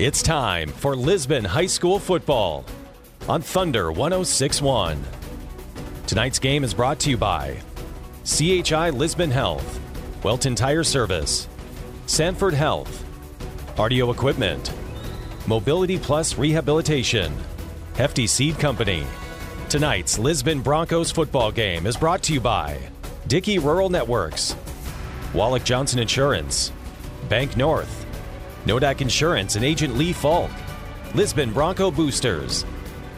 It's time for Lisbon High School football on Thunder 1061. Tonight's game is brought to you by CHI Lisbon Health, Welton Tire Service, Sanford Health, Audio Equipment, Mobility Plus Rehabilitation, Hefty Seed Company. Tonight's Lisbon Broncos football game is brought to you by Dickey Rural Networks, Wallach Johnson Insurance, Bank North, Nodak Insurance and Agent Lee Falk, Lisbon Bronco Boosters,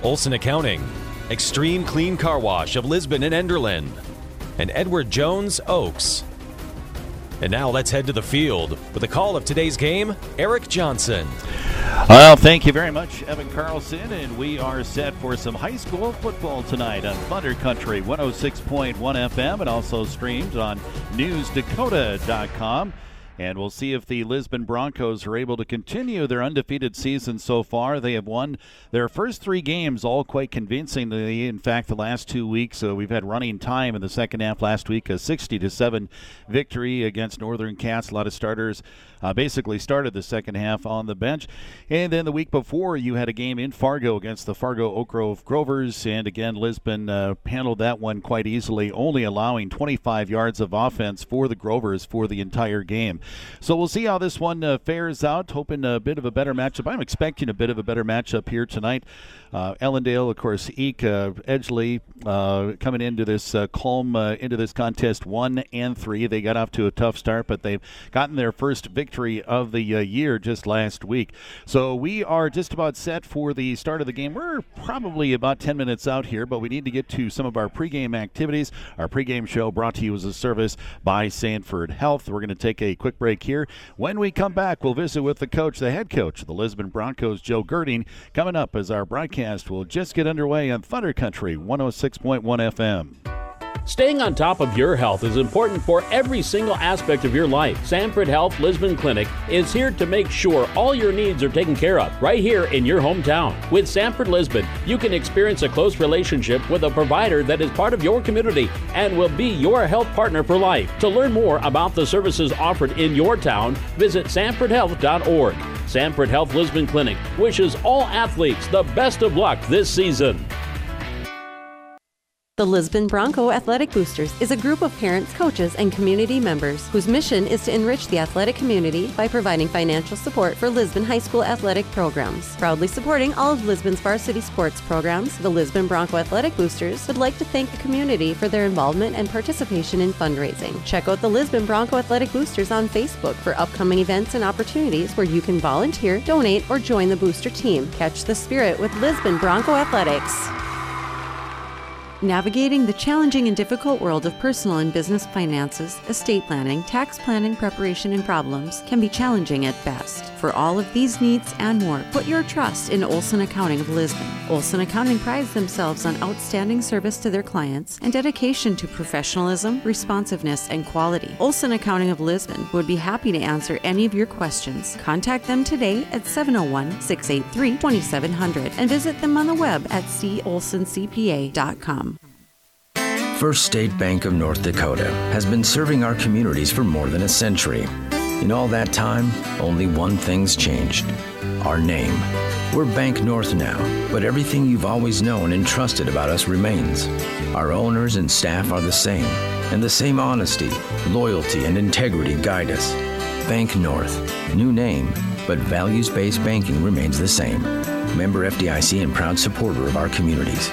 Olson Accounting, Extreme Clean Car Wash of Lisbon and Enderlin, and Edward Jones Oaks. And now let's head to the field with the call of today's game, Eric Johnson. Well, thank you very much, Evan Carlson, and we are set for some high school football tonight on Thunder Country 106.1 FM and also streamed on newsdakota.com. And we'll see if the Lisbon Broncos are able to continue their undefeated season so far. They have won their first three games all quite convincingly. In fact, the last two weeks, uh, we've had running time in the second half last week, a 60 to 7 victory against Northern Cass. A lot of starters uh, basically started the second half on the bench. And then the week before, you had a game in Fargo against the Fargo Oak Grove Grovers. And again, Lisbon uh, handled that one quite easily, only allowing 25 yards of offense for the Grovers for the entire game. So we'll see how this one uh, fares out. Hoping a bit of a better matchup. I'm expecting a bit of a better matchup here tonight. Uh, Ellendale, of course, Eek, uh, Edgeley uh, coming into this uh, calm uh, into this contest one and three. They got off to a tough start, but they've gotten their first victory of the uh, year just last week. So we are just about set for the start of the game. We're probably about 10 minutes out here, but we need to get to some of our pregame activities. Our pregame show brought to you as a service by Sanford Health. We're going to take a quick break here. When we come back, we'll visit with the coach, the head coach of the Lisbon Broncos, Joe Girding, coming up as our broadcast broadcast will just get underway on Thunder Country 106.1 FM. Staying on top of your health is important for every single aspect of your life. Sanford Health Lisbon Clinic is here to make sure all your needs are taken care of right here in your hometown. With Sanford Lisbon, you can experience a close relationship with a provider that is part of your community and will be your health partner for life. To learn more about the services offered in your town, visit sanfordhealth.org. Sanford Health Lisbon Clinic wishes all athletes the best of luck this season. The Lisbon Bronco Athletic Boosters is a group of parents, coaches, and community members whose mission is to enrich the athletic community by providing financial support for Lisbon High School athletic programs. Proudly supporting all of Lisbon's varsity sports programs, the Lisbon Bronco Athletic Boosters would like to thank the community for their involvement and participation in fundraising. Check out the Lisbon Bronco Athletic Boosters on Facebook for upcoming events and opportunities where you can volunteer, donate, or join the booster team. Catch the spirit with Lisbon Bronco Athletics. Navigating the challenging and difficult world of personal and business finances, estate planning, tax planning preparation, and problems can be challenging at best. For all of these needs and more, put your trust in Olson Accounting of Lisbon. Olson Accounting prides themselves on outstanding service to their clients and dedication to professionalism, responsiveness, and quality. Olson Accounting of Lisbon would be happy to answer any of your questions. Contact them today at 701 683 2700 and visit them on the web at colsoncpa.com. First State Bank of North Dakota has been serving our communities for more than a century. In all that time, only one thing's changed our name. We're Bank North now, but everything you've always known and trusted about us remains. Our owners and staff are the same, and the same honesty, loyalty, and integrity guide us. Bank North, new name, but values based banking remains the same. Member FDIC and proud supporter of our communities.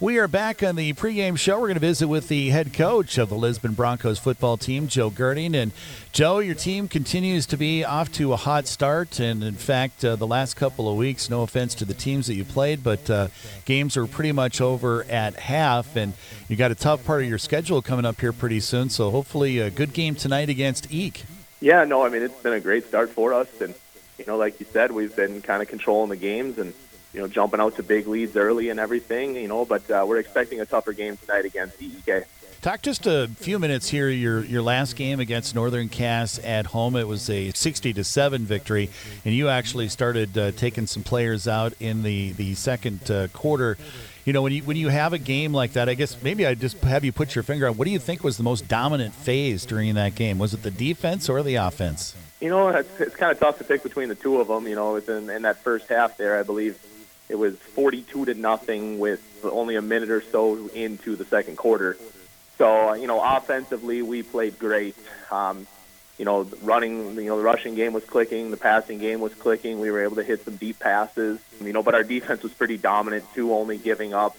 We are back on the pregame show. We're going to visit with the head coach of the Lisbon Broncos football team, Joe Girding. And Joe, your team continues to be off to a hot start. And in fact, uh, the last couple of weeks, no offense to the teams that you played, but uh, games are pretty much over at half. And you got a tough part of your schedule coming up here pretty soon. So hopefully, a good game tonight against Eek. Yeah, no, I mean, it's been a great start for us. And, you know, like you said, we've been kind of controlling the games and you know, jumping out to big leads early and everything, you know, but uh, we're expecting a tougher game tonight against EEK. Talk just a few minutes here. Your your last game against Northern Cass at home, it was a sixty to seven victory, and you actually started uh, taking some players out in the the second uh, quarter. You know, when you when you have a game like that, I guess maybe I just have you put your finger on what do you think was the most dominant phase during that game? Was it the defense or the offense? You know, it's, it's kind of tough to pick between the two of them. You know, within in that first half there, I believe it was 42 to nothing with only a minute or so into the second quarter. So, you know, offensively, we played great. Um, you know, running, you know, the rushing game was clicking, the passing game was clicking. We were able to hit some deep passes, you know, but our defense was pretty dominant too, only giving up.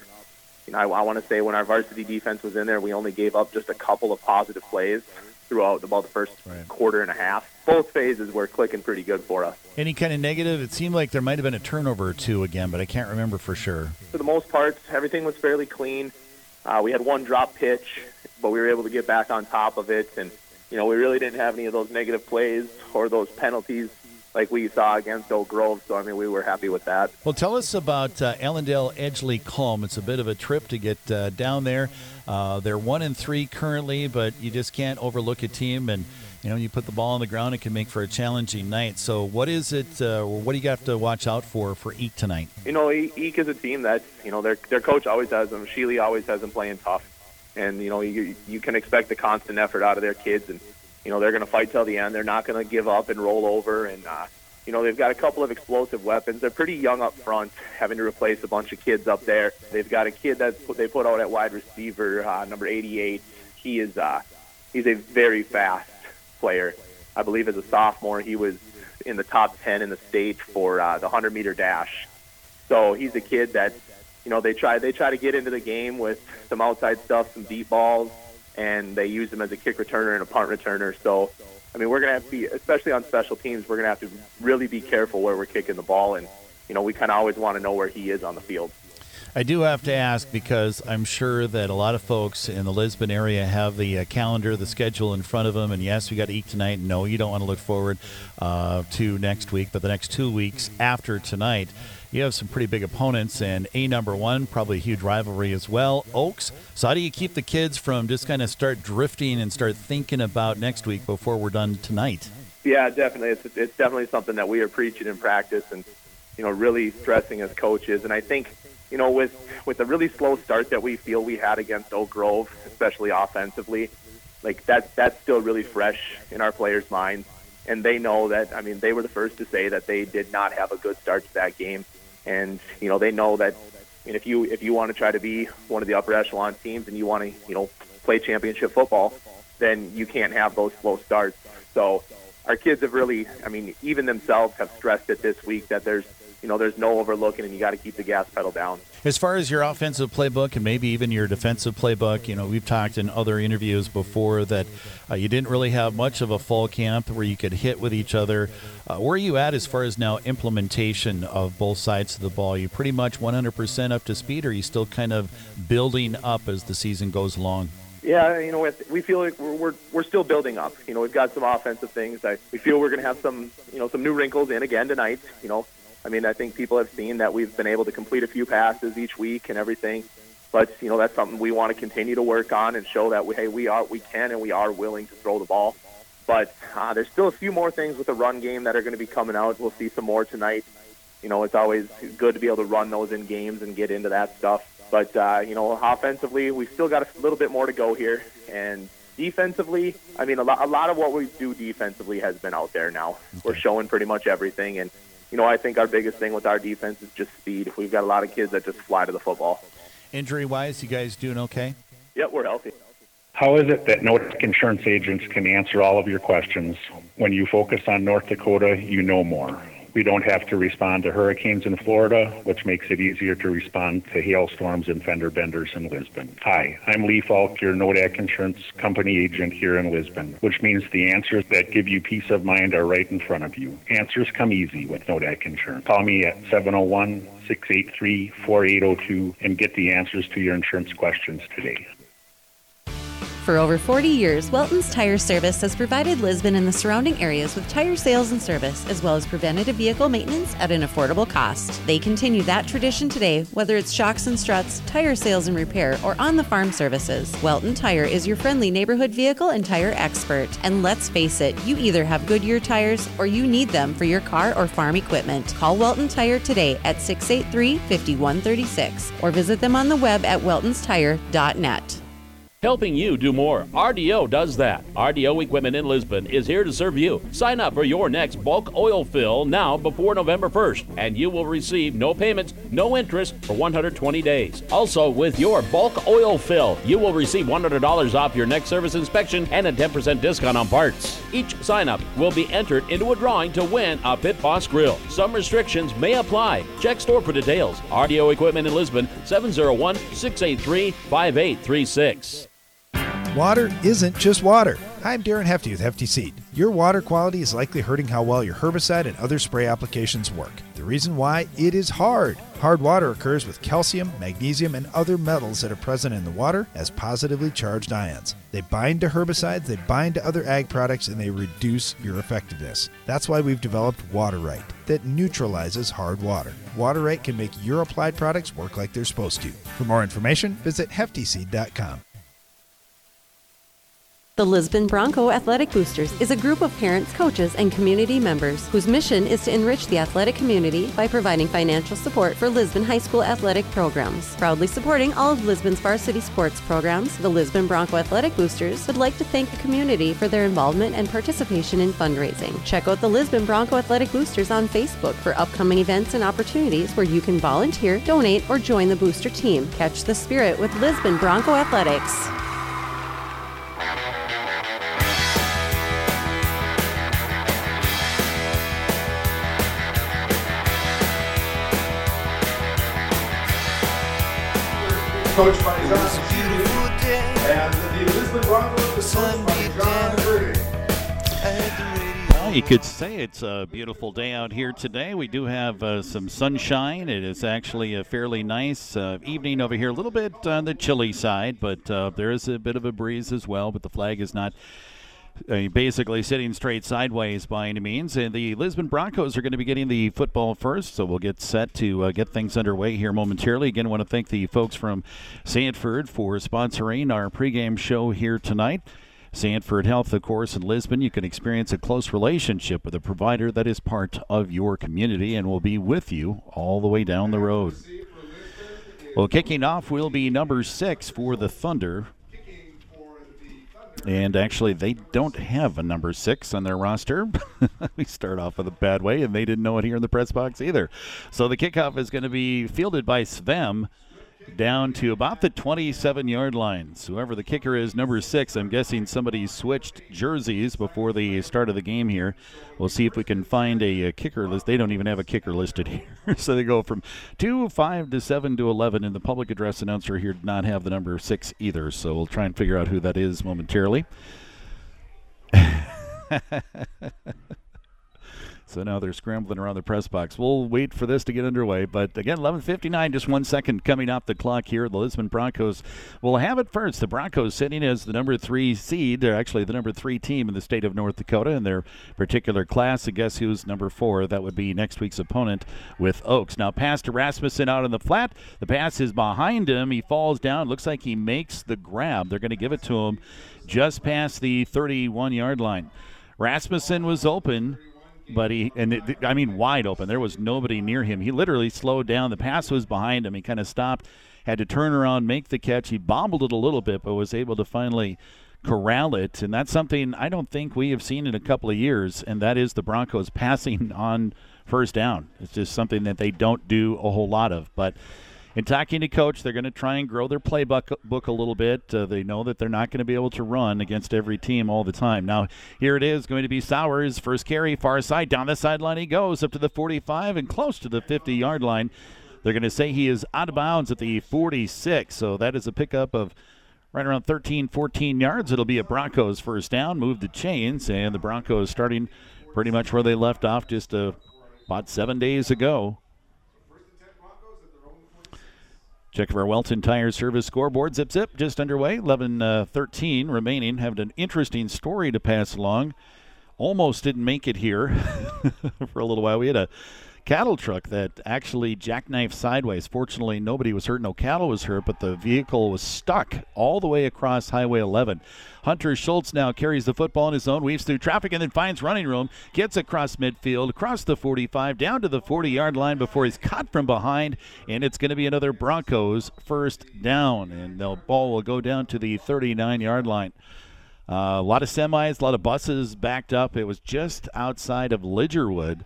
You know, I, I want to say when our varsity defense was in there, we only gave up just a couple of positive plays throughout about the first right. quarter and a half. Both phases were clicking pretty good for us. Any kind of negative? It seemed like there might have been a turnover or two again, but I can't remember for sure. For the most part, everything was fairly clean. Uh, we had one drop pitch, but we were able to get back on top of it, and you know we really didn't have any of those negative plays or those penalties like we saw against Oak Grove. So I mean, we were happy with that. Well, tell us about uh, Ellendale Edgeley Kulm. It's a bit of a trip to get uh, down there. Uh, they're one and three currently, but you just can't overlook a team and. You know, you put the ball on the ground, it can make for a challenging night. So, what is it? Uh, what do you have to watch out for for Eek tonight? You know, Eek is a team that you know their their coach always has them. Sheely always has them playing tough, and you know you you can expect a constant effort out of their kids, and you know they're going to fight till the end. They're not going to give up and roll over, and uh, you know, they've got a couple of explosive weapons. They're pretty young up front, having to replace a bunch of kids up there. They've got a kid that they put out at wide receiver, uh, number 88. He is uh, he's a very fast player. I believe as a sophomore, he was in the top 10 in the state for uh, the 100 meter dash. So he's a kid that, you know, they try they try to get into the game with some outside stuff, some deep balls, and they use him as a kick returner and a punt returner. So I mean, we're going to have to be, especially on special teams, we're going to have to really be careful where we're kicking the ball. And, you know, we kind of always want to know where he is on the field. I do have to ask because I'm sure that a lot of folks in the Lisbon area have the uh, calendar, the schedule in front of them. And yes, we got to eat tonight. No, you don't want to look forward uh, to next week, but the next two weeks after tonight you have some pretty big opponents, and a number one, probably a huge rivalry as well. Oaks. So how do you keep the kids from just kind of start drifting and start thinking about next week before we're done tonight? Yeah, definitely. It's it's definitely something that we are preaching in practice, and you know, really stressing as coaches. And I think you know, with with the really slow start that we feel we had against Oak Grove, especially offensively, like that that's still really fresh in our players' minds, and they know that. I mean, they were the first to say that they did not have a good start to that game and you know they know that mean, if you if you want to try to be one of the upper echelon teams and you want to you know play championship football, then you can't have those slow starts. So our kids have really, I mean, even themselves have stressed it this week that there's you know, there's no overlooking, and you got to keep the gas pedal down. As far as your offensive playbook and maybe even your defensive playbook, you know, we've talked in other interviews before that uh, you didn't really have much of a fall camp where you could hit with each other. Uh, where are you at as far as now implementation of both sides of the ball? Are you pretty much 100% up to speed, or are you still kind of building up as the season goes along? Yeah, you know, we feel like we're, we're we're still building up. You know, we've got some offensive things. I, we feel we're going to have some, you know, some new wrinkles in again tonight. You know, I mean, I think people have seen that we've been able to complete a few passes each week and everything. But you know, that's something we want to continue to work on and show that we, hey, we are we can and we are willing to throw the ball. But uh, there's still a few more things with the run game that are going to be coming out. We'll see some more tonight. You know, it's always good to be able to run those in games and get into that stuff. But uh, you know, offensively, we still got a little bit more to go here, and defensively, I mean, a lot, a lot of what we do defensively has been out there now. Okay. We're showing pretty much everything, and you know, I think our biggest thing with our defense is just speed. We've got a lot of kids that just fly to the football. Injury wise, you guys doing okay? Yep, we're healthy. How is it that Nodak Insurance agents can answer all of your questions? When you focus on North Dakota, you know more. We don't have to respond to hurricanes in Florida, which makes it easier to respond to hailstorms and fender benders in Lisbon. Hi, I'm Lee Falk, your Nodak Insurance Company agent here in Lisbon, which means the answers that give you peace of mind are right in front of you. Answers come easy with Nodak Insurance. Call me at 701 683 4802 and get the answers to your insurance questions today. For over 40 years, Welton's Tire Service has provided Lisbon and the surrounding areas with tire sales and service, as well as preventative vehicle maintenance at an affordable cost. They continue that tradition today, whether it's shocks and struts, tire sales and repair, or on the farm services. Welton Tire is your friendly neighborhood vehicle and tire expert. And let's face it, you either have Goodyear tires or you need them for your car or farm equipment. Call Welton Tire today at 683 5136 or visit them on the web at weltonstire.net. helping you do more. RDO does that. RDO Equipment in Lisbon is here to serve you. Sign up for your next bulk oil fill now before November 1st, and you will receive no payments, no interest for 120 days. Also, with your bulk oil fill, you will receive $100 off your next service inspection and a 10% discount on parts. Each sign up will be entered into a drawing to win a Pit Boss grill. Some restrictions may apply. Check store for details. RDO Equipment in Lisbon, 701 683 5836. Water isn't just water. I'm Darren Hefty with Hefty Seed. Your water quality is likely hurting how well your herbicide and other spray applications work. The reason why? It is hard. Hard water occurs with calcium, magnesium, and other metals that are present in the water as positively charged ions. They bind to herbicides, they bind to other ag products, and they reduce your effectiveness. That's why we've developed Water Right that neutralizes hard water. Water Right can make your applied products work like they're supposed to. For more information, visit heftyseed.com. The Lisbon Bronco Athletic Boosters is a group of parents, coaches, and community members whose mission is to enrich the athletic community by providing financial support for Lisbon High School athletic programs. Proudly supporting all of Lisbon's varsity sports programs, the Lisbon Bronco Athletic Boosters would like to thank the community for their involvement and participation in fundraising. Check out the Lisbon Bronco Athletic Boosters on Facebook for upcoming events and opportunities where you can volunteer, donate, or join the booster team. Catch the spirit with Lisbon Bronco Athletics. Coached by John and the Lisbon Broncos are coached by John you could say it's a beautiful day out here today. We do have uh, some sunshine. It is actually a fairly nice uh, evening over here. A little bit on the chilly side, but uh, there is a bit of a breeze as well. But the flag is not basically sitting straight sideways by any means. And the Lisbon Broncos are going to be getting the football first, so we'll get set to uh, get things underway here momentarily. Again, I want to thank the folks from Sanford for sponsoring our pregame show here tonight. Sanford Health, of course, in Lisbon, you can experience a close relationship with a provider that is part of your community and will be with you all the way down the road. Well, kicking off will be number six for the Thunder, and actually, they don't have a number six on their roster. we start off with a bad way, and they didn't know it here in the press box either. So the kickoff is going to be fielded by Svem down to about the 27 yard lines. Whoever the kicker is, number six, I'm guessing somebody switched jerseys before the start of the game here. We'll see if we can find a, a kicker list. They don't even have a kicker listed here. so they go from 2, 5 to 7 to 11, and the public address announcer here did not have the number six either. So we'll try and figure out who that is momentarily. So now they're scrambling around the press box. We'll wait for this to get underway. But again, 11:59, just one second coming off the clock here. The Lisbon Broncos will have it first. The Broncos sitting as the number three seed. They're actually the number three team in the state of North Dakota in their particular class. And guess who's number four? That would be next week's opponent with Oaks. Now pass to Rasmussen out in the flat. The pass is behind him. He falls down. Looks like he makes the grab. They're going to give it to him just past the 31 yard line. Rasmussen was open but he and it, I mean wide open. There was nobody near him. He literally slowed down. The pass was behind him. He kind of stopped, had to turn around, make the catch. He bobbled it a little bit, but was able to finally corral it. And that's something I don't think we have seen in a couple of years, and that is the Broncos passing on first down. It's just something that they don't do a whole lot of, but in talking to coach, they're going to try and grow their playbook book a little bit. Uh, they know that they're not going to be able to run against every team all the time. Now, here it is going to be Sowers, first carry, far side, down the sideline he goes, up to the 45 and close to the 50 yard line. They're going to say he is out of bounds at the 46, so that is a pickup of right around 13, 14 yards. It'll be a Broncos first down, move the chains, and the Broncos starting pretty much where they left off just about seven days ago. Check of our Welton Tire Service scoreboard. Zip zip, just underway. 11 uh, 13 remaining. Having an interesting story to pass along. Almost didn't make it here for a little while. We had a cattle truck that actually jackknifed sideways. Fortunately, nobody was hurt, no cattle was hurt, but the vehicle was stuck all the way across Highway 11. Hunter Schultz now carries the football in his own, weaves through traffic, and then finds running room, gets across midfield, across the 45, down to the 40 yard line before he's caught from behind, and it's going to be another Broncos first down, and the ball will go down to the 39 yard line. Uh, a lot of semis, a lot of buses backed up. It was just outside of Lidgerwood.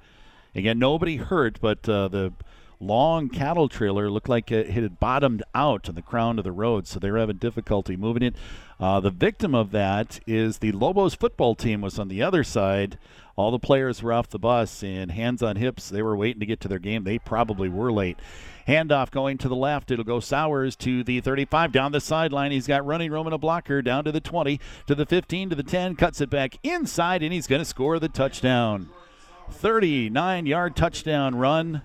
Again, nobody hurt, but uh, the long cattle trailer looked like it had bottomed out on the crown of the road, so they were having difficulty moving it. Uh, the victim of that is the Lobos football team was on the other side. All the players were off the bus and hands on hips. They were waiting to get to their game. They probably were late. Handoff going to the left. It'll go Sowers to the 35 down the sideline. He's got running room and a blocker down to the 20, to the 15, to the 10. Cuts it back inside, and he's going to score the touchdown. 39 yard touchdown run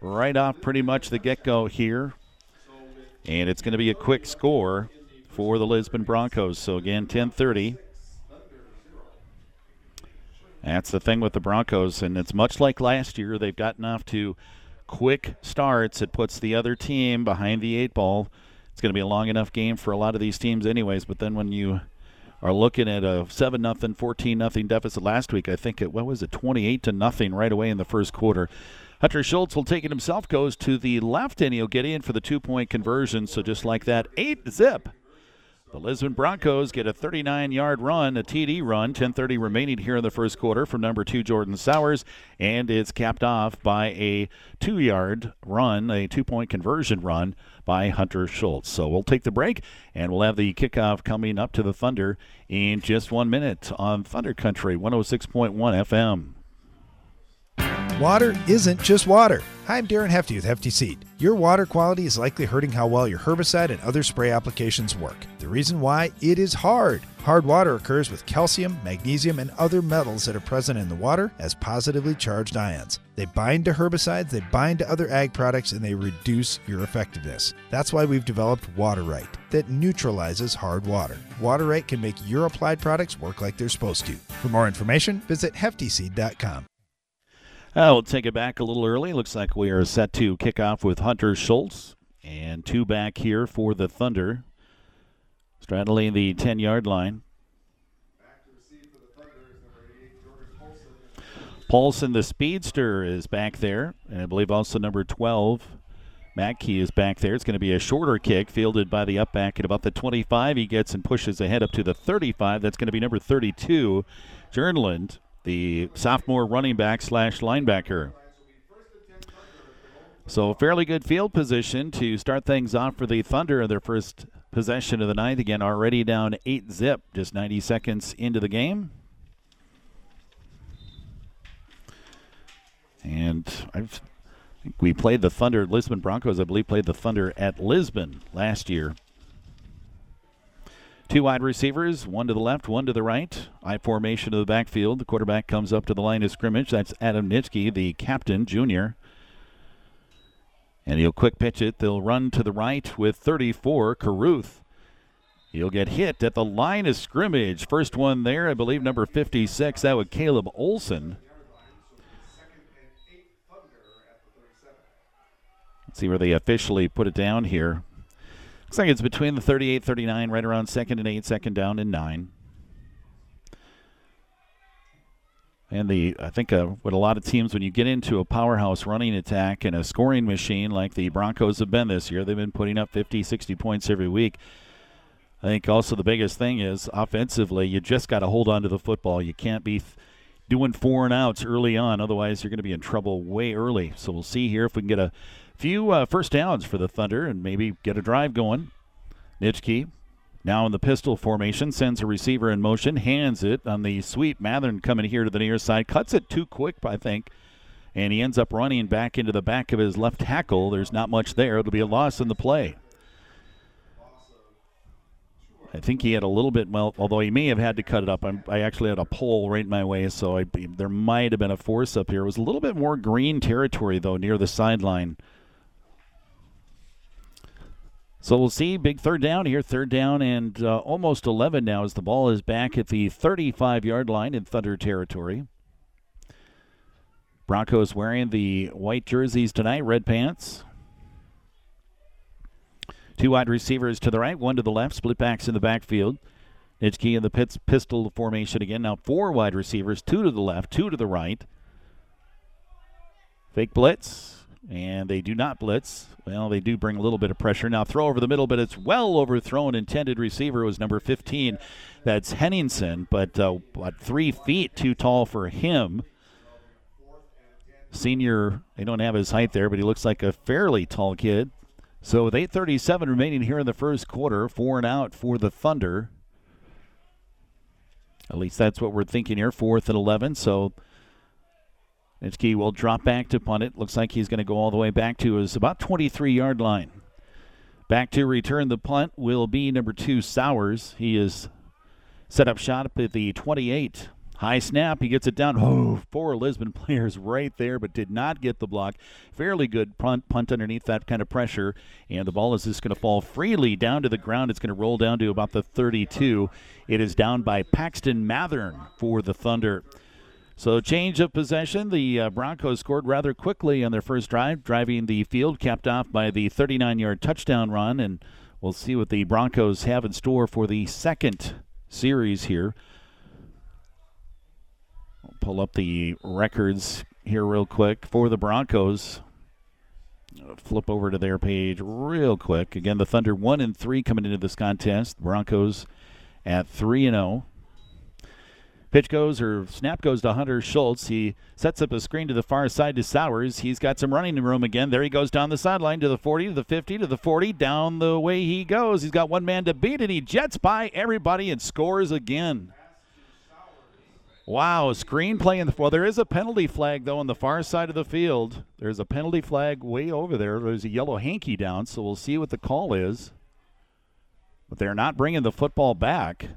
right off pretty much the get go here. And it's going to be a quick score for the Lisbon Broncos. So again, 1030. That's the thing with the Broncos, and it's much like last year. They've gotten off to quick starts. It puts the other team behind the eight ball. It's going to be a long enough game for a lot of these teams, anyways. But then when you are looking at a seven nothing, fourteen nothing deficit last week. I think it what was it, twenty eight to nothing right away in the first quarter. Hunter Schultz will take it himself, goes to the left, and he'll get in for the two point conversion. So just like that, eight zip. The Lisbon Broncos get a 39 yard run, a TD run, 10.30 remaining here in the first quarter from number two, Jordan Sowers, and it's capped off by a two yard run, a two point conversion run by Hunter Schultz. So we'll take the break and we'll have the kickoff coming up to the Thunder in just one minute on Thunder Country 106.1 FM. Water isn't just water. Hi, I'm Darren Hefty with Hefty Seed. Your water quality is likely hurting how well your herbicide and other spray applications work. The reason why it is hard. Hard water occurs with calcium, magnesium, and other metals that are present in the water as positively charged ions. They bind to herbicides, they bind to other ag products, and they reduce your effectiveness. That's why we've developed Water Right that neutralizes hard water. Water Right can make your applied products work like they're supposed to. For more information, visit heftyseed.com. Uh, we'll take it back a little early. Looks like we are set to kick off with Hunter Schultz. And two back here for the Thunder. Straddling the 10 yard line. Paulson, the speedster, is back there. And I believe also number 12, Mackey, is back there. It's going to be a shorter kick fielded by the up back at about the 25. He gets and pushes ahead up to the 35. That's going to be number 32, Jernland the sophomore running back slash linebacker. So fairly good field position to start things off for the Thunder in their first possession of the ninth. Again, already down eight zip, just 90 seconds into the game. And I've, I think we played the Thunder, Lisbon Broncos, I believe, played the Thunder at Lisbon last year. Two wide receivers, one to the left, one to the right. I formation of the backfield. The quarterback comes up to the line of scrimmage. That's Adam Nitschke, the captain, junior. And he'll quick pitch it. They'll run to the right with 34, Caruth. He'll get hit at the line of scrimmage. First one there, I believe, number 56. That would Caleb Olson. Let's see where they officially put it down here. Looks like it's between the 38 39, right around second and eight, second down and nine. And the I think uh, what a lot of teams when you get into a powerhouse running attack and a scoring machine like the Broncos have been this year, they've been putting up 50, 60 points every week. I think also the biggest thing is offensively, you just got to hold on to the football. You can't be th- doing four and outs early on, otherwise you're going to be in trouble way early. So we'll see here if we can get a few uh, first downs for the Thunder and maybe get a drive going. Nitschke now in the pistol formation, sends a receiver in motion, hands it on the sweep. Mathern coming here to the near side, cuts it too quick, I think, and he ends up running back into the back of his left tackle. There's not much there. It'll be a loss in the play. I think he had a little bit, well, although he may have had to cut it up. I'm, i actually had a pole right in my way, so I, there might have been a force up here. It was a little bit more green territory, though, near the sideline. So we'll see. Big third down here. Third down and uh, almost 11 now as the ball is back at the 35 yard line in Thunder territory. Broncos wearing the white jerseys tonight, red pants. Two wide receivers to the right, one to the left, split backs in the backfield. Nitschke in the pits, pistol formation again. Now four wide receivers, two to the left, two to the right. Fake blitz, and they do not blitz. Well, they do bring a little bit of pressure. Now throw over the middle, but it's well overthrown. Intended receiver was number 15. That's Henningsen, but uh, what, three feet too tall for him. Senior, they don't have his height there, but he looks like a fairly tall kid. So with 8:37 remaining here in the first quarter, four and out for the Thunder. At least that's what we're thinking here. Fourth and 11. So Nitschke will drop back to punt it. Looks like he's going to go all the way back to his about 23 yard line. Back to return the punt will be number two, Sowers. He is set up shot up at the 28. High snap. He gets it down. Oh, four Lisbon players right there, but did not get the block. Fairly good punt, punt underneath that kind of pressure. And the ball is just going to fall freely down to the ground. It's going to roll down to about the 32. It is down by Paxton Mathern for the Thunder. So, change of possession. The uh, Broncos scored rather quickly on their first drive, driving the field, capped off by the 39 yard touchdown run. And we'll see what the Broncos have in store for the second series here. I'll pull up the records here real quick for the Broncos. Flip over to their page real quick. Again, the Thunder one and three coming into this contest. Broncos at three and zero. Pitch goes or snap goes to Hunter Schultz. He sets up a screen to the far side to Sowers. He's got some running room again. There he goes down the sideline to the 40, to the 50, to the 40. Down the way he goes. He's got one man to beat, and he jets by everybody and scores again. Wow, screen play in the well. There is a penalty flag though on the far side of the field. There's a penalty flag way over there. There's a yellow hanky down, so we'll see what the call is. But they're not bringing the football back.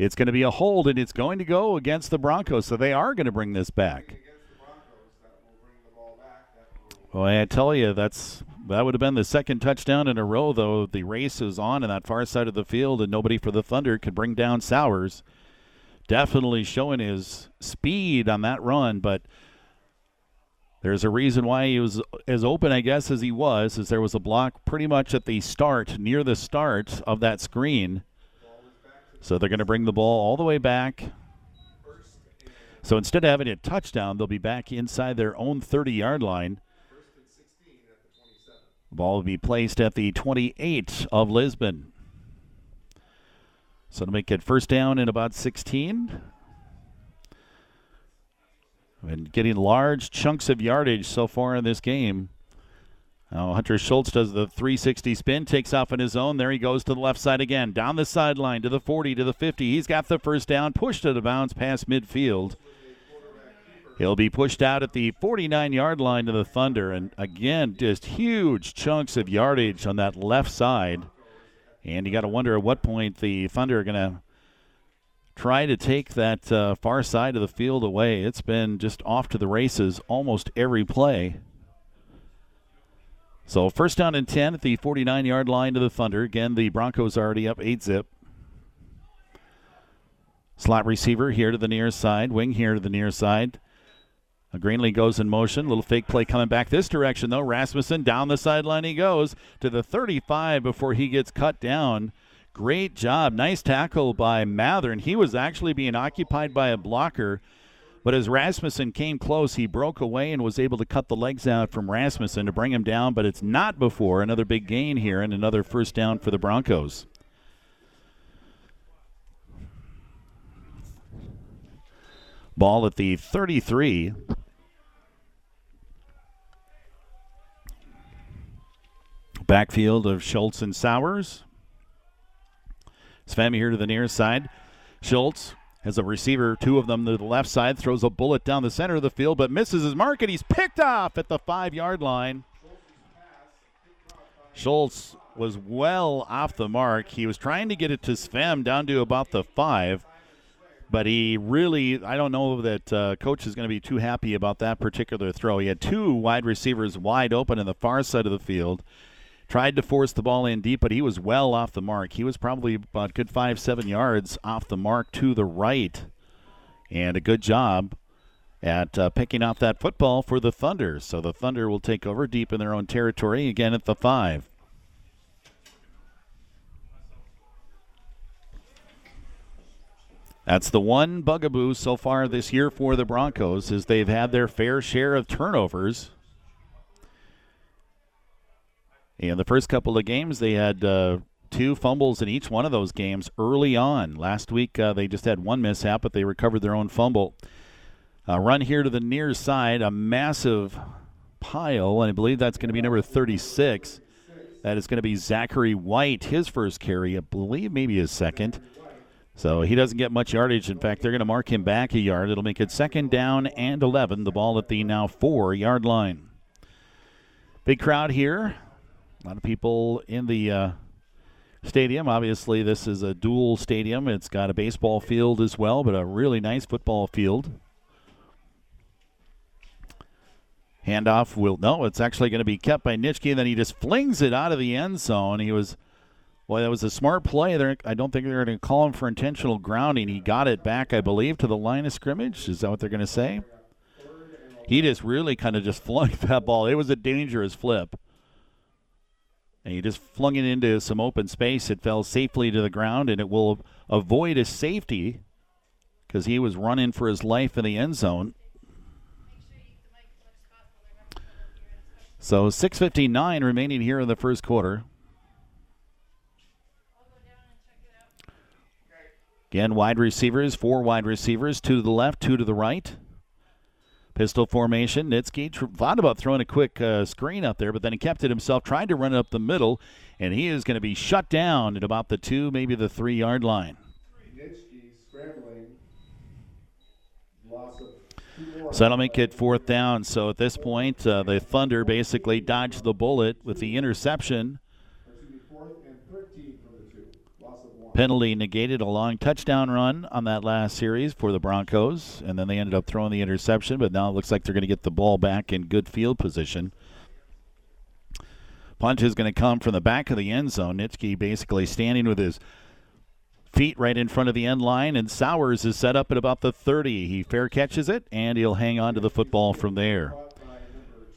It's going to be a hold, and it's going to go against the Broncos, so they are going to bring this back. Well, I tell you, that's that would have been the second touchdown in a row, though. The race is on in that far side of the field, and nobody for the Thunder could bring down Sowers definitely showing his speed on that run, but there's a reason why he was as open, I guess, as he was, as there was a block pretty much at the start, near the start of that screen. So they're going to bring the ball all the way back. So instead of having a touchdown, they'll be back inside their own 30 yard line. The ball will be placed at the 28 of Lisbon. So to make it first down in about 16. And getting large chunks of yardage so far in this game. Now Hunter Schultz does the 360 spin, takes off on his own. There he goes to the left side again, down the sideline to the 40, to the 50. He's got the first down, pushed out of bounds past midfield. He'll be pushed out at the 49 yard line to the Thunder. And again, just huge chunks of yardage on that left side. And you got to wonder at what point the Thunder are going to try to take that uh, far side of the field away. It's been just off to the races almost every play. So first down and 10 at the 49 yard line to the Thunder. Again, the Broncos are already up 8 zip. Slot receiver here to the near side, wing here to the near side. Greenlee goes in motion. Little fake play coming back this direction, though. Rasmussen down the sideline he goes to the 35 before he gets cut down. Great job. Nice tackle by Mathern. He was actually being occupied by a blocker, but as Rasmussen came close, he broke away and was able to cut the legs out from Rasmussen to bring him down, but it's not before. Another big gain here and another first down for the Broncos. Ball at the 33. Backfield of Schultz and Sowers. Svemi here to the near side. Schultz has a receiver, two of them to the left side, throws a bullet down the center of the field, but misses his mark, and he's picked off at the five yard line. Schultz was well off the mark. He was trying to get it to Svem down to about the five, but he really, I don't know that uh, coach is going to be too happy about that particular throw. He had two wide receivers wide open in the far side of the field. Tried to force the ball in deep, but he was well off the mark. He was probably about good five, seven yards off the mark to the right. And a good job at uh, picking off that football for the Thunder. So the Thunder will take over deep in their own territory again at the five. That's the one bugaboo so far this year for the Broncos is they've had their fair share of turnovers. In the first couple of games, they had uh, two fumbles in each one of those games early on. Last week, uh, they just had one mishap, but they recovered their own fumble. A run here to the near side, a massive pile, and I believe that's going to be number 36. That is going to be Zachary White, his first carry, I believe maybe his second. So he doesn't get much yardage. In fact, they're going to mark him back a yard. It'll make it second down and 11. The ball at the now four yard line. Big crowd here. A lot of people in the uh, stadium. Obviously, this is a dual stadium. It's got a baseball field as well, but a really nice football field. Handoff will no, it's actually going to be kept by Nitschke, and then he just flings it out of the end zone. He was well, that was a smart play. There, I don't think they're going to call him for intentional grounding. He got it back, I believe, to the line of scrimmage. Is that what they're going to say? He just really kind of just flung that ball. It was a dangerous flip. And he just flung it into some open space. It fell safely to the ground, and it will avoid a safety because he was running for his life in the end zone. So 6:59 remaining here in the first quarter. Again, wide receivers, four wide receivers, two to the left, two to the right. Pistol formation. Nitschke thought about throwing a quick uh, screen up there, but then he kept it himself, tried to run it up the middle, and he is going to be shut down at about the two, maybe the three yard line. So that'll make it fourth down. So at this point, uh, the Thunder basically dodged the bullet with the interception. Penalty negated a long touchdown run on that last series for the Broncos, and then they ended up throwing the interception, but now it looks like they're going to get the ball back in good field position. Punt is going to come from the back of the end zone. Nitschke basically standing with his feet right in front of the end line, and Sowers is set up at about the 30. He fair catches it, and he'll hang on to the football from there.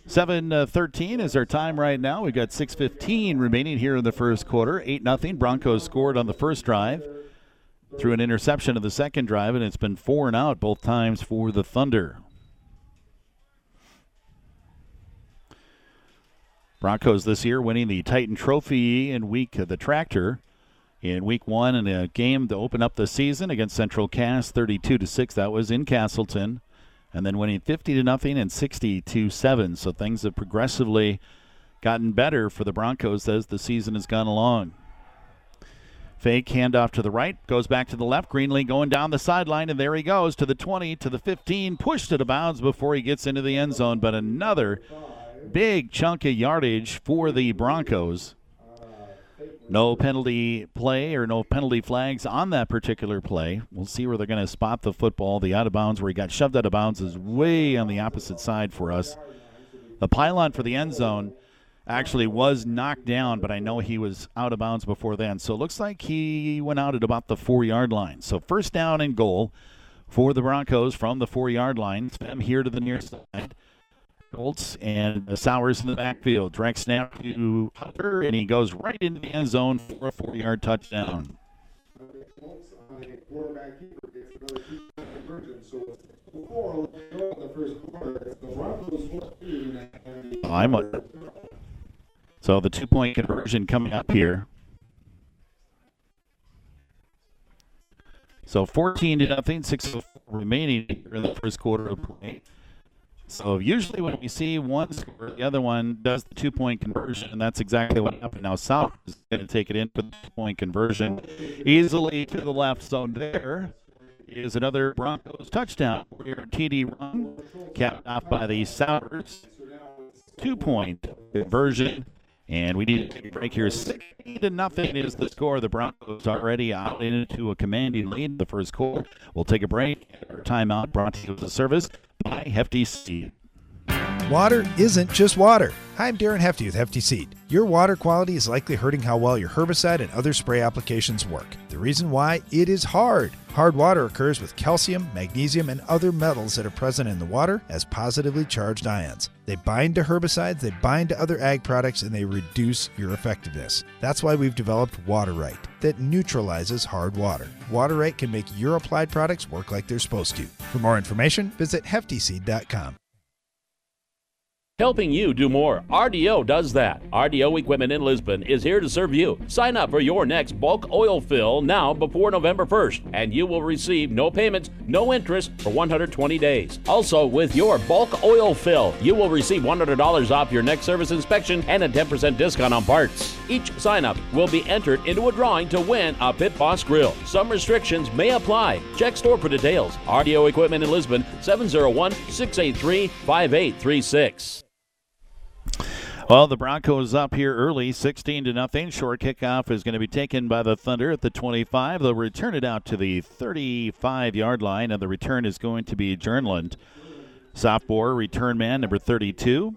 7-13 uh, is our time right now. We've got 6.15 remaining here in the first quarter. 8-0. Broncos scored on the first drive through an interception of the second drive, and it's been four and out both times for the Thunder. Broncos this year winning the Titan Trophy in week of the tractor in week one in a game to open up the season against Central Cass 32 to 6. That was in Castleton and then winning 50 to nothing and 60 to 7. So things have progressively gotten better for the Broncos as the season has gone along. Fake handoff to the right, goes back to the left. Greenlee going down the sideline, and there he goes to the 20, to the 15, pushed to the bounds before he gets into the end zone. But another big chunk of yardage for the Broncos. No penalty play or no penalty flags on that particular play. We'll see where they're going to spot the football. The out of bounds where he got shoved out of bounds is way on the opposite side for us. The pylon for the end zone actually was knocked down, but I know he was out of bounds before then. So it looks like he went out at about the four yard line. So first down and goal for the Broncos from the four yard line. Them here to the near side. Schultz and Sowers in the backfield. Direct snap to Hunter, and he goes right into the end zone for a 40 yard touchdown. I'm a, so the two point conversion coming up here. So 14 to nothing, 6 remaining here in the first quarter of play. So usually when we see one score, the other one does the two-point conversion, and that's exactly what happened. Now South is going to take it in for the two-point conversion easily to the left zone. There is another Broncos touchdown. Here, TD run, capped off by the Sounders. Two-point conversion. And we need to break here. 60 to nothing is the score. The Broncos already out into a commanding lead the first quarter. We'll take a break. Our timeout brought to you as a service by Hefty Seed. Water isn't just water. Hi, I'm Darren Hefty with Hefty Seed. Your water quality is likely hurting how well your herbicide and other spray applications work. The reason why? It is hard. Hard water occurs with calcium, magnesium, and other metals that are present in the water as positively charged ions. They bind to herbicides, they bind to other ag products, and they reduce your effectiveness. That's why we've developed Water-Right that neutralizes hard water. Water-Right can make your applied products work like they're supposed to. For more information, visit heftyseed.com. Helping you do more. RDO does that. RDO Equipment in Lisbon is here to serve you. Sign up for your next bulk oil fill now before November 1st, and you will receive no payments, no interest for 120 days. Also, with your bulk oil fill, you will receive $100 off your next service inspection and a 10% discount on parts. Each sign up will be entered into a drawing to win a Pit Boss grill. Some restrictions may apply. Check store for details. RDO Equipment in Lisbon, 701 683 5836. Well, the Broncos up here early, 16 to nothing. Short kickoff is going to be taken by the Thunder at the 25. They'll return it out to the 35 yard line, and the return is going to be Jernland. Sophomore return man, number 32.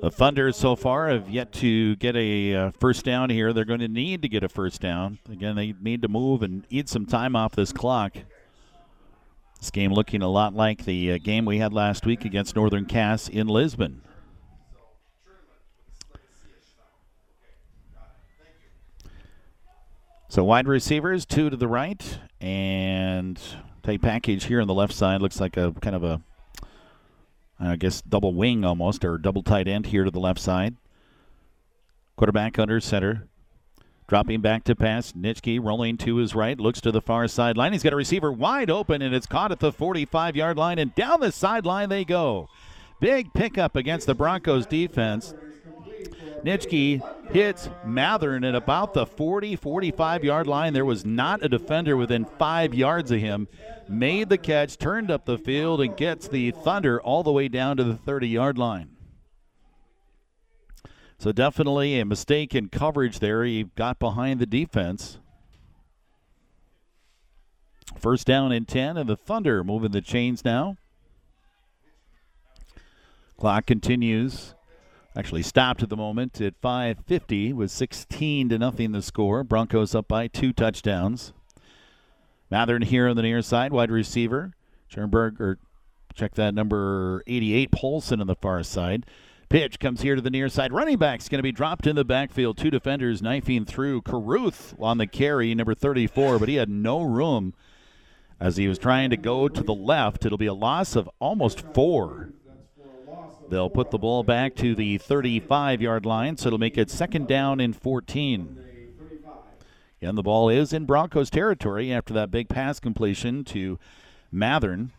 The Thunder so far have yet to get a uh, first down here. They're going to need to get a first down. Again, they need to move and eat some time off this clock. This game looking a lot like the uh, game we had last week against Northern Cass in Lisbon. So wide receivers, two to the right, and tight package here on the left side looks like a kind of a, I guess, double wing almost, or double tight end here to the left side. Quarterback under center. Dropping back to pass. Nitschke rolling to his right. Looks to the far sideline. He's got a receiver wide open, and it's caught at the 45 yard line. And down the sideline they go. Big pickup against the Broncos defense. Nitschke hits Mathern at about the 40 45 yard line. There was not a defender within five yards of him. Made the catch, turned up the field, and gets the Thunder all the way down to the 30 yard line. So definitely a mistake in coverage there. He got behind the defense. First down and 10, and the Thunder moving the chains now. Clock continues. Actually stopped at the moment at 5:50 with 16 to nothing the score. Broncos up by two touchdowns. Mathern here on the near side, wide receiver. Schoenberg, or check that number 88, Paulson on the far side. Pitch comes here to the near side. Running back's going to be dropped in the backfield. Two defenders knifing through. Caruth on the carry, number 34, but he had no room as he was trying to go to the left. It'll be a loss of almost four. They'll put the ball back to the 35 yard line, so it'll make it second down in 14. And the ball is in Broncos territory after that big pass completion to Mathern.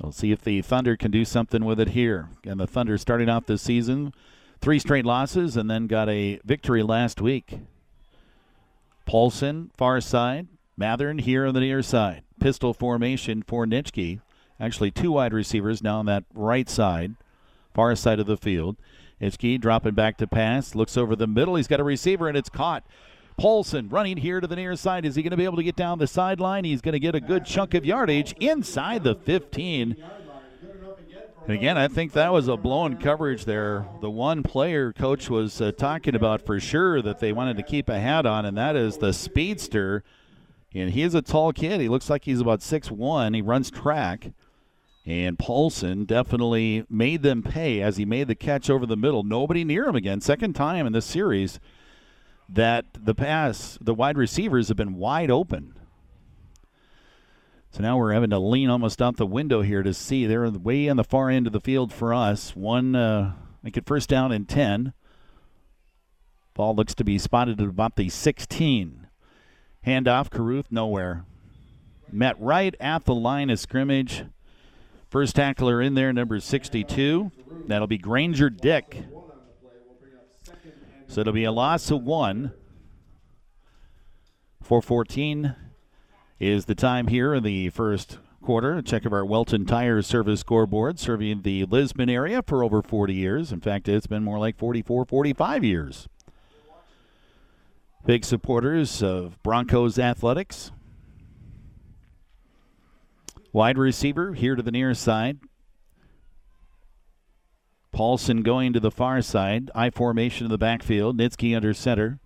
We'll see if the Thunder can do something with it here. And the Thunder starting off this season, three straight losses, and then got a victory last week. Paulson, far side. Mathern here on the near side. Pistol formation for Nitschke. Actually, two wide receivers now on that right side, far side of the field. Nitschke dropping back to pass. Looks over the middle. He's got a receiver, and it's caught. Paulson running here to the near side. Is he going to be able to get down the sideline? He's going to get a good chunk of yardage inside the 15. And again, I think that was a blown coverage there. The one player coach was uh, talking about for sure that they wanted to keep a hat on, and that is the speedster. And he is a tall kid. He looks like he's about six one. He runs track. And Paulson definitely made them pay as he made the catch over the middle. Nobody near him again. Second time in this series that the pass, the wide receivers have been wide open. So now we're having to lean almost out the window here to see. They're way on the far end of the field for us. One, uh, make it first down and 10. Ball looks to be spotted at about the 16. Handoff, Caruth, nowhere. Met right at the line of scrimmage. First tackler in there, number 62. That'll be Granger Dick. So it'll be a loss of one. 414 is the time here in the first quarter. A check of our Welton Tire Service scoreboard, serving the Lisbon area for over 40 years. In fact, it's been more like 44, 45 years. Big supporters of Broncos athletics. Wide receiver here to the near side. Paulson going to the far side. I formation in the backfield. Nitschke under center.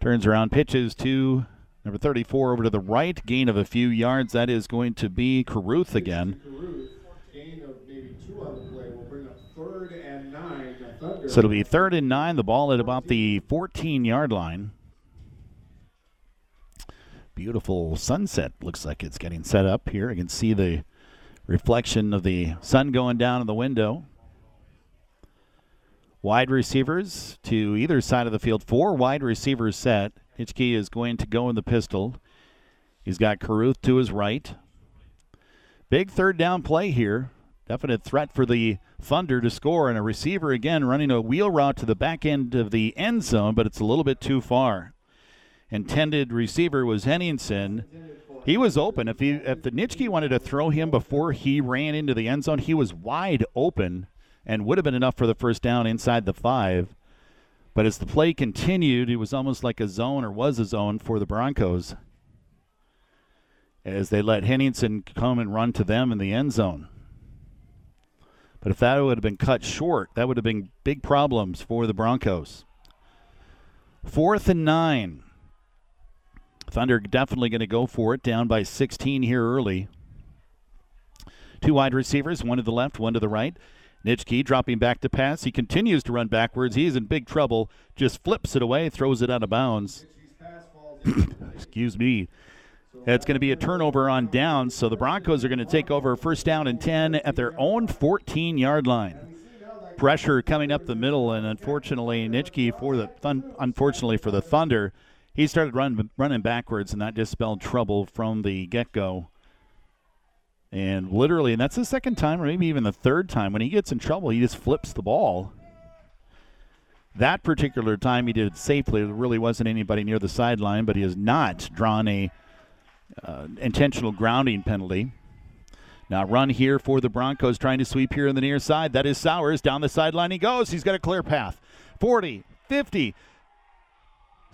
Turns around, pitches to number 34 over to the right. Gain of a few yards. That is going to be Caruth again. So it'll be third and nine. The ball at about the 14 yard line. Beautiful sunset. Looks like it's getting set up here. I can see the reflection of the sun going down in the window. Wide receivers to either side of the field. Four wide receivers set. Nitschke is going to go in the pistol. He's got Caruth to his right. Big third down play here. Definite threat for the Thunder to score, and a receiver again running a wheel route to the back end of the end zone, but it's a little bit too far. Intended receiver was Henningsen. He was open. If he if the Nitschke wanted to throw him before he ran into the end zone, he was wide open and would have been enough for the first down inside the five. But as the play continued, it was almost like a zone or was a zone for the Broncos as they let Henningsen come and run to them in the end zone. But if that would have been cut short, that would have been big problems for the Broncos. Fourth and nine. Thunder definitely going to go for it, down by 16 here early. Two wide receivers, one to the left, one to the right. Nitschke dropping back to pass. He continues to run backwards. He's in big trouble. Just flips it away, throws it out of bounds. Excuse me. It's going to be a turnover on downs, so the Broncos are going to take over first down and 10 at their own 14 yard line. Pressure coming up the middle, and unfortunately, Nitschke for the thun- unfortunately for the Thunder, he started run, running backwards, and that just spelled trouble from the get go. And literally, and that's the second time, or maybe even the third time, when he gets in trouble, he just flips the ball. That particular time, he did it safely. There really wasn't anybody near the sideline, but he has not drawn a uh, intentional grounding penalty. Now, run here for the Broncos, trying to sweep here on the near side. That is Sowers. Down the sideline he goes. He's got a clear path. 40, 50.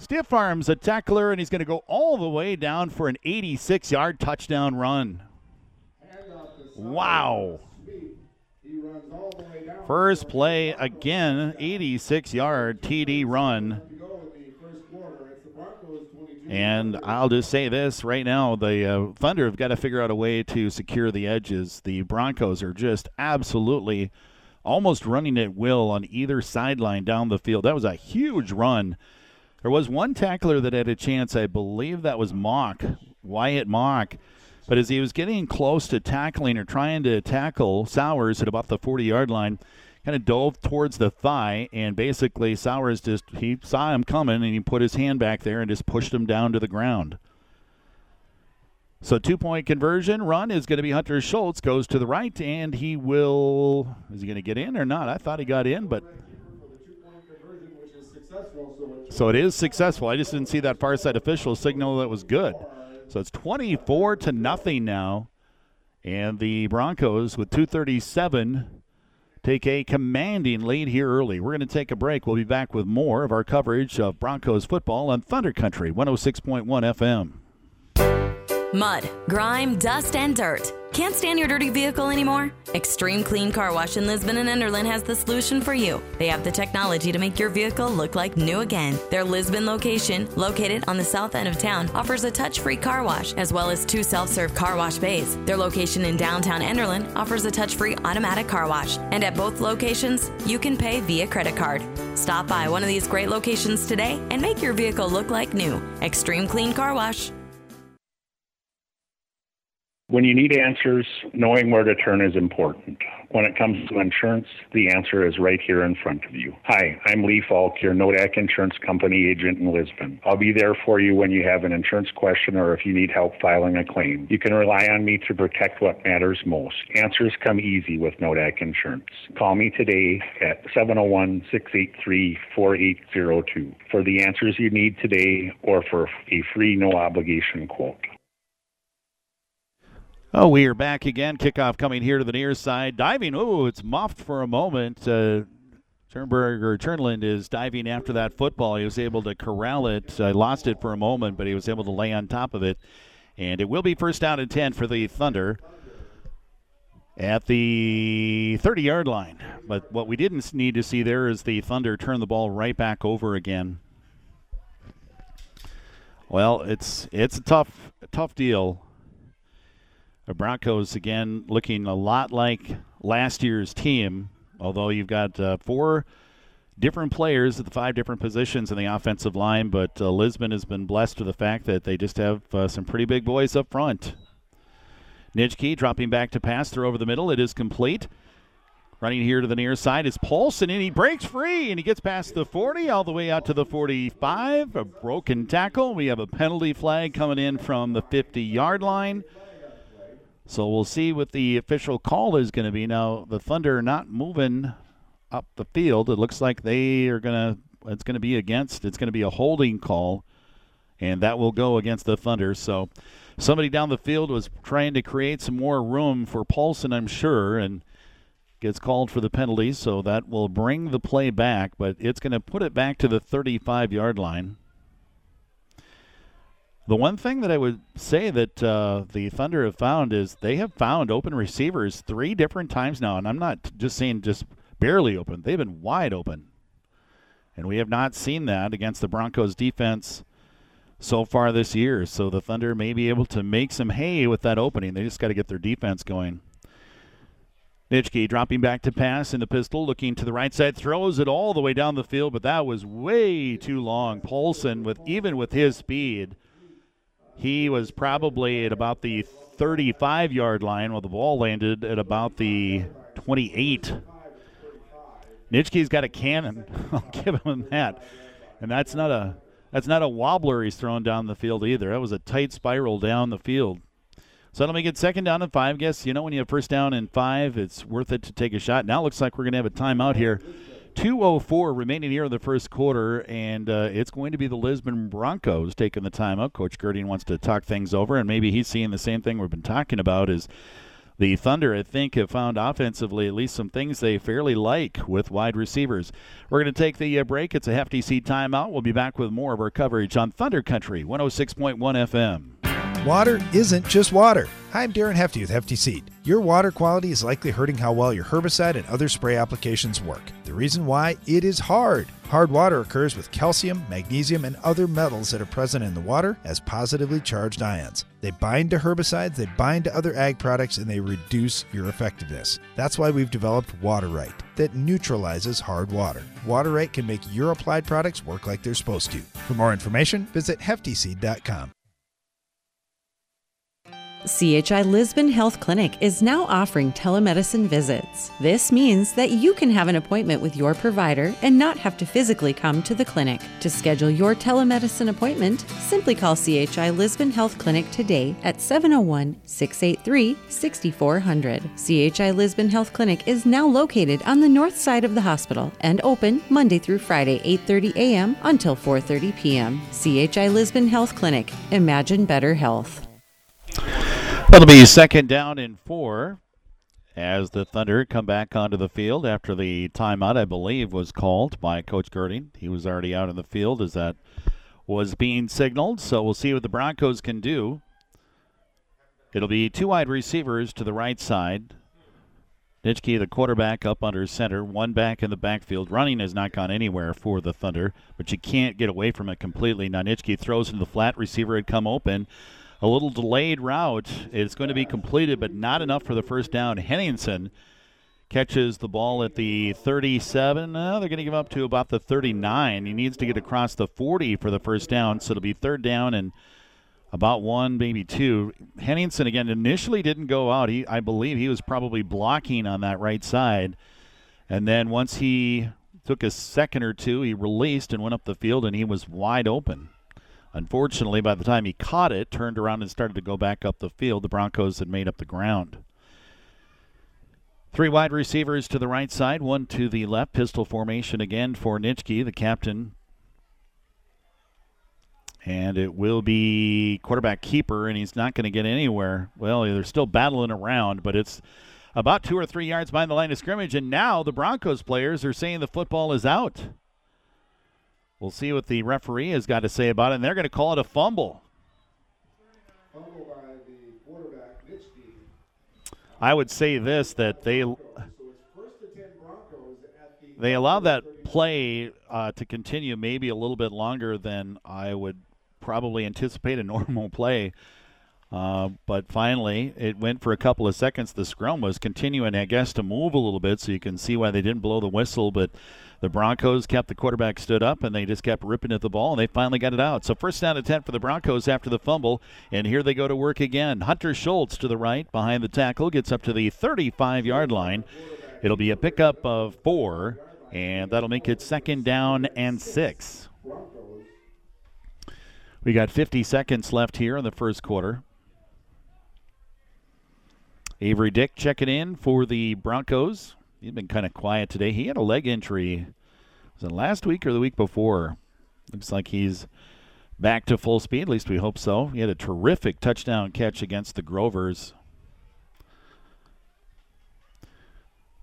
Stiff arms a tackler, and he's going to go all the way down for an 86 yard touchdown run. Wow. First play again, 86 yard TD run. And I'll just say this right now the uh, Thunder have got to figure out a way to secure the edges. The Broncos are just absolutely almost running at will on either sideline down the field. That was a huge run. There was one tackler that had a chance, I believe that was Mock, Wyatt Mock. But as he was getting close to tackling or trying to tackle Sowers at about the 40 yard line, kind of dove towards the thigh, and basically Sowers just he saw him coming and he put his hand back there and just pushed him down to the ground. So two point conversion run is going to be Hunter Schultz goes to the right and he will is he going to get in or not? I thought he got in, but so it is successful. I just didn't see that far side official signal that was good. So it's 24 to nothing now. And the Broncos with 237 take a commanding lead here early. We're going to take a break. We'll be back with more of our coverage of Broncos football on Thunder Country 106.1 FM. Mud, grime, dust, and dirt. Can't stand your dirty vehicle anymore? Extreme Clean Car Wash in Lisbon and Enderlin has the solution for you. They have the technology to make your vehicle look like new again. Their Lisbon location, located on the south end of town, offers a touch free car wash as well as two self serve car wash bays. Their location in downtown Enderlin offers a touch free automatic car wash. And at both locations, you can pay via credit card. Stop by one of these great locations today and make your vehicle look like new. Extreme Clean Car Wash. When you need answers, knowing where to turn is important. When it comes to insurance, the answer is right here in front of you. Hi, I'm Lee Falk, your Nodak Insurance Company agent in Lisbon. I'll be there for you when you have an insurance question or if you need help filing a claim. You can rely on me to protect what matters most. Answers come easy with Nodak Insurance. Call me today at 701 683 4802 for the answers you need today or for a free no obligation quote. Oh, we are back again. Kickoff coming here to the near side. Diving. Oh, it's muffed for a moment. Uh, Turnberg or Turnland is diving after that football. He was able to corral it. Uh, lost it for a moment, but he was able to lay on top of it. And it will be first down and 10 for the Thunder at the 30 yard line. But what we didn't need to see there is the Thunder turn the ball right back over again. Well, it's it's a tough tough deal. The Broncos again looking a lot like last year's team, although you've got uh, four different players at the five different positions in the offensive line. But uh, Lisbon has been blessed with the fact that they just have uh, some pretty big boys up front. Nitschke dropping back to pass through over the middle. It is complete. Running here to the near side is Paulson, and he breaks free, and he gets past the 40 all the way out to the 45. A broken tackle. We have a penalty flag coming in from the 50 yard line. So we'll see what the official call is going to be. Now, the Thunder not moving up the field. It looks like they are going to, it's going to be against, it's going to be a holding call, and that will go against the Thunder. So somebody down the field was trying to create some more room for Paulson, I'm sure, and gets called for the penalty, so that will bring the play back, but it's going to put it back to the 35 yard line. The one thing that I would say that uh, the Thunder have found is they have found open receivers three different times now, and I'm not just saying just barely open, they've been wide open. And we have not seen that against the Broncos defense so far this year. So the Thunder may be able to make some hay with that opening. They just got to get their defense going. Nitschke dropping back to pass in the pistol, looking to the right side, throws it all the way down the field, but that was way too long. Paulson, with even with his speed, he was probably at about the 35 yard line while the ball landed at about the 28. Nitschke's got a cannon. I'll give him that. And that's not a that's not a wobbler he's throwing down the field either. That was a tight spiral down the field. So let me get second down and five. Guess you know when you have first down and five, it's worth it to take a shot. Now it looks like we're going to have a timeout here. 2:04 remaining here in the first quarter, and uh, it's going to be the Lisbon Broncos taking the timeout. Coach Girding wants to talk things over, and maybe he's seeing the same thing we've been talking about. Is the Thunder, I think, have found offensively at least some things they fairly like with wide receivers. We're going to take the uh, break. It's a hefty seed timeout. We'll be back with more of our coverage on Thunder Country 106.1 FM. Water isn't just water. Hi, I'm Darren Hefty with Hefty Seed. Your water quality is likely hurting how well your herbicide and other spray applications work. The reason why it is hard. Hard water occurs with calcium, magnesium, and other metals that are present in the water as positively charged ions. They bind to herbicides, they bind to other ag products, and they reduce your effectiveness. That's why we've developed Water-Right that neutralizes hard water. Water-Right can make your applied products work like they're supposed to. For more information, visit heftyseed.com. CHI Lisbon Health Clinic is now offering telemedicine visits. This means that you can have an appointment with your provider and not have to physically come to the clinic. To schedule your telemedicine appointment, simply call CHI Lisbon Health Clinic today at 701 683 6400. CHI Lisbon Health Clinic is now located on the north side of the hospital and open Monday through Friday 8:30 a.m. until 4:30 p.m. CHI Lisbon Health Clinic. Imagine better health. That'll be second down and four as the Thunder come back onto the field after the timeout, I believe, was called by Coach Girding. He was already out in the field as that was being signaled. So we'll see what the Broncos can do. It'll be two wide receivers to the right side. Nitschke, the quarterback, up under center. One back in the backfield. Running has not gone anywhere for the Thunder, but you can't get away from it completely. Now Nitschke throws into the flat. Receiver had come open a little delayed route. It's going to be completed, but not enough for the first down. Henningsen catches the ball at the 37. Uh, they're going to give up to about the 39. He needs to get across the 40 for the first down, so it'll be third down and about one, maybe two. Henningsen again initially didn't go out. He, I believe, he was probably blocking on that right side, and then once he took a second or two, he released and went up the field, and he was wide open. Unfortunately, by the time he caught it, turned around and started to go back up the field, the Broncos had made up the ground. Three wide receivers to the right side, one to the left. Pistol formation again for Nitschke, the captain. And it will be quarterback keeper, and he's not going to get anywhere. Well, they're still battling around, but it's about two or three yards behind the line of scrimmage. And now the Broncos players are saying the football is out. We'll see what the referee has got to say about it, and they're going to call it a fumble. Fumble by the quarterback, I would say this that they they allowed that play uh, to continue maybe a little bit longer than I would probably anticipate a normal play. Uh, but finally, it went for a couple of seconds. The scrum was continuing, I guess, to move a little bit, so you can see why they didn't blow the whistle. But the Broncos kept the quarterback stood up, and they just kept ripping at the ball, and they finally got it out. So first down to 10 for the Broncos after the fumble, and here they go to work again. Hunter Schultz to the right behind the tackle gets up to the 35 yard line. It'll be a pickup of four, and that'll make it second down and six. We got 50 seconds left here in the first quarter. Avery Dick checking in for the Broncos. He's been kind of quiet today. He had a leg injury. Was it last week or the week before? Looks like he's back to full speed. At least we hope so. He had a terrific touchdown catch against the Grovers.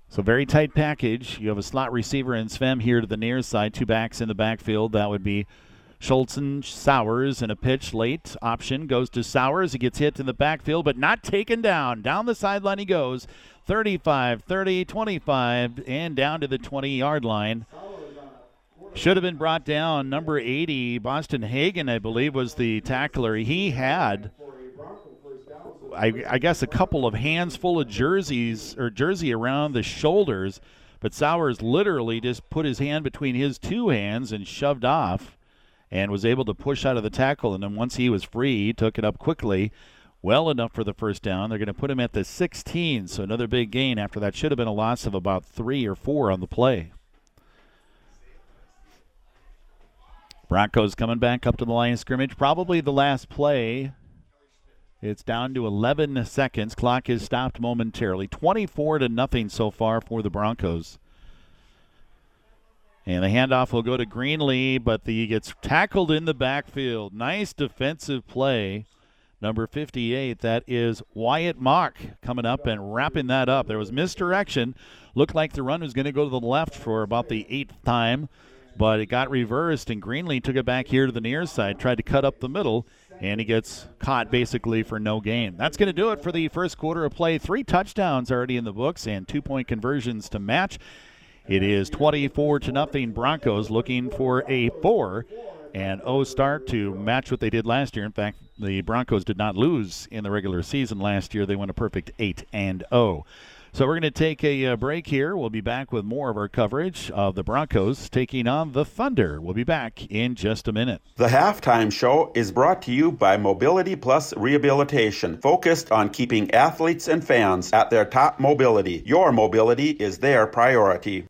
So very tight package. You have a slot receiver in Svem here to the near side. Two backs in the backfield. That would be Schultz and Sowers in a pitch late option goes to Sowers. He gets hit in the backfield, but not taken down. Down the sideline he goes. 35, 30, 25, and down to the 20 yard line. Should have been brought down. Number 80, Boston Hagan, I believe, was the tackler. He had, I, I guess, a couple of hands full of jerseys or jersey around the shoulders, but Sowers literally just put his hand between his two hands and shoved off and was able to push out of the tackle. And then once he was free, he took it up quickly, well enough for the first down. They're going to put him at the 16, so another big gain after that should have been a loss of about three or four on the play. Broncos coming back up to the line of scrimmage. Probably the last play. It's down to 11 seconds. Clock is stopped momentarily. 24 to nothing so far for the Broncos. And the handoff will go to Greenlee, but he gets tackled in the backfield. Nice defensive play. Number 58, that is Wyatt Mock coming up and wrapping that up. There was misdirection. Looked like the run was going to go to the left for about the eighth time, but it got reversed, and Greenlee took it back here to the near side, tried to cut up the middle, and he gets caught basically for no gain. That's going to do it for the first quarter of play. Three touchdowns already in the books and two point conversions to match. It is 24 to nothing. Broncos looking for a 4 and 0 start to match what they did last year. In fact, the Broncos did not lose in the regular season last year. They went a perfect 8 and 0. So we're going to take a uh, break here. We'll be back with more of our coverage of the Broncos taking on the Thunder. We'll be back in just a minute. The halftime show is brought to you by Mobility Plus Rehabilitation, focused on keeping athletes and fans at their top mobility. Your mobility is their priority.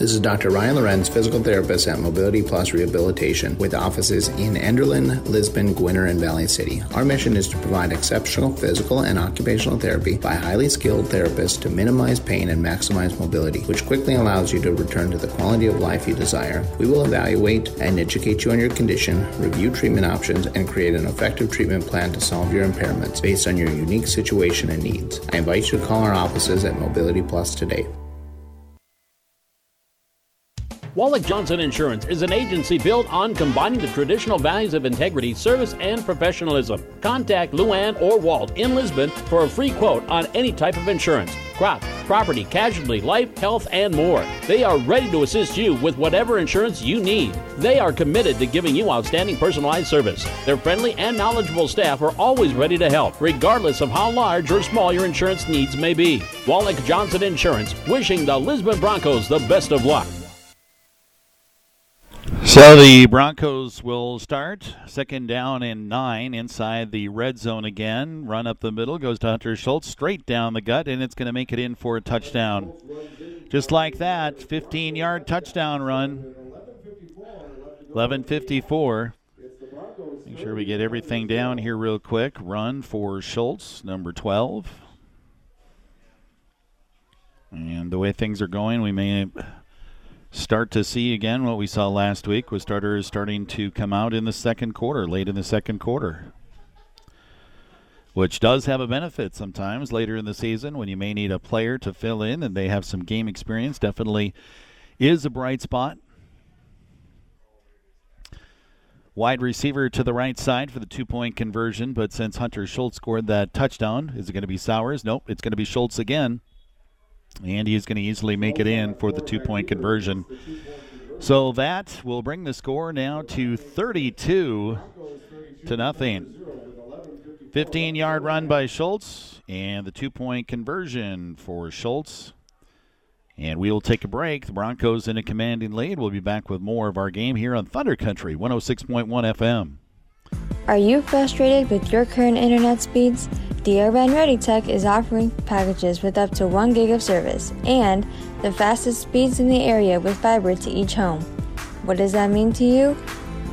This is Dr. Ryan Lorenz, physical therapist at Mobility Plus Rehabilitation, with offices in Enderlin, Lisbon, Gwinner, and Valley City. Our mission is to provide exceptional physical and occupational therapy by highly skilled therapists to minimize pain and maximize mobility, which quickly allows you to return to the quality of life you desire. We will evaluate and educate you on your condition, review treatment options, and create an effective treatment plan to solve your impairments based on your unique situation and needs. I invite you to call our offices at Mobility Plus today. Wallach Johnson Insurance is an agency built on combining the traditional values of integrity, service, and professionalism. Contact Luann or Walt in Lisbon for a free quote on any type of insurance crop, property, casualty, life, health, and more. They are ready to assist you with whatever insurance you need. They are committed to giving you outstanding personalized service. Their friendly and knowledgeable staff are always ready to help, regardless of how large or small your insurance needs may be. Wallach Johnson Insurance, wishing the Lisbon Broncos the best of luck. So the Broncos will start second down and nine inside the red zone again. Run up the middle goes to Hunter Schultz straight down the gut, and it's going to make it in for a touchdown. Just like that, 15 yard touchdown run. 11:54. Make sure we get everything down here real quick. Run for Schultz, number 12. And the way things are going, we may start to see again what we saw last week with starters starting to come out in the second quarter, late in the second quarter. Which does have a benefit sometimes later in the season when you may need a player to fill in and they have some game experience. Definitely is a bright spot. Wide receiver to the right side for the two point conversion, but since Hunter Schultz scored that touchdown, is it going to be Sowers? Nope, it's going to be Schultz again. And he's going to easily make it in for the two point conversion. So that will bring the score now to 32 to nothing. 15 yard run by Schultz and the two point conversion for Schultz. And we will take a break. The Broncos in a commanding lead. We'll be back with more of our game here on Thunder Country 106.1 FM. Are you frustrated with your current internet speeds? DRN Ready Tech is offering packages with up to 1 gig of service and the fastest speeds in the area with fiber to each home. What does that mean to you?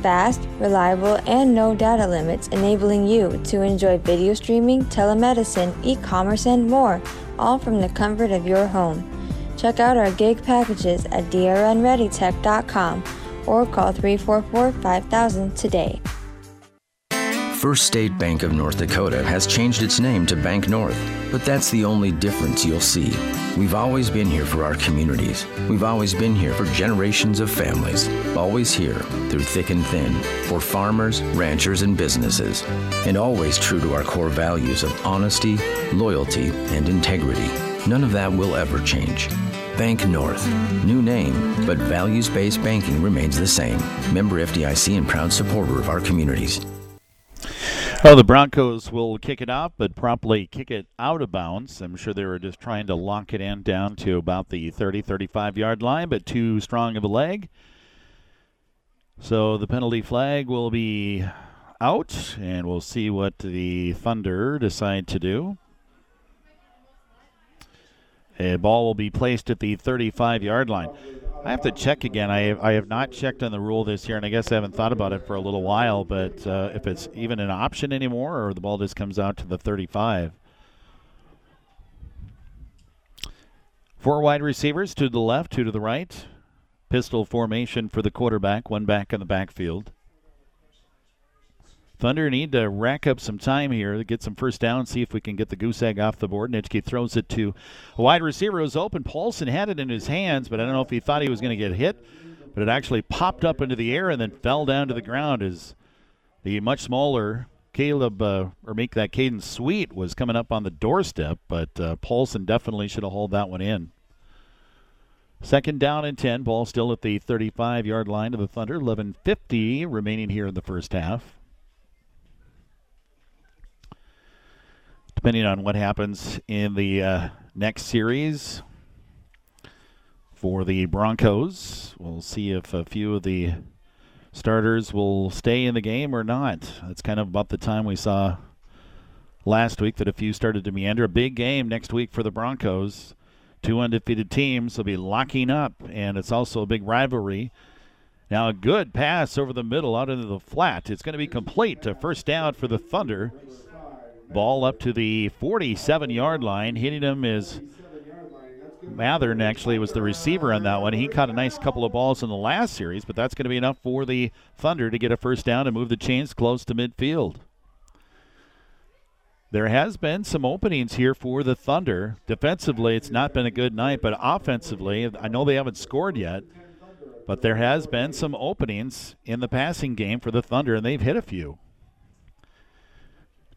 Fast, reliable, and no data limits, enabling you to enjoy video streaming, telemedicine, e commerce, and more, all from the comfort of your home. Check out our gig packages at drnreadytech.com or call 344 5000 today. First State Bank of North Dakota has changed its name to Bank North, but that's the only difference you'll see. We've always been here for our communities. We've always been here for generations of families. Always here through thick and thin for farmers, ranchers, and businesses. And always true to our core values of honesty, loyalty, and integrity. None of that will ever change. Bank North. New name, but values based banking remains the same. Member FDIC and proud supporter of our communities. Oh, the Broncos will kick it off, but promptly kick it out of bounds. I'm sure they were just trying to lock it in down to about the 30, 35 yard line, but too strong of a leg. So the penalty flag will be out, and we'll see what the Thunder decide to do. A ball will be placed at the 35 yard line. I have to check again. I I have not checked on the rule this year, and I guess I haven't thought about it for a little while. But uh, if it's even an option anymore, or the ball just comes out to the 35. Four wide receivers, two to the left, two to the right. Pistol formation for the quarterback, one back in the backfield. Thunder need to rack up some time here get some first down, see if we can get the goose egg off the board. Nitschke throws it to a wide receiver who's open. Paulson had it in his hands, but I don't know if he thought he was going to get hit. But it actually popped up into the air and then fell down to the ground as the much smaller Caleb, uh, or make that Caden Sweet, was coming up on the doorstep. But uh, Paulson definitely should have hauled that one in. Second down and 10. Ball still at the 35 yard line of the Thunder. 11.50 remaining here in the first half. Depending on what happens in the uh, next series for the Broncos. We'll see if a few of the starters will stay in the game or not. That's kind of about the time we saw last week that a few started to meander. A big game next week for the Broncos. Two undefeated teams will be locking up, and it's also a big rivalry. Now, a good pass over the middle out into the flat. It's going to be complete to first down for the Thunder. Ball up to the 47 yard line. Hitting him is Mathern, actually, was the receiver on that one. He caught a nice couple of balls in the last series, but that's going to be enough for the Thunder to get a first down and move the chains close to midfield. There has been some openings here for the Thunder. Defensively, it's not been a good night, but offensively, I know they haven't scored yet, but there has been some openings in the passing game for the Thunder, and they've hit a few.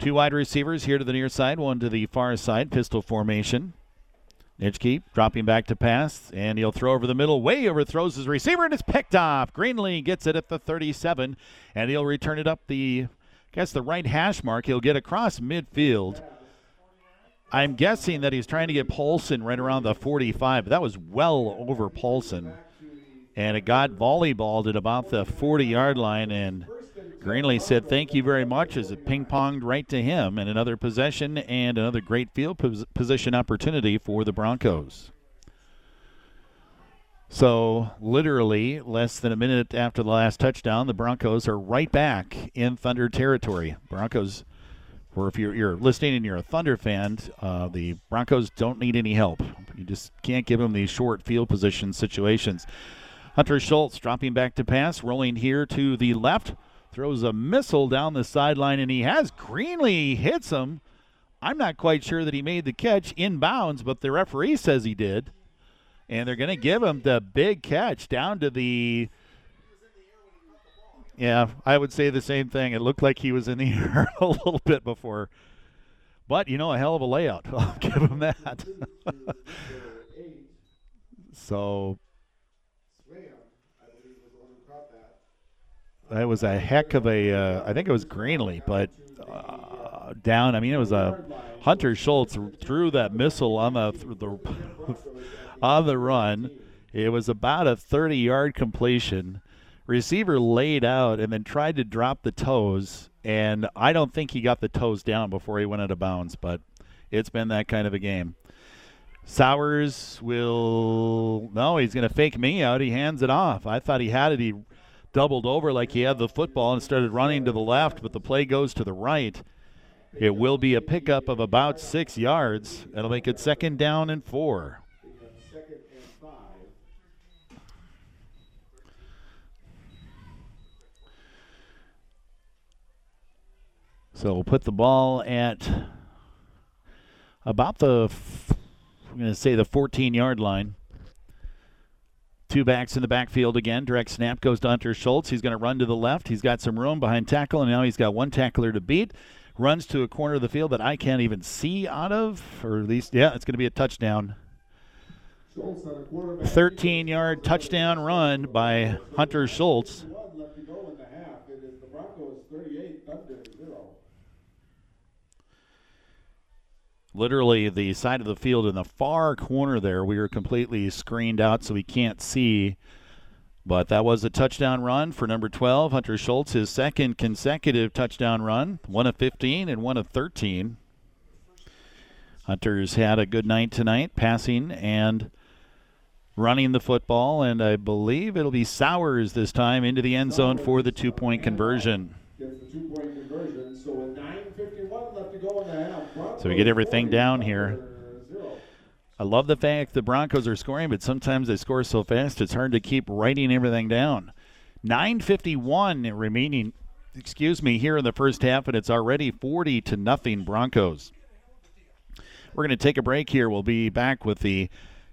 Two wide receivers here to the near side, one to the far side, pistol formation. Nitschke dropping back to pass, and he'll throw over the middle, way overthrows his receiver, and it's picked off. Greenlee gets it at the 37, and he'll return it up the, I guess the right hash mark. He'll get across midfield. I'm guessing that he's trying to get Paulson right around the 45, but that was well over Paulson. And it got volleyballed at about the 40 yard line, and Greenlee said thank you very much as it ping ponged right to him and another possession and another great field pos- position opportunity for the Broncos. So, literally, less than a minute after the last touchdown, the Broncos are right back in Thunder territory. Broncos, or if you're, you're listening and you're a Thunder fan, uh, the Broncos don't need any help. You just can't give them these short field position situations. Hunter Schultz dropping back to pass, rolling here to the left throws a missile down the sideline, and he has Greenlee hits him. I'm not quite sure that he made the catch inbounds, but the referee says he did. And they're going to give him the big catch down to the Yeah, I would say the same thing. It looked like he was in the air a little bit before. But, you know, a hell of a layout. I'll give him that. so that was a heck of a. Uh, I think it was Greenlee, but uh, down. I mean, it was a Hunter Schultz threw that missile on the, the on the run. It was about a 30-yard completion. Receiver laid out and then tried to drop the toes, and I don't think he got the toes down before he went out of bounds. But it's been that kind of a game. Sowers will no, he's going to fake me out. He hands it off. I thought he had it. He doubled over like he had the football and started running to the left, but the play goes to the right. It will be a pickup of about six yards. That'll make it second down and four. So we'll put the ball at about the, I'm going to say the 14 yard line. Two backs in the backfield again. Direct snap goes to Hunter Schultz. He's going to run to the left. He's got some room behind tackle, and now he's got one tackler to beat. Runs to a corner of the field that I can't even see out of, or at least, yeah, it's going to be a touchdown. 13 yard touchdown run by Hunter Schultz. Literally the side of the field in the far corner there. We were completely screened out so we can't see. But that was a touchdown run for number 12, Hunter Schultz, his second consecutive touchdown run, one of 15 and one of 13. Hunter's had a good night tonight, passing and running the football, and I believe it'll be Sowers this time into the end zone for the two point conversion. So we get everything down here. I love the fact the Broncos are scoring, but sometimes they score so fast it's hard to keep writing everything down. 9:51 remaining, excuse me, here in the first half, and it's already 40 to nothing Broncos. We're going to take a break here. We'll be back with the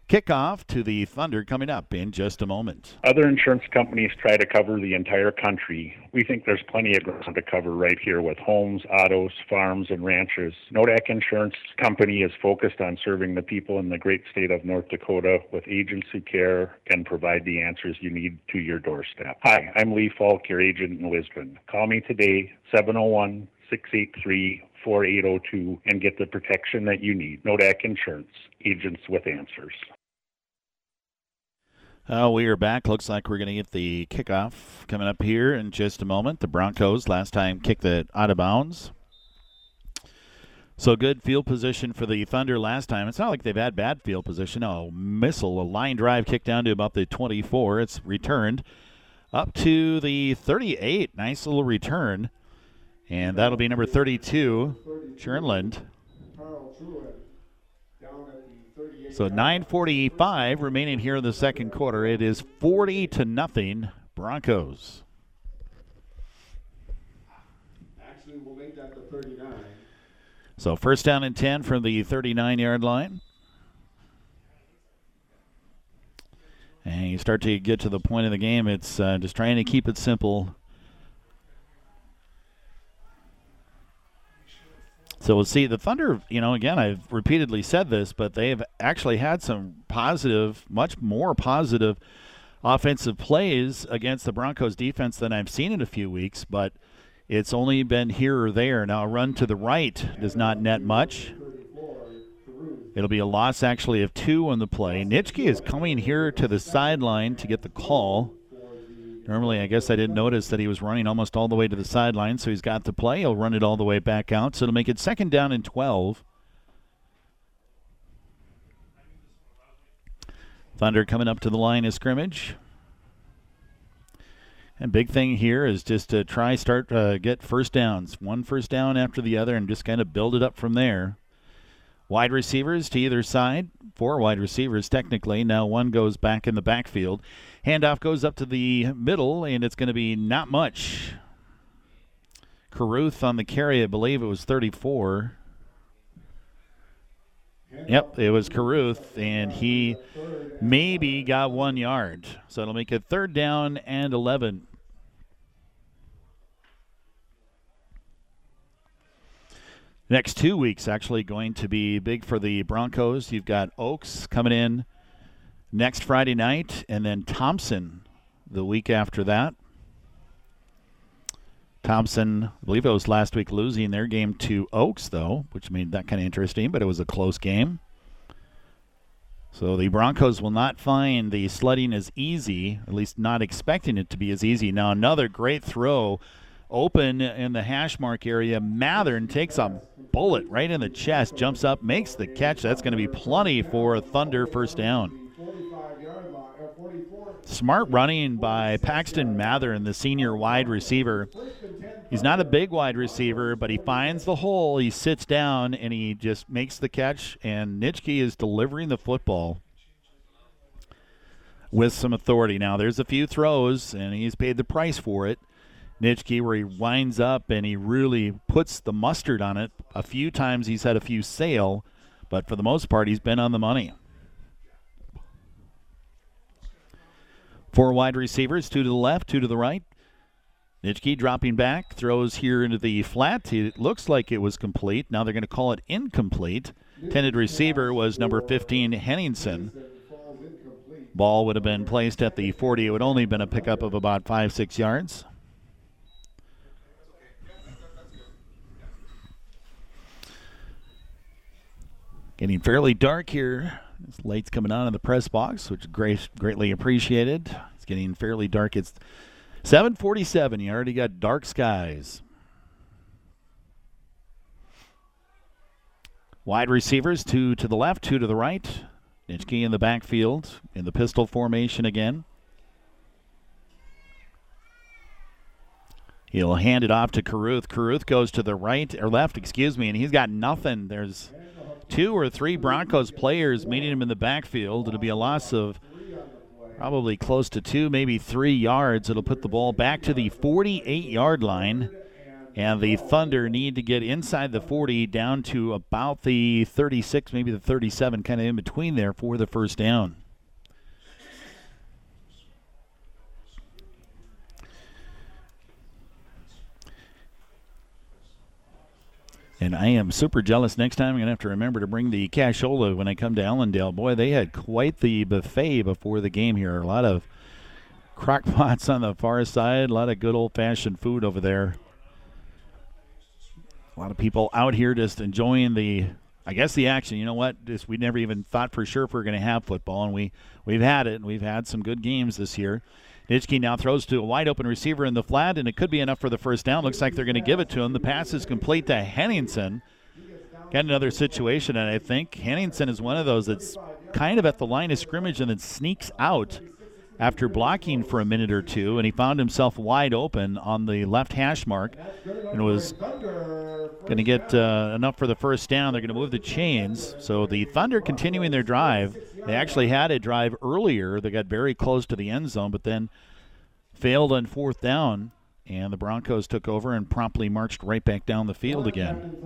Kickoff to the Thunder coming up in just a moment. Other insurance companies try to cover the entire country. We think there's plenty of ground to cover right here with homes, autos, farms, and ranches. Nodak Insurance Company is focused on serving the people in the great state of North Dakota with agency care and provide the answers you need to your doorstep. Hi, I'm Lee Falk, your agent in Lisbon. Call me today, 701 683 4802 and get the protection that you need. Nodak Insurance, agents with answers. Uh, we are back. Looks like we're going to get the kickoff coming up here in just a moment. The Broncos last time kicked it out of bounds. So good field position for the Thunder last time. It's not like they've had bad field position. Oh, missile, a line drive kicked down to about the 24. It's returned up to the 38. Nice little return. And that'll be number 32, Chernland. So 9:45 remaining here in the second quarter. It is 40 to nothing Broncos. Actually, we'll make that the 39. So first down and 10 from the 39-yard line. And you start to get to the point of the game. It's uh, just trying to keep it simple. So we'll see. The Thunder, you know, again, I've repeatedly said this, but they've actually had some positive, much more positive offensive plays against the Broncos defense than I've seen in a few weeks, but it's only been here or there. Now, a run to the right does not net much. It'll be a loss, actually, of two on the play. Nitschke is coming here to the sideline to get the call. Normally, I guess I didn't notice that he was running almost all the way to the sideline, so he's got the play. He'll run it all the way back out, so it'll make it second down and 12. Thunder coming up to the line of scrimmage. And big thing here is just to try start uh, get first downs, one first down after the other, and just kind of build it up from there. Wide receivers to either side, four wide receivers technically. Now one goes back in the backfield. Handoff goes up to the middle, and it's going to be not much. Carruth on the carry, I believe it was 34. Yep, it was Carruth, and he maybe got one yard. So it'll make it third down and 11. Next two weeks actually going to be big for the Broncos. You've got Oakes coming in next Friday night, and then Thompson the week after that. Thompson, I believe it was last week, losing their game to Oakes, though, which made that kind of interesting, but it was a close game. So the Broncos will not find the sledding as easy, at least not expecting it to be as easy. Now, another great throw open in the hash mark area. Mathern takes a bullet right in the chest, jumps up, makes the catch. That's going to be plenty for Thunder first down. Smart running by Paxton Mathern, the senior wide receiver. He's not a big wide receiver, but he finds the hole, he sits down, and he just makes the catch. And Nitschke is delivering the football with some authority. Now, there's a few throws, and he's paid the price for it. Nitschke, where he winds up and he really puts the mustard on it. A few times he's had a few sail, but for the most part, he's been on the money. Four wide receivers, two to the left, two to the right. Nitschke dropping back, throws here into the flat. It looks like it was complete. Now they're going to call it incomplete. Intended receiver was number 15, Henningsen. Ball would have been placed at the 40. It would only have been a pickup of about five, six yards. Getting fairly dark here. This light's coming on in the press box, which great, greatly appreciated. It's getting fairly dark. It's 747. You already got dark skies. Wide receivers, two to the left, two to the right. Nitschke in the backfield in the pistol formation again. He'll hand it off to Caruth. Caruth goes to the right or left, excuse me, and he's got nothing. There's two or three Broncos players meeting him in the backfield. It'll be a loss of probably close to two, maybe three yards. It'll put the ball back to the 48 yard line. And the Thunder need to get inside the 40 down to about the 36, maybe the 37, kind of in between there for the first down. And I am super jealous. Next time, I'm going to have to remember to bring the cashola when I come to Ellendale. Boy, they had quite the buffet before the game here. A lot of crock pots on the far side, a lot of good old fashioned food over there. A lot of people out here just enjoying the, I guess, the action. You know what? Just, we never even thought for sure if we are going to have football, and we, we've had it, and we've had some good games this year. Nitschke now throws to a wide open receiver in the flat, and it could be enough for the first down. Looks like they're going to give it to him. The pass is complete to Henningsen. Got another situation, and I think Henningsen is one of those that's kind of at the line of scrimmage and then sneaks out after blocking for a minute or two, and he found himself wide open on the left hash mark and was going to get uh, enough for the first down. They're going to move the chains. So the Thunder continuing their drive. They actually had a drive earlier. They got very close to the end zone, but then failed on fourth down. And the Broncos took over and promptly marched right back down the field again.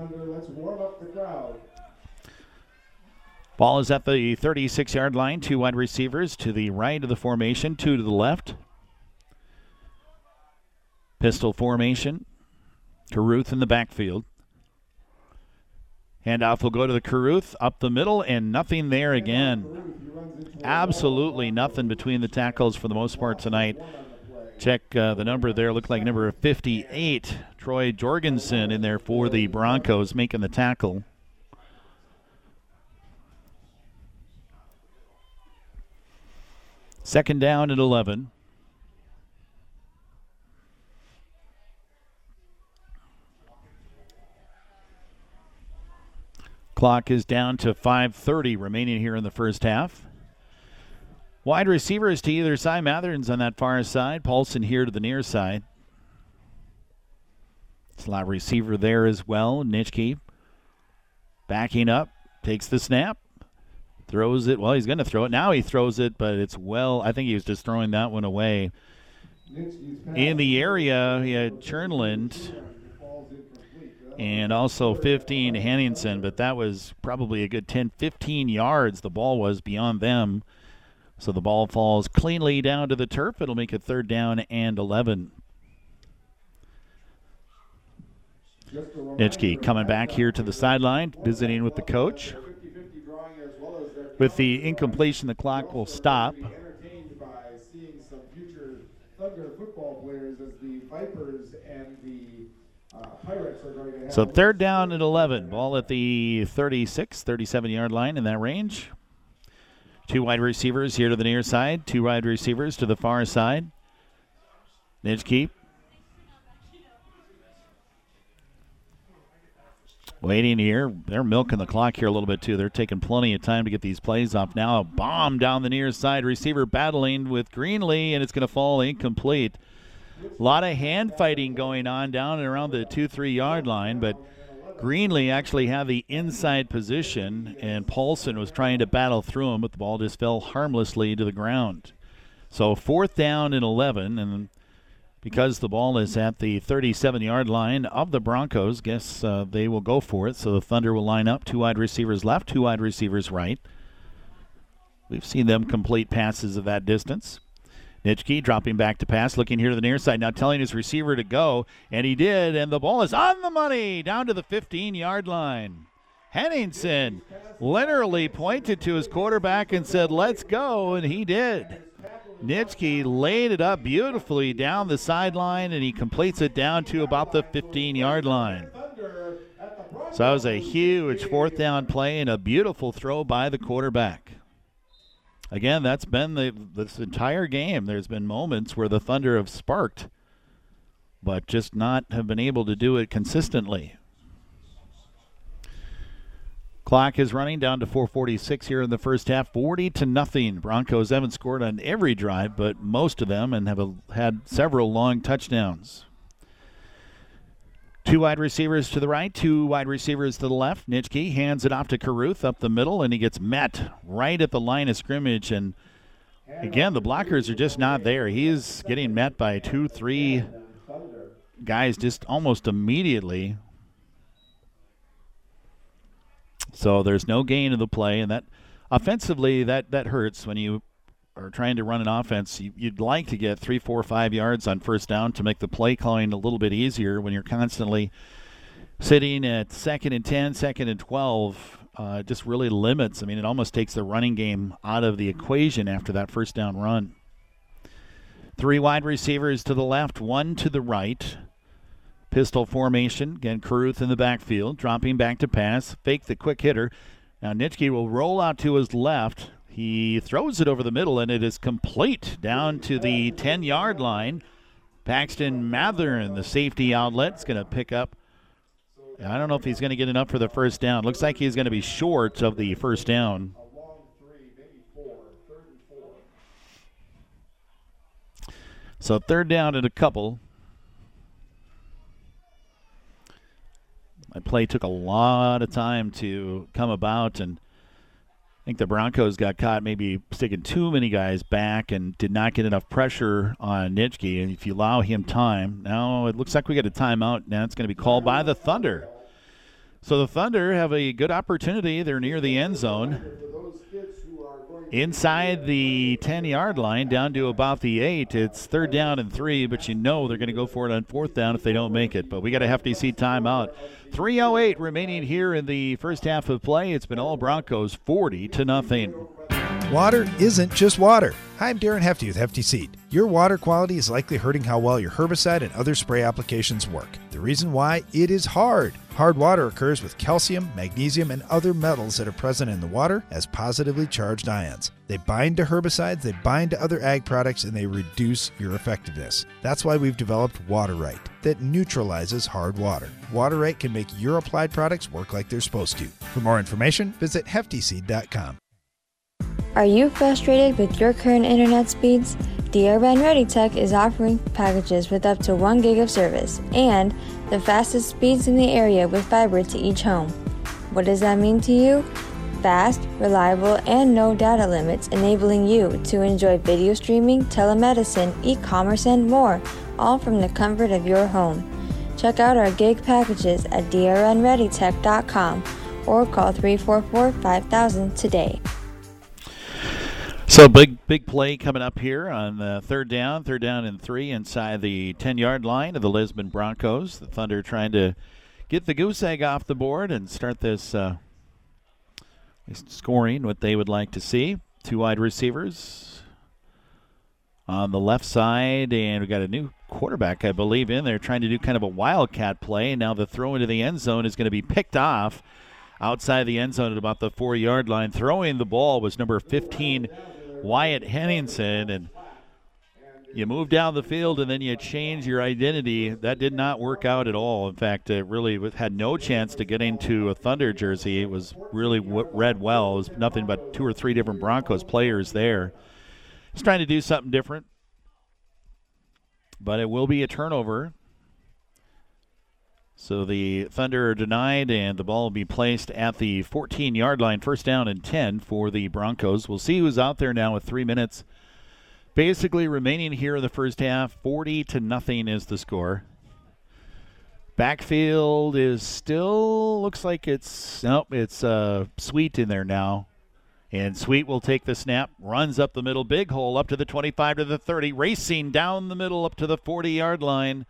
Ball is at the 36 yard line. Two wide receivers to the right of the formation, two to the left. Pistol formation. Caruth in the backfield. Handoff will go to the Caruth up the middle, and nothing there again. Absolutely nothing between the tackles for the most part tonight. Check uh, the number there. Looked like number 58, Troy Jorgensen, in there for the Broncos, making the tackle. Second down at 11. Clock is down to 5:30 remaining here in the first half. Wide receivers to either side. Mathern's on that far side. Paulson here to the near side. Slot receiver there as well. Nitschke backing up, takes the snap, throws it. Well, he's going to throw it. Now he throws it, but it's well. I think he was just throwing that one away. In the area, he had Churnland and also 15 Henningsen, but that was probably a good 10, 15 yards. The ball was beyond them. So the ball falls cleanly down to the turf. It'll make it third down and 11. Nitschke coming back here to the sideline, visiting with the coach. With the incompletion, the clock will stop. Thunder football players as the Vipers and the uh, Pirates are going to. So third down at 11. Ball at the 36, 37 yard line in that range. Two wide receivers here to the near side, two wide receivers to the far side. Nitschke Waiting here. They're milking the clock here a little bit, too. They're taking plenty of time to get these plays off. Now a bomb down the near side. Receiver battling with Greenlee, and it's going to fall incomplete. A lot of hand fighting going on down and around the two, three yard line, but Greenlee actually had the inside position, and Paulson was trying to battle through him, but the ball just fell harmlessly to the ground. So fourth down and 11, and because the ball is at the 37 yard line of the Broncos. Guess uh, they will go for it. So the Thunder will line up two wide receivers left, two wide receivers right. We've seen them complete passes of that distance. Nitschke dropping back to pass, looking here to the near side, now telling his receiver to go, and he did, and the ball is on the money down to the 15 yard line. Henningsen literally pointed to his quarterback and said, Let's go, and he did. Nitschke laid it up beautifully down the sideline, and he completes it down to about the 15 yard line. So that was a huge fourth down play and a beautiful throw by the quarterback. Again, that's been the this entire game. There's been moments where the Thunder have sparked, but just not have been able to do it consistently. Clock is running down to 446 here in the first half, 40 to nothing. Broncos haven't scored on every drive, but most of them, and have a, had several long touchdowns. Two wide receivers to the right, two wide receivers to the left. Nitschke hands it off to Caruth up the middle, and he gets met right at the line of scrimmage. And again, the blockers are just not there. He is getting met by two, three guys just almost immediately. So there's no gain of the play, and that offensively that that hurts when you are trying to run an offense. You, would like to get three, four, five yards on first down to make the play calling a little bit easier when you're constantly sitting at second and 10, second and 12. Uh, just really limits. I mean, it almost takes the running game out of the equation after that first down run. Three wide receivers to the left, one to the right. Pistol formation. Again, Caruth in the backfield, dropping back to pass. Fake the quick hitter. Now Nitschke will roll out to his left. He throws it over the middle, and it is complete down to the 10 yard line. Paxton Mathern, the safety outlet, is going to pick up. I don't know if he's going to get enough for the first down. Looks like he's going to be short of the first down. So third down and a couple. My play took a lot of time to come about, and I think the Broncos got caught maybe sticking too many guys back and did not get enough pressure on Nitschke. And if you allow him time, now it looks like we get a timeout. Now it's going to be called by the Thunder. So the Thunder have a good opportunity. They're near the end zone inside the 10 yard line down to about the 8. It's third down and three, but you know they're going to go for it on fourth down if they don't make it. But we got a Hefty Seed timeout. 308 remaining here in the first half of play. It's been all Broncos 40 to nothing. Water isn't just water. Hi, I'm Darren Hefty with Hefty Seed. Your water quality is likely hurting how well your herbicide and other spray applications work. The reason why it is hard. Hard water occurs with calcium, magnesium, and other metals that are present in the water as positively charged ions. They bind to herbicides, they bind to other ag products, and they reduce your effectiveness. That's why we've developed Water Right that neutralizes hard water. Water Right can make your applied products work like they're supposed to. For more information, visit heftyseed.com. Are you frustrated with your current internet speeds? DRN Ready Tech is offering packages with up to 1 gig of service and the fastest speeds in the area with fiber to each home. What does that mean to you? Fast, reliable, and no data limits, enabling you to enjoy video streaming, telemedicine, e commerce, and more, all from the comfort of your home. Check out our gig packages at drnreadytech.com or call 344 5000 today. So big big play coming up here on the third down, third down and three inside the 10 yard line of the Lisbon Broncos. The Thunder trying to get the goose egg off the board and start this uh, scoring what they would like to see. Two wide receivers on the left side, and we got a new quarterback, I believe, in there trying to do kind of a wildcat play. Now the throw into the end zone is going to be picked off outside the end zone at about the four yard line. Throwing the ball was number 15, Wyatt Henningsen, and you move down the field and then you change your identity. That did not work out at all. In fact, it really had no chance to get into a Thunder jersey. It was really read well. It was nothing but two or three different Broncos players there. He's trying to do something different, but it will be a turnover. So the Thunder are denied, and the ball will be placed at the 14 yard line, first down and 10 for the Broncos. We'll see who's out there now with three minutes basically remaining here in the first half. 40 to nothing is the score. Backfield is still looks like it's nope, it's uh, Sweet in there now. And Sweet will take the snap, runs up the middle, big hole up to the 25 to the 30, racing down the middle up to the 40 yard line.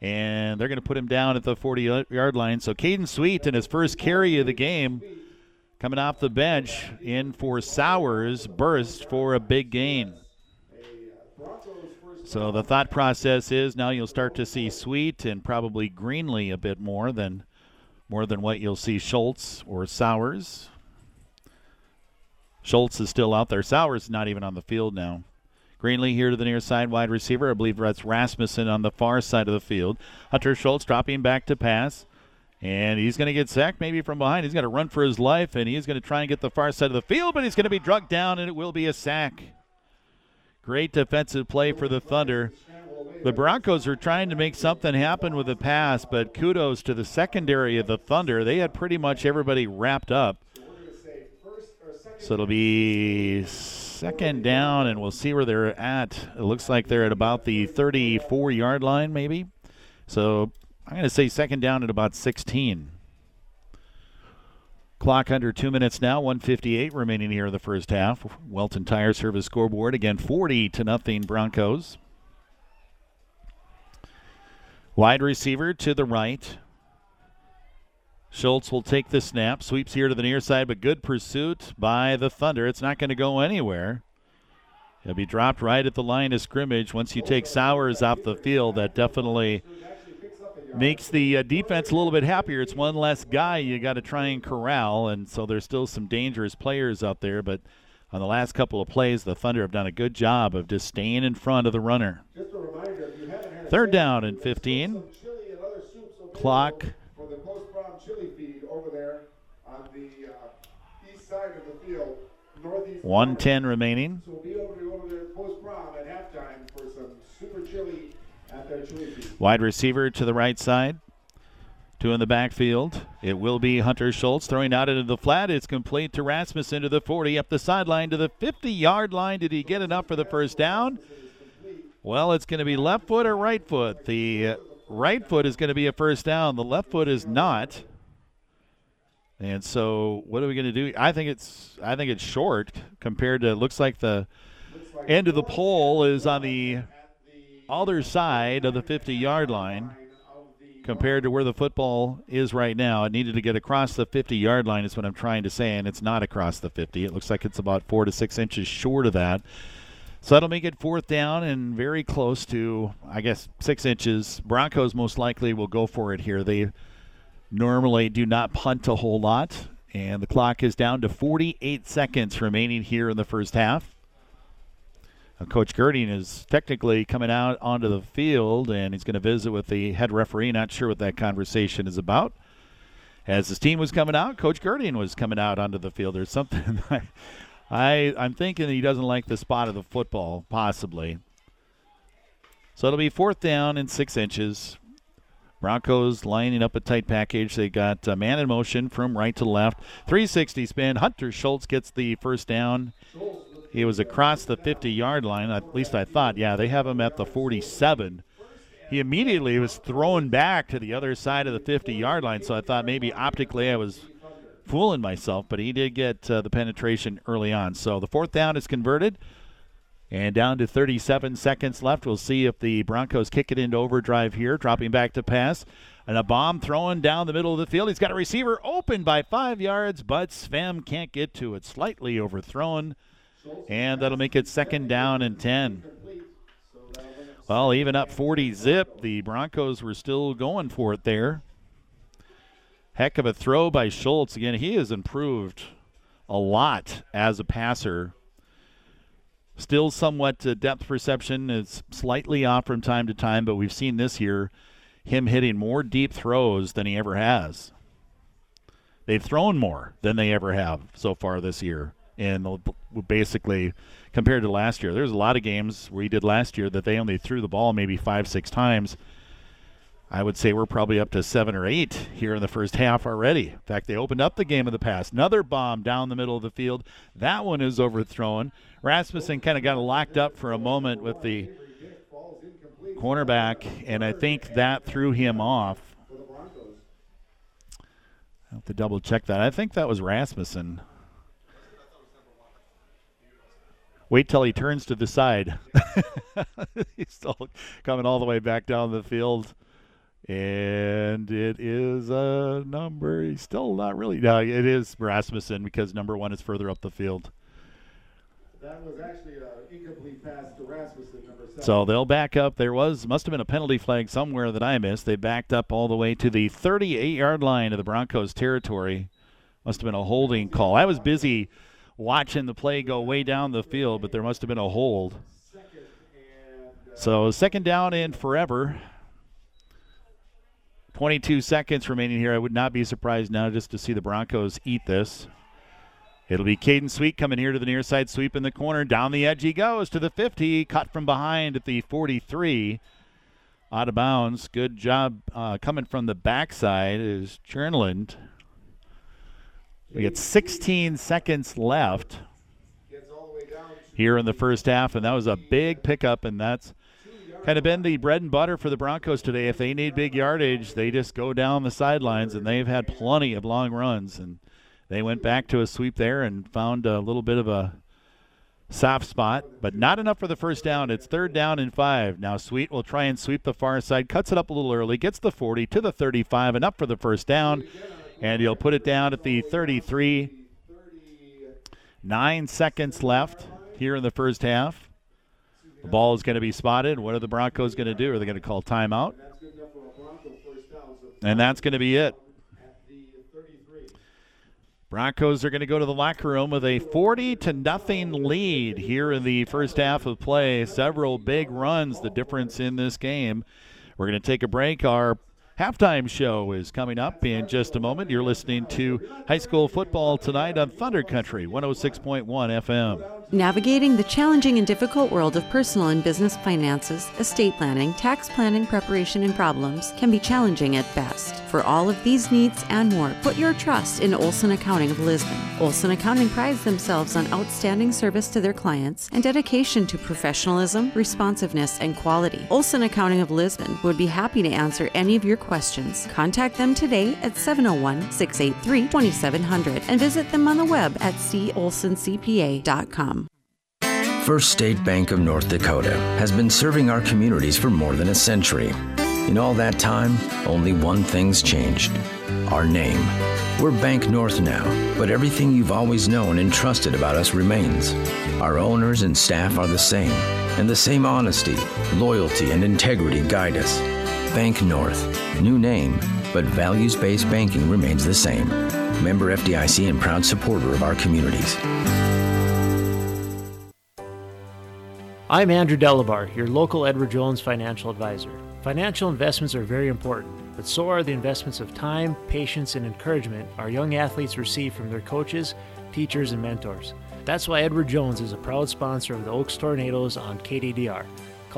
And they're going to put him down at the 40 yard line. So Caden Sweet in his first carry of the game coming off the bench in for Sowers, burst for a big gain. So the thought process is now you'll start to see Sweet and probably Greenlee a bit more than more than what you'll see Schultz or Sowers. Schultz is still out there. Sowers is not even on the field now. Greenlee here to the near side wide receiver. I believe that's Rasmussen on the far side of the field. Hunter Schultz dropping back to pass. And he's going to get sacked maybe from behind. He's going to run for his life, and he's going to try and get the far side of the field, but he's going to be drugged down, and it will be a sack. Great defensive play for the Thunder. The Broncos are trying to make something happen with the pass, but kudos to the secondary of the Thunder. They had pretty much everybody wrapped up. So it'll be second down, and we'll see where they're at. It looks like they're at about the 34 yard line, maybe. So I'm going to say second down at about 16. Clock under two minutes now, 158 remaining here in the first half. Welton Tire Service scoreboard again 40 to nothing Broncos. Wide receiver to the right. Schultz will take the snap, sweeps here to the near side, but good pursuit by the Thunder. It's not going to go anywhere. It'll be dropped right at the line of scrimmage. Once you take Sowers off the field, that definitely makes the uh, defense a little bit happier. It's one less guy you got to try and corral, and so there's still some dangerous players out there. But on the last couple of plays, the Thunder have done a good job of just staying in front of the runner. Third down and 15. Clock. For the post prom chili feed over there on the uh, east side of the field, northeast. 110 remaining. So we'll be over, over there post prom at halftime for some super chili Wide receiver to the right side. Two in the backfield. It will be Hunter Schultz throwing out into the flat. It's complete to Rasmussen to the 40, up the sideline to the 50 yard line. Did he get enough for the first down? Well, it's going to be left foot or right foot. The right foot is going to be a first down. The left foot is not. And so, what are we going to do? I think it's I think it's short compared to. Looks like the end of the pole is on the other side of the 50 yard line compared to where the football is right now. It needed to get across the 50 yard line, is what I'm trying to say, and it's not across the 50. It looks like it's about four to six inches short of that. So that'll make it fourth down and very close to, I guess, six inches. Broncos most likely will go for it here. They normally do not punt a whole lot, and the clock is down to 48 seconds remaining here in the first half. Uh, Coach Girding is technically coming out onto the field and he's going to visit with the head referee. Not sure what that conversation is about. As his team was coming out, Coach Girding was coming out onto the field. There's something I, I'm thinking he doesn't like the spot of the football, possibly. So it'll be fourth down and six inches. Broncos lining up a tight package. They got a man in motion from right to left. 360 spin. Hunter Schultz gets the first down. He was across the 50 yard line. At least I thought. Yeah, they have him at the 47. He immediately was thrown back to the other side of the 50 yard line. So I thought maybe optically I was fooling myself, but he did get uh, the penetration early on. So the fourth down is converted. And down to 37 seconds left. We'll see if the Broncos kick it into overdrive here, dropping back to pass. And a bomb thrown down the middle of the field. He's got a receiver open by five yards, but Sven can't get to it. Slightly overthrown. And that'll make it second down and 10. Well, even up 40 zip, the Broncos were still going for it there. Heck of a throw by Schultz. Again, he has improved a lot as a passer. Still somewhat uh, depth perception is slightly off from time to time, but we've seen this year him hitting more deep throws than he ever has. They've thrown more than they ever have so far this year. And basically, compared to last year, there's a lot of games where he did last year that they only threw the ball maybe five, six times. I would say we're probably up to seven or eight here in the first half already. In fact, they opened up the game of the past. Another bomb down the middle of the field. That one is overthrown. Rasmussen kind of got locked up for a moment with the cornerback, and I think that threw him off. I have to double check that. I think that was Rasmussen. Wait till he turns to the side. He's still coming all the way back down the field. And it is a number. Still not really. No, it is Rasmussen because number one is further up the field. That was actually an incomplete pass to Rasmussen, number seven. So they'll back up. There was must have been a penalty flag somewhere that I missed. They backed up all the way to the 38-yard line of the Broncos territory. Must have been a holding call. I was busy watching the play go way down the field, but there must have been a hold. Uh, so second down and forever. 22 seconds remaining here. I would not be surprised now just to see the Broncos eat this. It'll be Caden Sweet coming here to the near side sweep in the corner. Down the edge he goes to the 50. Cut from behind at the 43. Out of bounds. Good job uh, coming from the backside is Chernland. We get 16 seconds left here in the first half, and that was a big pickup, and that's kind of been the bread and butter for the Broncos today. If they need big yardage, they just go down the sidelines, and they've had plenty of long runs. And they went back to a sweep there and found a little bit of a soft spot, but not enough for the first down. It's third down and five. Now Sweet will try and sweep the far side, cuts it up a little early, gets the 40 to the 35, and up for the first down. And he'll put it down at the 33. Nine seconds left here in the first half. The ball is going to be spotted. What are the Broncos going to do? Are they going to call timeout? And that's going to be it. Broncos are going to go to the locker room with a 40 to nothing lead here in the first half of play. Several big runs, the difference in this game. We're going to take a break. Our halftime show is coming up in just a moment. You're listening to high school football tonight on Thunder Country 106.1 FM. Navigating the challenging and difficult world of personal and business finances, estate planning, tax planning, preparation, and problems can be challenging at best. For all of these needs and more, put your trust in Olson Accounting of Lisbon. Olson Accounting prides themselves on outstanding service to their clients and dedication to professionalism, responsiveness, and quality. Olson Accounting of Lisbon would be happy to answer any of your questions. Contact them today at 701 683 2700 and visit them on the web at colsoncpa.com. First State Bank of North Dakota has been serving our communities for more than a century. In all that time, only one thing's changed our name. We're Bank North now, but everything you've always known and trusted about us remains. Our owners and staff are the same, and the same honesty, loyalty, and integrity guide us. Bank North, new name, but values based banking remains the same. Member FDIC and proud supporter of our communities. I'm Andrew Delabar, your local Edward Jones financial advisor. Financial investments are very important, but so are the investments of time, patience, and encouragement our young athletes receive from their coaches, teachers, and mentors. That's why Edward Jones is a proud sponsor of the Oakes Tornadoes on KDDR.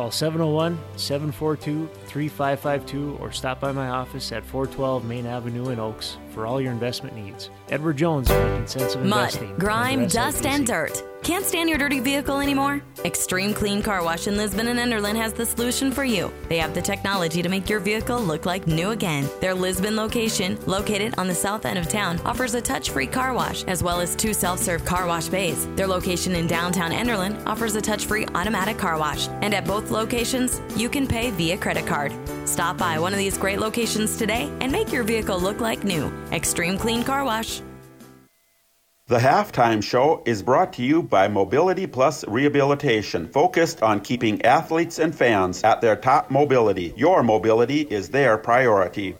Call 701 742 3552 or stop by my office at 412 Main Avenue in Oakes for all your investment needs. Edward Jones, making sense of Mud, investing. grime, dust, and dirt. Can't stand your dirty vehicle anymore? Extreme Clean Car Wash in Lisbon and Enderlin has the solution for you. They have the technology to make your vehicle look like new again. Their Lisbon location, located on the south end of town, offers a touch free car wash as well as two self serve car wash bays. Their location in downtown Enderlin offers a touch free automatic car wash. And at both locations, you can pay via credit card. Stop by one of these great locations today and make your vehicle look like new. Extreme Clean Car Wash. The halftime show is brought to you by Mobility Plus Rehabilitation, focused on keeping athletes and fans at their top mobility. Your mobility is their priority.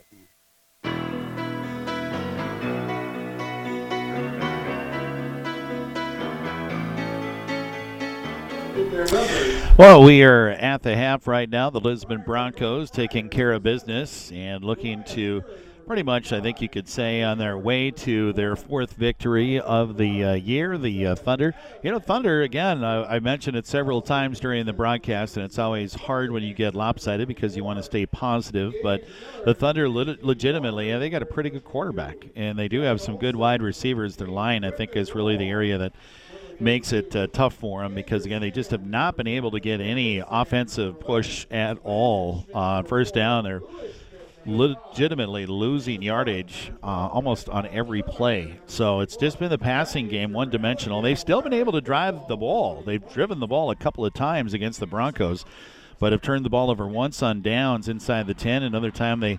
Well, we are at the half right now. The Lisbon Broncos taking care of business and looking to pretty much, I think you could say, on their way to their fourth victory of the uh, year, the uh, Thunder. You know, Thunder, again, I mentioned it several times during the broadcast, and it's always hard when you get lopsided because you want to stay positive. But the Thunder, le- legitimately, they got a pretty good quarterback, and they do have some good wide receivers. Their line, I think, is really the area that makes it uh, tough for them because again they just have not been able to get any offensive push at all. Uh, first down, they're legitimately losing yardage uh, almost on every play. So it's just been the passing game, one dimensional. They've still been able to drive the ball. They've driven the ball a couple of times against the Broncos, but have turned the ball over once on downs inside the 10. Another time they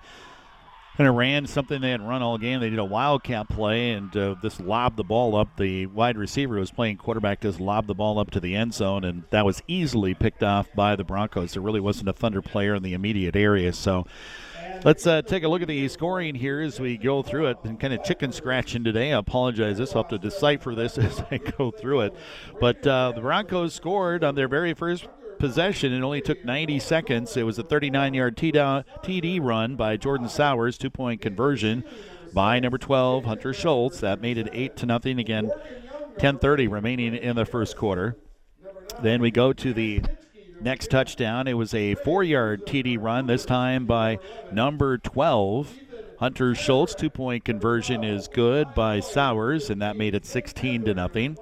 kind of ran something they hadn't run all game. They did a wildcat play and uh, just lobbed the ball up. The wide receiver was playing quarterback, just lobbed the ball up to the end zone, and that was easily picked off by the Broncos. There really wasn't a Thunder player in the immediate area, so Let's uh, take a look at the scoring here as we go through it. Been kind of chicken scratching today. I apologize. This I'll have to decipher this as I go through it. But uh, the Broncos scored on their very first possession. It only took 90 seconds. It was a 39-yard TD run by Jordan Sowers, two-point conversion by number 12 Hunter Schultz. That made it eight to nothing. Again, 10:30 remaining in the first quarter. Then we go to the next touchdown. It was a four yard TD run, this time by number 12. Hunter Schultz, two point conversion is good by Sowers, and that made it 16 to nothing.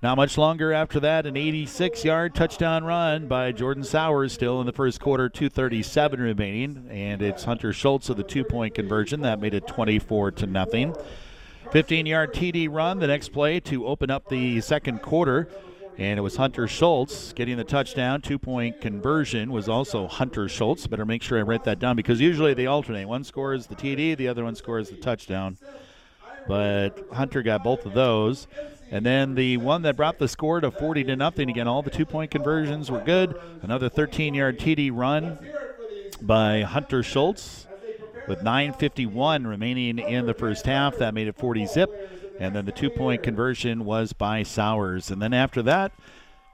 Not much longer after that, an 86 yard touchdown run by Jordan Sowers, still in the first quarter, 237 remaining. And it's Hunter Schultz of the two point conversion. That made it 24 to nothing. 15 yard TD run, the next play to open up the second quarter. And it was Hunter Schultz getting the touchdown. Two point conversion was also Hunter Schultz. Better make sure I write that down because usually they alternate. One scores the TD, the other one scores the touchdown. But Hunter got both of those. And then the one that brought the score to 40 to nothing. Again, all the two point conversions were good. Another 13 yard TD run by Hunter Schultz with 9.51 remaining in the first half. That made it 40 zip. And then the two point conversion was by Sowers. And then after that,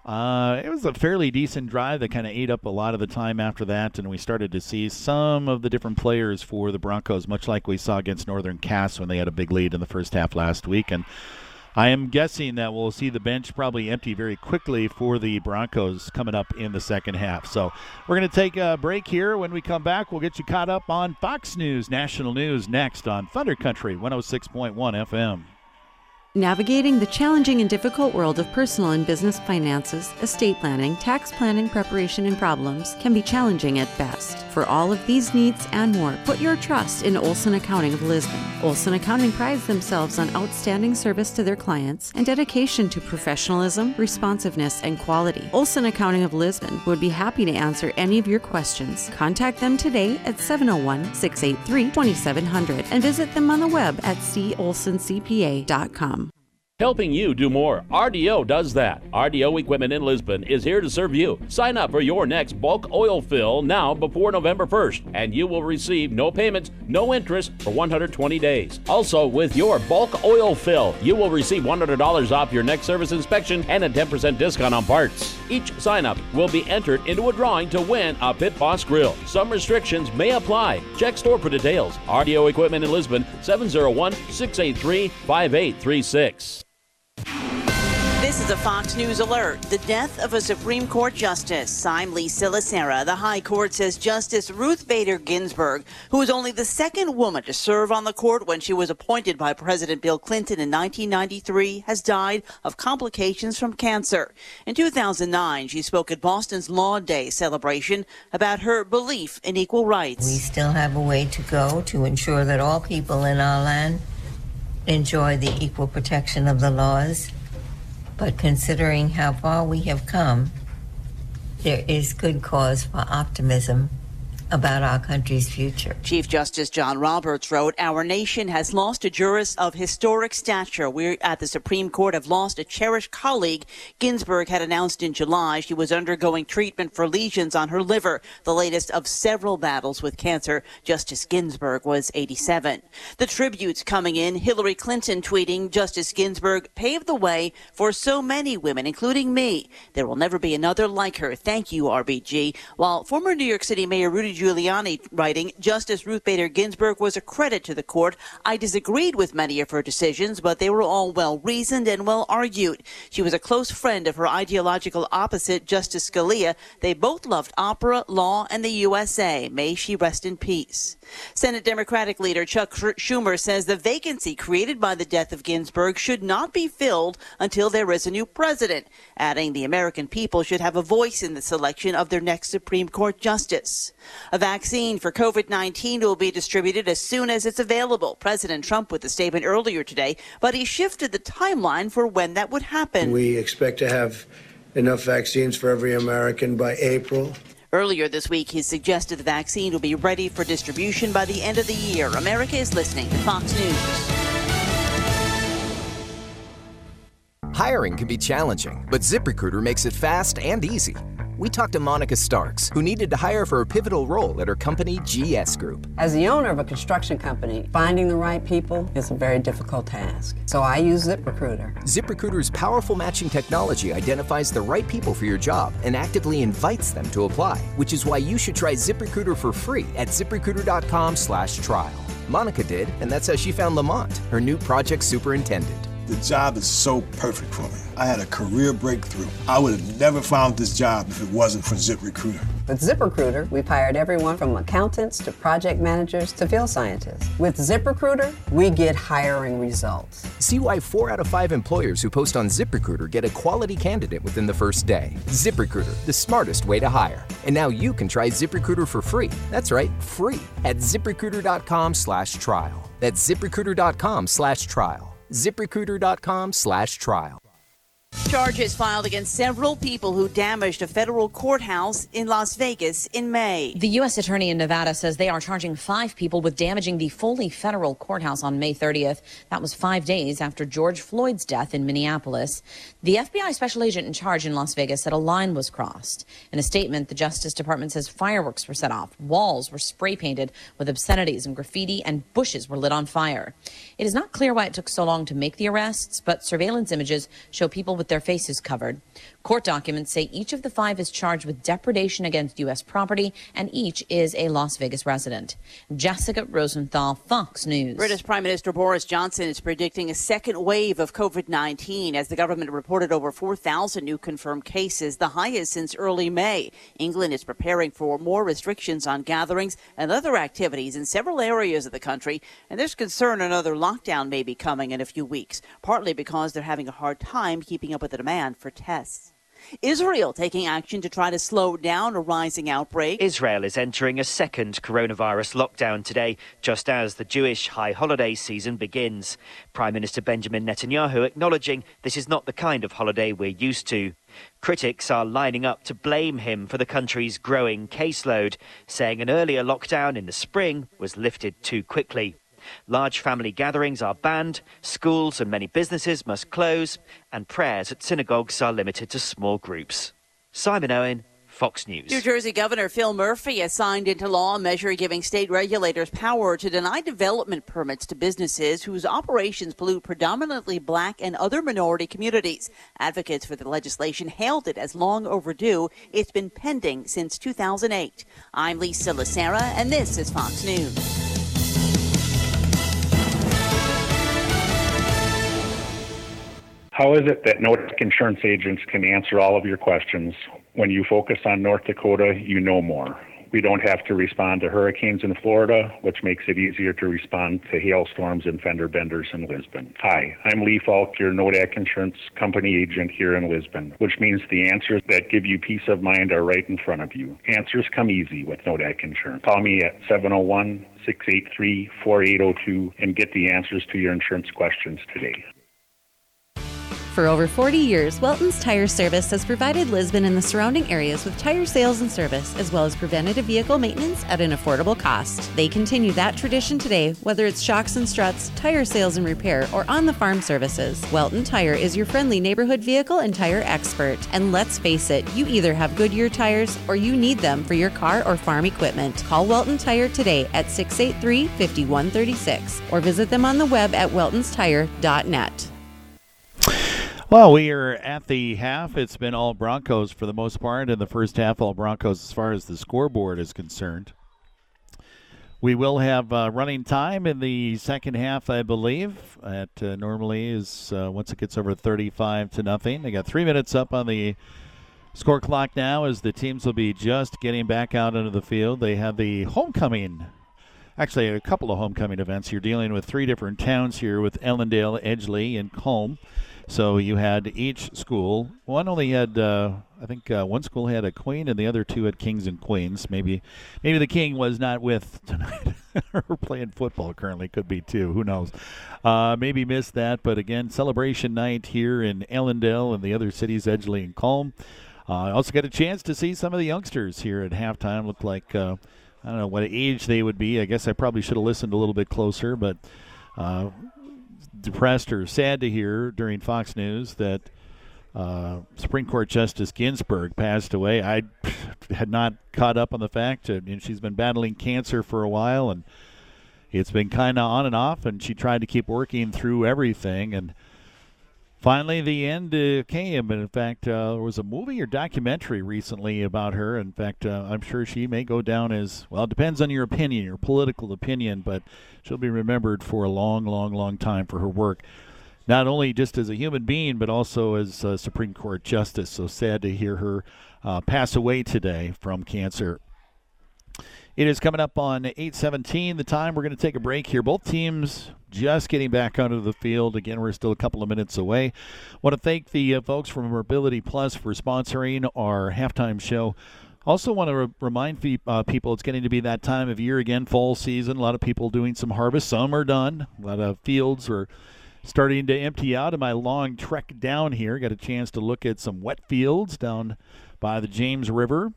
uh, it was a fairly decent drive that kind of ate up a lot of the time after that, and we started to see some of the different players for the Broncos, much like we saw against Northern Cass when they had a big lead in the first half last week. And I am guessing that we'll see the bench probably empty very quickly for the Broncos coming up in the second half. So we're going to take a break here. When we come back, we'll get you caught up on Fox News National News next on Thunder Country 106.1 FM. Navigating the challenging and difficult world of personal and business finances, estate planning, tax planning, preparation, and problems can be challenging at best. For all of these needs and more, put your trust in Olson Accounting of Lisbon. Olson Accounting prides themselves on outstanding service to their clients and dedication to professionalism, responsiveness, and quality. Olson Accounting of Lisbon would be happy to answer any of your questions. Contact them today at 701 683 2700 and visit them on the web at colsoncpa.com. Helping you do more. RDO does that. RDO Equipment in Lisbon is here to serve you. Sign up for your next bulk oil fill now before November 1st, and you will receive no payments, no interest for 120 days. Also, with your bulk oil fill, you will receive $100 off your next service inspection and a 10% discount on parts. Each sign up will be entered into a drawing to win a Pit Boss grill. Some restrictions may apply. Check store for details. RDO Equipment in Lisbon, 701 683 5836. This is a Fox News alert. The death of a Supreme Court justice. I'm Lisa Lacera. The High Court says Justice Ruth Bader Ginsburg, who was only the second woman to serve on the court when she was appointed by President Bill Clinton in 1993, has died of complications from cancer. In 2009, she spoke at Boston's Law Day celebration about her belief in equal rights. We still have a way to go to ensure that all people in our land enjoy the equal protection of the laws. But considering how far we have come, there is good cause for optimism about our country's future. Chief Justice John Roberts wrote, Our nation has lost a jurist of historic stature. We at the Supreme Court have lost a cherished colleague. Ginsburg had announced in July she was undergoing treatment for lesions on her liver, the latest of several battles with cancer. Justice Ginsburg was 87. The tributes coming in, Hillary Clinton tweeting, Justice Ginsburg paved the way for so many women, including me. There will never be another like her. Thank you, RBG. While former New York City Mayor Rudy Giuliani writing, Justice Ruth Bader Ginsburg was a credit to the court. I disagreed with many of her decisions, but they were all well reasoned and well argued. She was a close friend of her ideological opposite, Justice Scalia. They both loved opera, law, and the USA. May she rest in peace. Senate Democratic leader Chuck Schumer says the vacancy created by the death of Ginsburg should not be filled until there is a new president, adding the American people should have a voice in the selection of their next Supreme Court justice. A vaccine for COVID 19 will be distributed as soon as it's available. President Trump with a statement earlier today, but he shifted the timeline for when that would happen. We expect to have enough vaccines for every American by April. Earlier this week, he suggested the vaccine will be ready for distribution by the end of the year. America is listening to Fox News. Hiring can be challenging, but ZipRecruiter makes it fast and easy we talked to Monica Starks, who needed to hire for a pivotal role at her company, GS Group. As the owner of a construction company, finding the right people is a very difficult task. So I use ZipRecruiter. ZipRecruiter's powerful matching technology identifies the right people for your job and actively invites them to apply, which is why you should try ZipRecruiter for free at ziprecruiter.com slash trial. Monica did, and that's how she found Lamont, her new project superintendent. The job is so perfect for me. I had a career breakthrough. I would have never found this job if it wasn't for ZipRecruiter. With ZipRecruiter, we've hired everyone from accountants to project managers to field scientists. With ZipRecruiter, we get hiring results. See why four out of five employers who post on ZipRecruiter get a quality candidate within the first day. ZipRecruiter, the smartest way to hire. And now you can try ZipRecruiter for free. That's right, free at ziprecruiter.com slash trial. That's ziprecruiter.com/trial ziprecruiter.com slash trial. Charges filed against several people who damaged a federal courthouse in Las Vegas in May. The U.S. Attorney in Nevada says they are charging five people with damaging the Foley Federal Courthouse on May 30th. That was five days after George Floyd's death in Minneapolis. The FBI special agent in charge in Las Vegas said a line was crossed. In a statement, the Justice Department says fireworks were set off, walls were spray painted with obscenities and graffiti, and bushes were lit on fire. It is not clear why it took so long to make the arrests, but surveillance images show people with with their faces covered. Court documents say each of the five is charged with depredation against U.S. property, and each is a Las Vegas resident. Jessica Rosenthal, Fox News. British Prime Minister Boris Johnson is predicting a second wave of COVID 19 as the government reported over 4,000 new confirmed cases, the highest since early May. England is preparing for more restrictions on gatherings and other activities in several areas of the country, and there's concern another lockdown may be coming in a few weeks, partly because they're having a hard time keeping up with the demand for tests. Israel taking action to try to slow down a rising outbreak. Israel is entering a second coronavirus lockdown today, just as the Jewish high holiday season begins. Prime Minister Benjamin Netanyahu acknowledging this is not the kind of holiday we're used to. Critics are lining up to blame him for the country's growing caseload, saying an earlier lockdown in the spring was lifted too quickly. Large family gatherings are banned, schools and many businesses must close, and prayers at synagogues are limited to small groups. Simon Owen, Fox News. New Jersey Governor Phil Murphy has signed into law a measure giving state regulators power to deny development permits to businesses whose operations pollute predominantly black and other minority communities. Advocates for the legislation hailed it as long overdue. It's been pending since 2008. I'm Lisa Lacera, and this is Fox News. How is it that Nodak insurance agents can answer all of your questions? When you focus on North Dakota, you know more. We don't have to respond to hurricanes in Florida, which makes it easier to respond to hailstorms and fender benders in Lisbon. Hi, I'm Lee Falk, your Nodak Insurance Company agent here in Lisbon, which means the answers that give you peace of mind are right in front of you. Answers come easy with Nodak Insurance. Call me at 701 683 4802 and get the answers to your insurance questions today. For over 40 years, Welton's Tire Service has provided Lisbon and the surrounding areas with tire sales and service, as well as preventative vehicle maintenance at an affordable cost. They continue that tradition today, whether it's shocks and struts, tire sales and repair, or on the farm services. Welton Tire is your friendly neighborhood vehicle and tire expert. And let's face it, you either have Goodyear tires or you need them for your car or farm equipment. Call Welton Tire today at 683 5136 or visit them on the web at weltonstire.net. Well, we are at the half. It's been all Broncos for the most part. In the first half, all Broncos as far as the scoreboard is concerned. We will have uh, running time in the second half, I believe. That uh, normally is uh, once it gets over 35 to nothing. They got three minutes up on the score clock now as the teams will be just getting back out into the field. They have the homecoming actually a couple of homecoming events. You're dealing with three different towns here with Ellendale, Edgeley, and Kulm. So you had each school. One only had, uh, I think, uh, one school had a queen, and the other two had kings and queens. Maybe, maybe the king was not with tonight, or playing football. Currently, could be too. Who knows? Uh, maybe missed that. But again, celebration night here in Ellendale and the other cities, Edgeley and Kulm. I uh, also got a chance to see some of the youngsters here at halftime. Looked like uh, I don't know what age they would be. I guess I probably should have listened a little bit closer, but uh, depressed or sad to hear during Fox News that uh, Supreme Court Justice Ginsburg passed away. I had not caught up on the fact. I mean, she's been battling cancer for a while, and it's been kind of on and off. And she tried to keep working through everything, and finally the end uh, came. And in fact, uh, there was a movie or documentary recently about her. In fact, uh, I'm sure she may go down as well. It depends on your opinion, your political opinion, but she'll be remembered for a long, long, long time for her work. Not only just as a human being, but also as a Supreme Court justice. So sad to hear her uh, pass away today from cancer. It is coming up on 8:17. The time we're going to take a break here. Both teams just getting back onto the field. Again, we're still a couple of minutes away. Want to thank the uh, folks from Mobility Plus for sponsoring our halftime show. Also, want to re- remind uh, people it's getting to be that time of year again, fall season. A lot of people doing some harvest. Some are done. A lot of fields are starting to empty out. In my long trek down here, got a chance to look at some wet fields down by the James River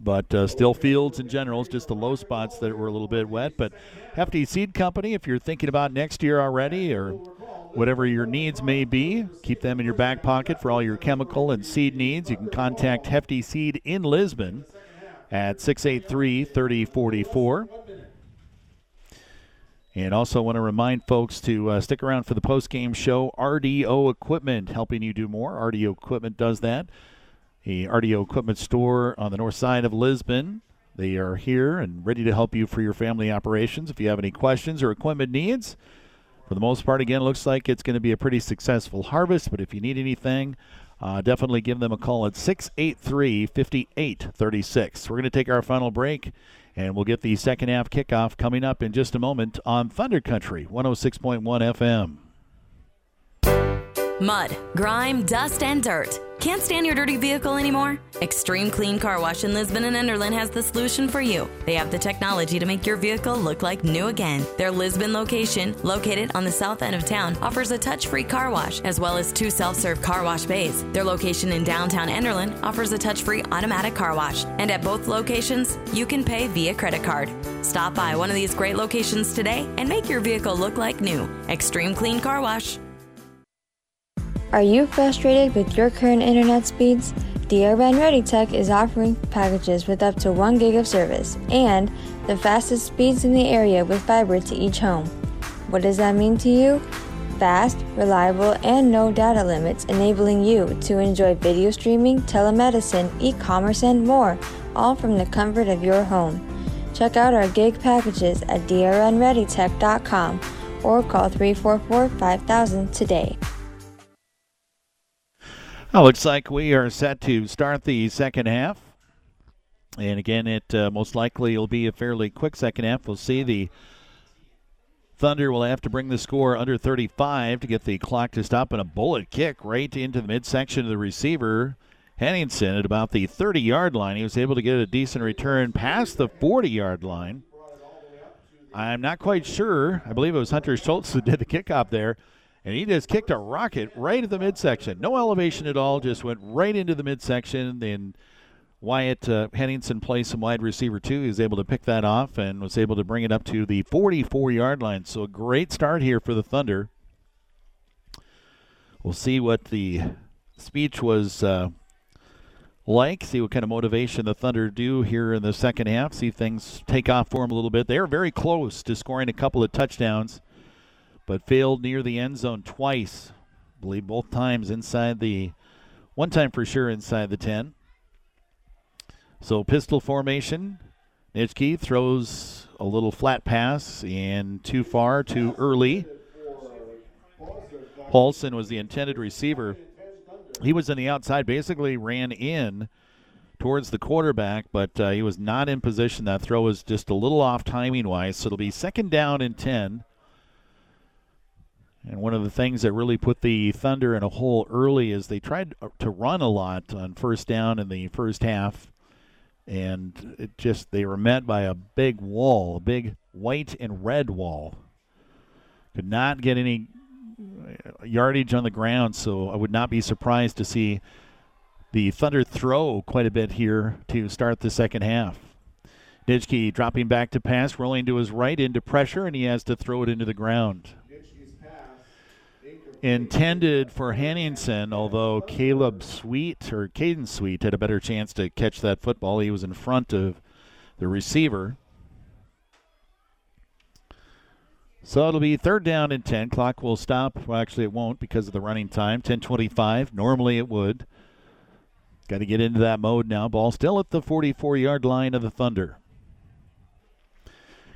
but uh, still fields in general. is just the low spots that were a little bit wet. But Hefty Seed Company, if you're thinking about next year already or whatever your needs may be, keep them in your back pocket for all your chemical and seed needs. You can contact Hefty Seed in Lisbon at 683 3044. And also want to remind folks to uh, stick around for the post-game show. RDO Equipment helping you do more. RDO Equipment does that a RDO equipment store on the north side of Lisbon. They are here and ready to help you for your family operations. If you have any questions or equipment needs, for the most part, again, looks like it's going to be a pretty successful harvest. But if you need anything, uh, definitely give them a call at 683 5836. We're going to take our final break, and we'll get the second half kickoff coming up in just a moment on Thunder Country 106.1 FM. Mud, grime, dust, and dirt. Can't stand your dirty vehicle anymore? Extreme Clean Car Wash in Lisbon and Enderlin has the solution for you. They have the technology to make your vehicle look like new again. Their Lisbon location, located on the south end of town, offers a touch free car wash as well as two self serve car wash bays. Their location in downtown Enderlin offers a touch free automatic car wash. And at both locations, you can pay via credit card. Stop by one of these great locations today and make your vehicle look like new. Extreme Clean Car Wash. Are you frustrated with your current internet speeds? DRN Ready Tech is offering packages with up to 1 gig of service and the fastest speeds in the area with fiber to each home. What does that mean to you? Fast, reliable, and no data limits, enabling you to enjoy video streaming, telemedicine, e commerce, and more, all from the comfort of your home. Check out our gig packages at drnreadytech.com or call 344 5000 today. Well, looks like we are set to start the second half. And again, it uh, most likely will be a fairly quick second half. We'll see the Thunder will have to bring the score under 35 to get the clock to stop, and a bullet kick right into the midsection of the receiver. Henningsen at about the 30 yard line. He was able to get a decent return past the 40 yard line. I'm not quite sure. I believe it was Hunter Schultz who did the kickoff there. And he just kicked a rocket right at the midsection. No elevation at all, just went right into the midsection. And Wyatt uh, Henningsen plays some wide receiver too. He was able to pick that off and was able to bring it up to the 44 yard line. So a great start here for the Thunder. We'll see what the speech was uh, like, see what kind of motivation the Thunder do here in the second half, see things take off for them a little bit. They are very close to scoring a couple of touchdowns, but failed near the end zone twice. I believe both times inside the, one time for sure inside the 10. So pistol formation. Nitschke throws a little flat pass and too far, too early. Paulson was the intended receiver. He was on the outside, basically ran in towards the quarterback, but uh, he was not in position. That throw was just a little off timing wise. So it'll be second down and 10. And one of the things that really put the Thunder in a hole early is they tried to run a lot on first down in the first half and it just they were met by a big wall, a big white and red wall. Could not get any uh, yardage on the ground, so I would not be surprised to see the Thunder throw quite a bit here to start the second half. Nitschke dropping back to pass, rolling to his right into pressure, and he has to throw it into the ground intended for Henningsen, although Caleb Sweet or Caden Sweet had a better chance to catch that football. He was in front of the receiver. So it'll be third down and 10. Clock will stop. Well, actually, it won't because of the running time. 10:25. Normally it would. Got to get into that mode now. Ball still at the 44 yard line of the Thunder.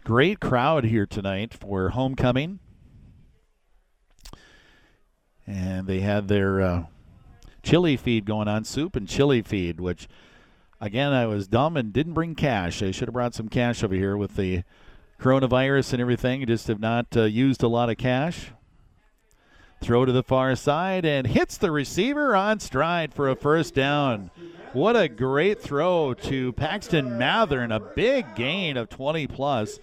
Great crowd here tonight for homecoming and they had their uh, chili feed going on, soup and chili feed, which again I was dumb and didn't bring cash. I should have brought some cash over here with the coronavirus and everything. Just have not uh, used a lot of cash. Throw to the far side and hits the receiver on stride for a first down. What a great throw to Paxton Mather and a big gain of 20 plus.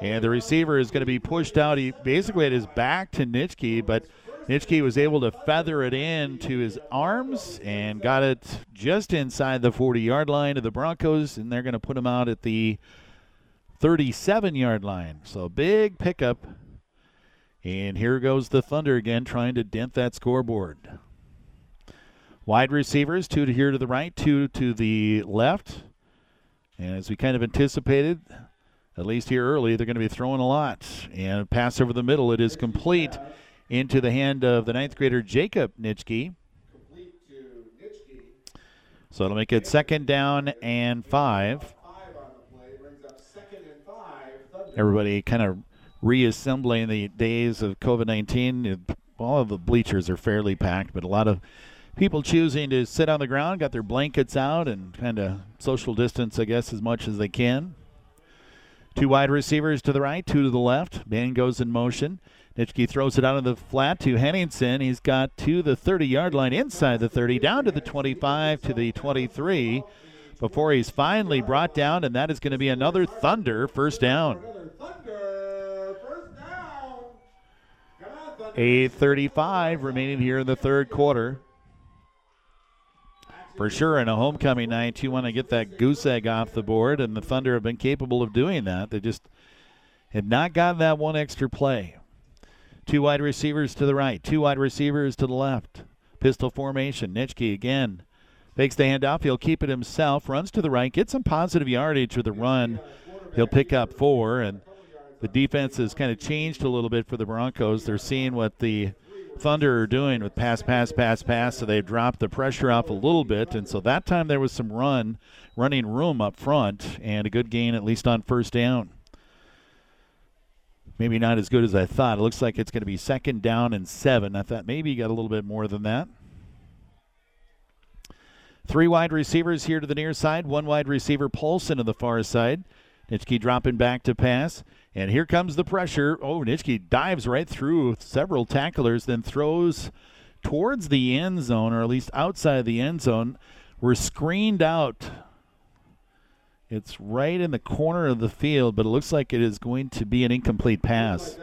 And the receiver is going to be pushed out. He basically had his back to Nitschke, but Nitschke was able to feather it in to his arms and got it just inside the 40 yard line of the Broncos, and they're going to put him out at the 37 yard line. So big pickup. And here goes the Thunder again trying to dent that scoreboard. Wide receivers, two to here to the right, two to the left. And as we kind of anticipated, at least here early, they're going to be throwing a lot. And pass over the middle, it is complete into the hand of the ninth grader Jacob Nitschke. So it'll make it second down and five. Everybody kind of reassembling the days of COVID 19. All of the bleachers are fairly packed, but a lot of people choosing to sit on the ground, got their blankets out, and kind of social distance, I guess, as much as they can. Two wide receivers to the right, two to the left. Man goes in motion. Nitschke throws it out of the flat to Henningsen. He's got to the 30 yard line, inside the 30, down to the 25, to the 23, before he's finally brought down, and that is going to be another Thunder first down. 8.35 remaining here in the third quarter. For sure, in a homecoming night, you want to get that goose egg off the board, and the Thunder have been capable of doing that. They just had not gotten that one extra play. Two wide receivers to the right, two wide receivers to the left. Pistol formation. Nitschke again fakes the handoff. He'll keep it himself. Runs to the right, gets some positive yardage with the run. He'll pick up four, and the defense has kind of changed a little bit for the Broncos. They're seeing what the Thunder are doing with pass, pass, pass, pass. So they've dropped the pressure off a little bit, and so that time there was some run, running room up front, and a good gain at least on first down maybe not as good as I thought. It looks like it's going to be second down and seven. I thought maybe you got a little bit more than that. Three wide receivers here to the near side, one wide receiver Paulson to the far side. Nitschke dropping back to pass. And here comes the pressure. Oh, Nitschke dives right through several tacklers, then throws towards the end zone, or at least outside the end zone. We're screened out. It's right in the corner of the field, but it looks like it is going to be an incomplete pass.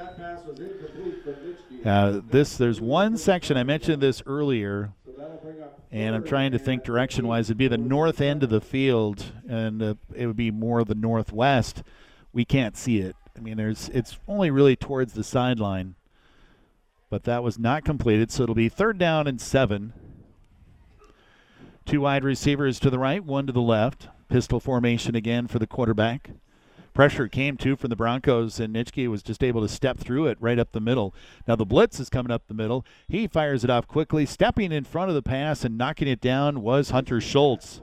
Uh, this there's one section I mentioned this earlier, and I'm trying to think direction-wise. It'd be the north end of the field, and uh, it would be more the northwest. We can't see it. I mean, there's it's only really towards the sideline, but that was not completed. So it'll be third down and seven. Two wide receivers to the right, one to the left. Pistol formation again for the quarterback. Pressure came too from the Broncos, and Nitschke was just able to step through it right up the middle. Now the blitz is coming up the middle. He fires it off quickly, stepping in front of the pass and knocking it down was Hunter Schultz.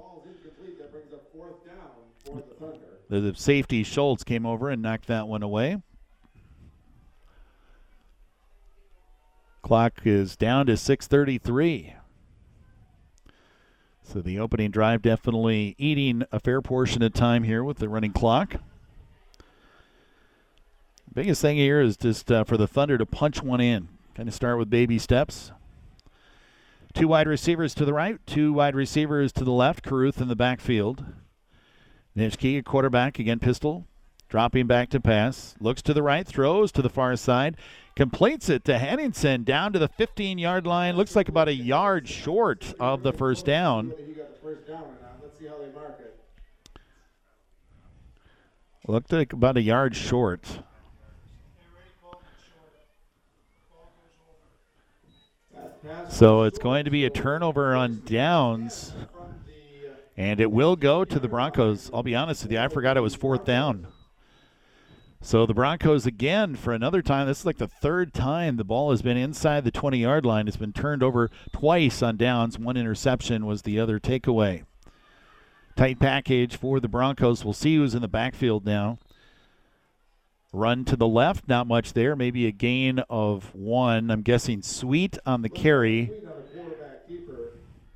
The, the safety Schultz came over and knocked that one away. Clock is down to 6:33. So the opening drive definitely eating a fair portion of time here with the running clock. Biggest thing here is just uh, for the Thunder to punch one in. Kind of start with baby steps. Two wide receivers to the right, two wide receivers to the left. Caruth in the backfield. Nitschke, a quarterback, again pistol, dropping back to pass. Looks to the right, throws to the far side, completes it to Henningsen down to the 15 yard line. Looks like about a yard short of the first down. Looked like about a yard short. So it's going to be a turnover on downs. And it will go to the Broncos. I'll be honest with you, I forgot it was fourth down. So the Broncos again for another time. This is like the third time the ball has been inside the 20 yard line. It's been turned over twice on downs. One interception was the other takeaway. Tight package for the Broncos. We'll see who's in the backfield now. Run to the left, not much there. Maybe a gain of one. I'm guessing Sweet on the carry.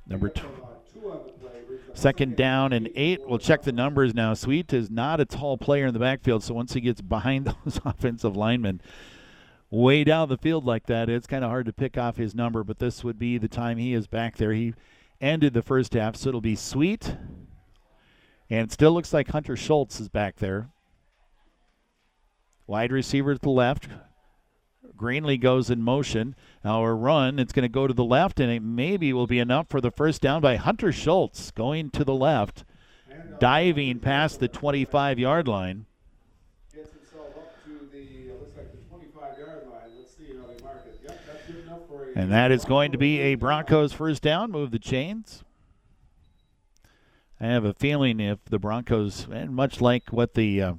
Number two. Second down and eight. We'll check the numbers now. Sweet is not a tall player in the backfield, so once he gets behind those offensive linemen way down the field like that, it's kind of hard to pick off his number, but this would be the time he is back there. He ended the first half, so it'll be Sweet. And it still looks like Hunter Schultz is back there. Wide receiver to the left. Greenlee goes in motion. Our run. It's going to go to the left, and it maybe will be enough for the first down by Hunter Schultz going to the left, diving past the 25 yard line. And that is going to be a Broncos first down. Move the chains. I have a feeling if the Broncos, and much like what the uh,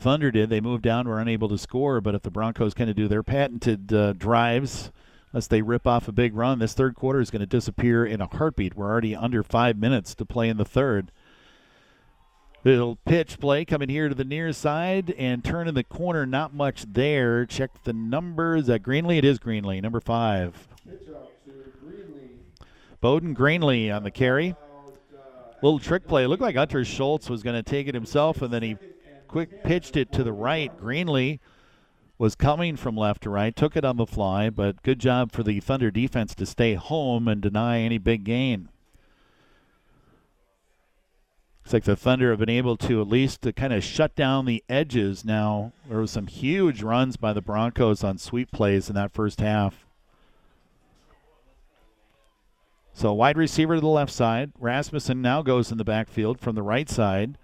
Thunder did. They moved down, were unable to score. But if the Broncos kind of do their patented uh, drives, unless they rip off a big run, this third quarter is going to disappear in a heartbeat. We're already under five minutes to play in the third. Little pitch play coming here to the near side and turn in the corner. Not much there. Check the numbers. At Greenlee, it is Greenlee, number five. Bowden Greenlee on the carry. Little trick play. It looked like Hunter Schultz was going to take it himself, and then he quick pitched it to the right. Greenlee was coming from left to right, took it on the fly, but good job for the Thunder defense to stay home and deny any big gain. Looks like the Thunder have been able to at least to kind of shut down the edges now. There was some huge runs by the Broncos on sweep plays in that first half. So wide receiver to the left side. Rasmussen now goes in the backfield from the right side.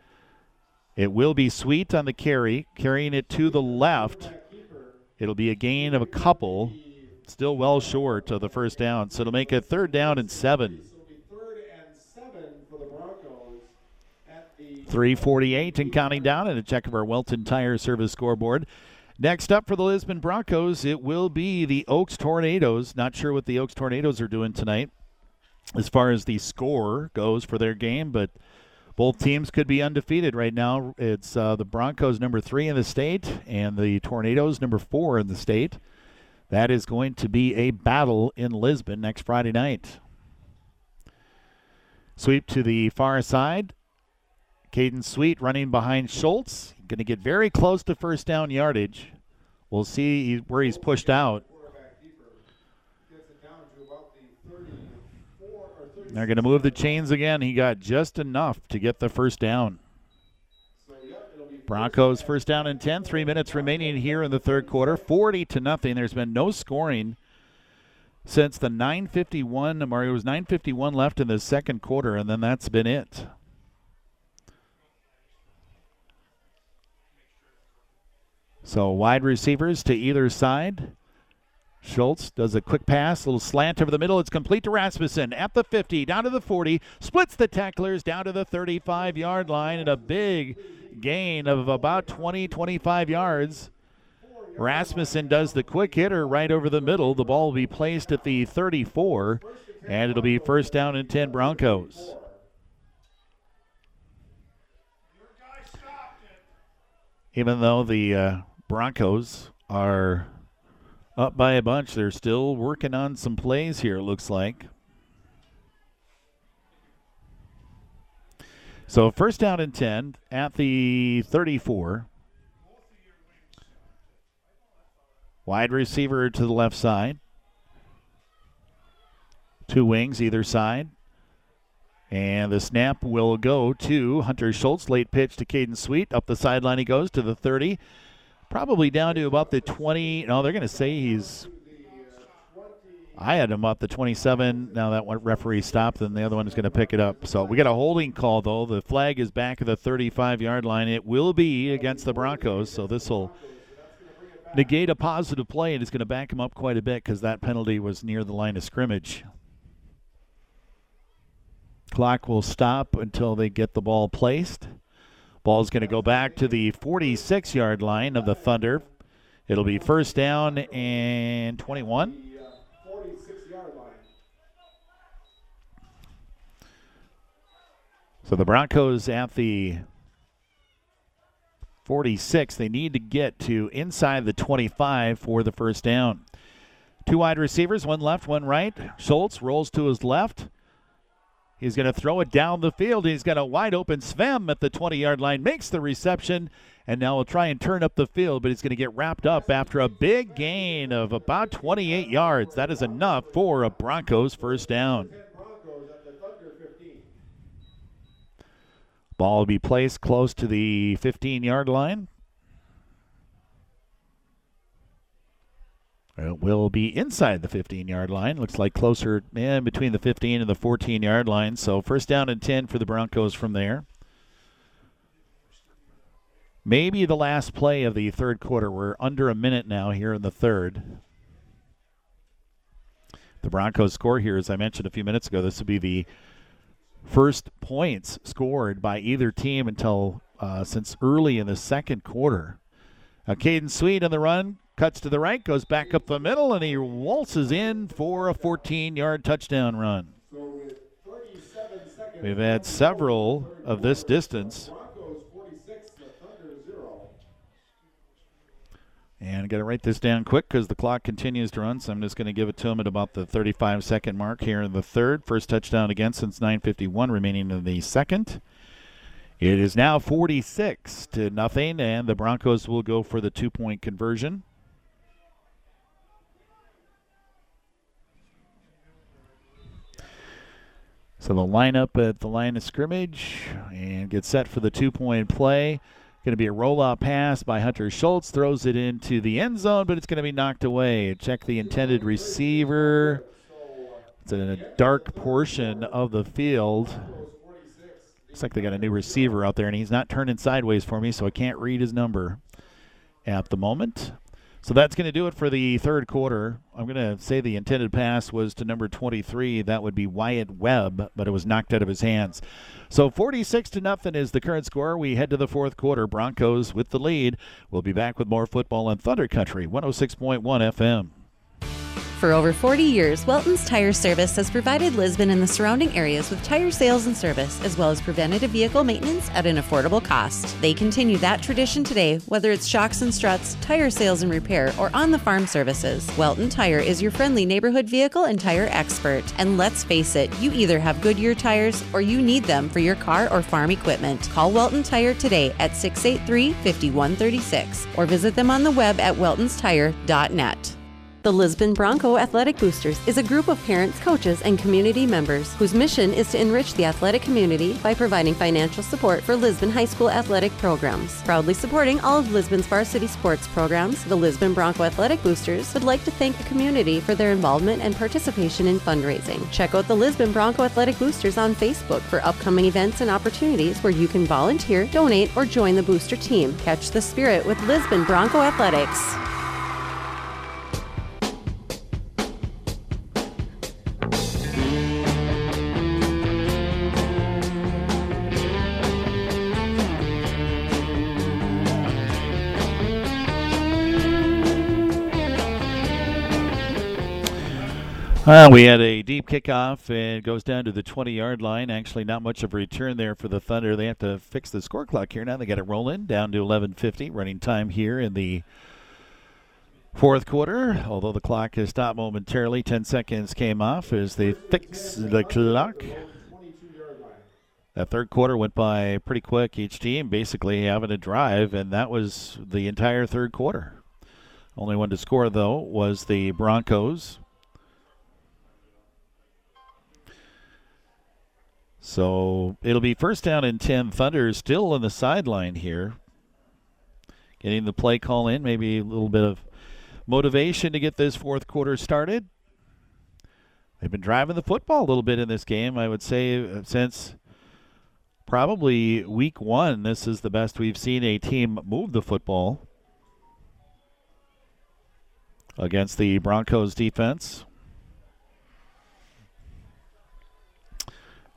It will be Sweet on the carry, carrying it to the left. It'll be a gain of a couple, still well short of the first down. So it'll make a third down and seven. 348 and counting down and a check of our Welton Tire Service scoreboard. Next up for the Lisbon Broncos, it will be the Oakes Tornadoes. Not sure what the Oakes Tornadoes are doing tonight as far as the score goes for their game, but both teams could be undefeated right now. It's uh, the Broncos number three in the state and the Tornadoes number four in the state. That is going to be a battle in Lisbon next Friday night. Sweep to the far side. Caden Sweet running behind Schultz. Going to get very close to first down yardage. We'll see where he's pushed out. They're going to move the chains again. He got just enough to get the first down. Broncos first down and 10. Three minutes remaining here in the third quarter. 40 to nothing. There's been no scoring since the 951. Mario was 951 left in the second quarter, and then that's been it. So wide receivers to either side. Schultz does a quick pass, a little slant over the middle. It's complete to Rasmussen at the 50, down to the 40, splits the tacklers down to the 35 yard line, and a big gain of about 20, 25 yards. Rasmussen does the quick hitter right over the middle. The ball will be placed at the 34, and it'll be first down and 10 Broncos. Even though the uh, Broncos are up by a bunch. They're still working on some plays here, it looks like. So first down and 10 at the 34. Wide receiver to the left side. Two wings either side. And the snap will go to Hunter Schultz. Late pitch to Caden Sweet. Up the sideline he goes to the 30 probably down to about the 20. No, they're going to say he's. I had him up the 27. Now that one referee stopped, and the other one is going to pick it up. So we got a holding call though. The flag is back at the 35-yard line. It will be against the Broncos. So this will negate a positive play, and it's going to back him up quite a bit because that penalty was near the line of scrimmage. Clock will stop until they get the ball placed. Ball's going to go back to the 46 yard line of the Thunder. It'll be first down and 21. So the Broncos at the 46. They need to get to inside the 25 for the first down. Two wide receivers, one left, one right. Schultz rolls to his left. He's going to throw it down the field. He's got a wide open Svem at the 20 yard line, makes the reception, and now he'll try and turn up the field, but he's going to get wrapped up after a big gain of about 28 yards. That is enough for a Broncos first down. Ball will be placed close to the 15 yard line. It will be inside the 15 yard line. Looks like closer in between the 15 and the 14 yard line. So first down and 10 for the Broncos from there. Maybe the last play of the third quarter. We're under a minute now here in the third. The Broncos score here, as I mentioned a few minutes ago, this will be the first points scored by either team until uh, since early in the second quarter. Now, Caden Sweet on the run Cuts to the right, goes back up the middle, and he waltzes in for a 14 yard touchdown run. We've had several of this distance. And got to write this down quick because the clock continues to run, so I'm just going to give it to him at about the 35 second mark here in the third. First touchdown again since 9:51 remaining in the second. It is now 46 to nothing, and the Broncos will go for the two point conversion. So they'll line up at the line of scrimmage and get set for the two point play. Going to be a rollout pass by Hunter Schultz. Throws it into the end zone, but it's going to be knocked away. Check the intended receiver. It's in a dark portion of the field. Looks like they got a new receiver out there, and he's not turning sideways for me, so I can't read his number at the moment. So that's going to do it for the third quarter. I'm going to say the intended pass was to number 23. That would be Wyatt Webb, but it was knocked out of his hands. So 46 to nothing is the current score. We head to the fourth quarter. Broncos with the lead. We'll be back with more football on Thunder Country 106.1 FM. For over 40 years, Welton's Tire Service has provided Lisbon and the surrounding areas with tire sales and service, as well as preventative vehicle maintenance at an affordable cost. They continue that tradition today, whether it's shocks and struts, tire sales and repair, or on the farm services. Welton Tire is your friendly neighborhood vehicle and tire expert. And let's face it, you either have Goodyear tires or you need them for your car or farm equipment. Call Welton Tire today at 683 5136 or visit them on the web at weltonstire.net. The Lisbon Bronco Athletic Boosters is a group of parents, coaches, and community members whose mission is to enrich the athletic community by providing financial support for Lisbon High School athletic programs. Proudly supporting all of Lisbon's varsity sports programs, the Lisbon Bronco Athletic Boosters would like to thank the community for their involvement and participation in fundraising. Check out the Lisbon Bronco Athletic Boosters on Facebook for upcoming events and opportunities where you can volunteer, donate, or join the booster team. Catch the spirit with Lisbon Bronco Athletics. We had a deep kickoff and goes down to the 20 yard line. Actually, not much of a return there for the Thunder. They have to fix the score clock here. Now they got it rolling down to 11:50 running time here in the fourth quarter. Although the clock has stopped momentarily, 10 seconds came off as they fix the clock. That third quarter went by pretty quick. Each team basically having a drive, and that was the entire third quarter. Only one to score, though, was the Broncos. So it'll be first down and 10. Thunder is still on the sideline here. Getting the play call in, maybe a little bit of motivation to get this fourth quarter started. They've been driving the football a little bit in this game, I would say, since probably week one. This is the best we've seen a team move the football against the Broncos defense.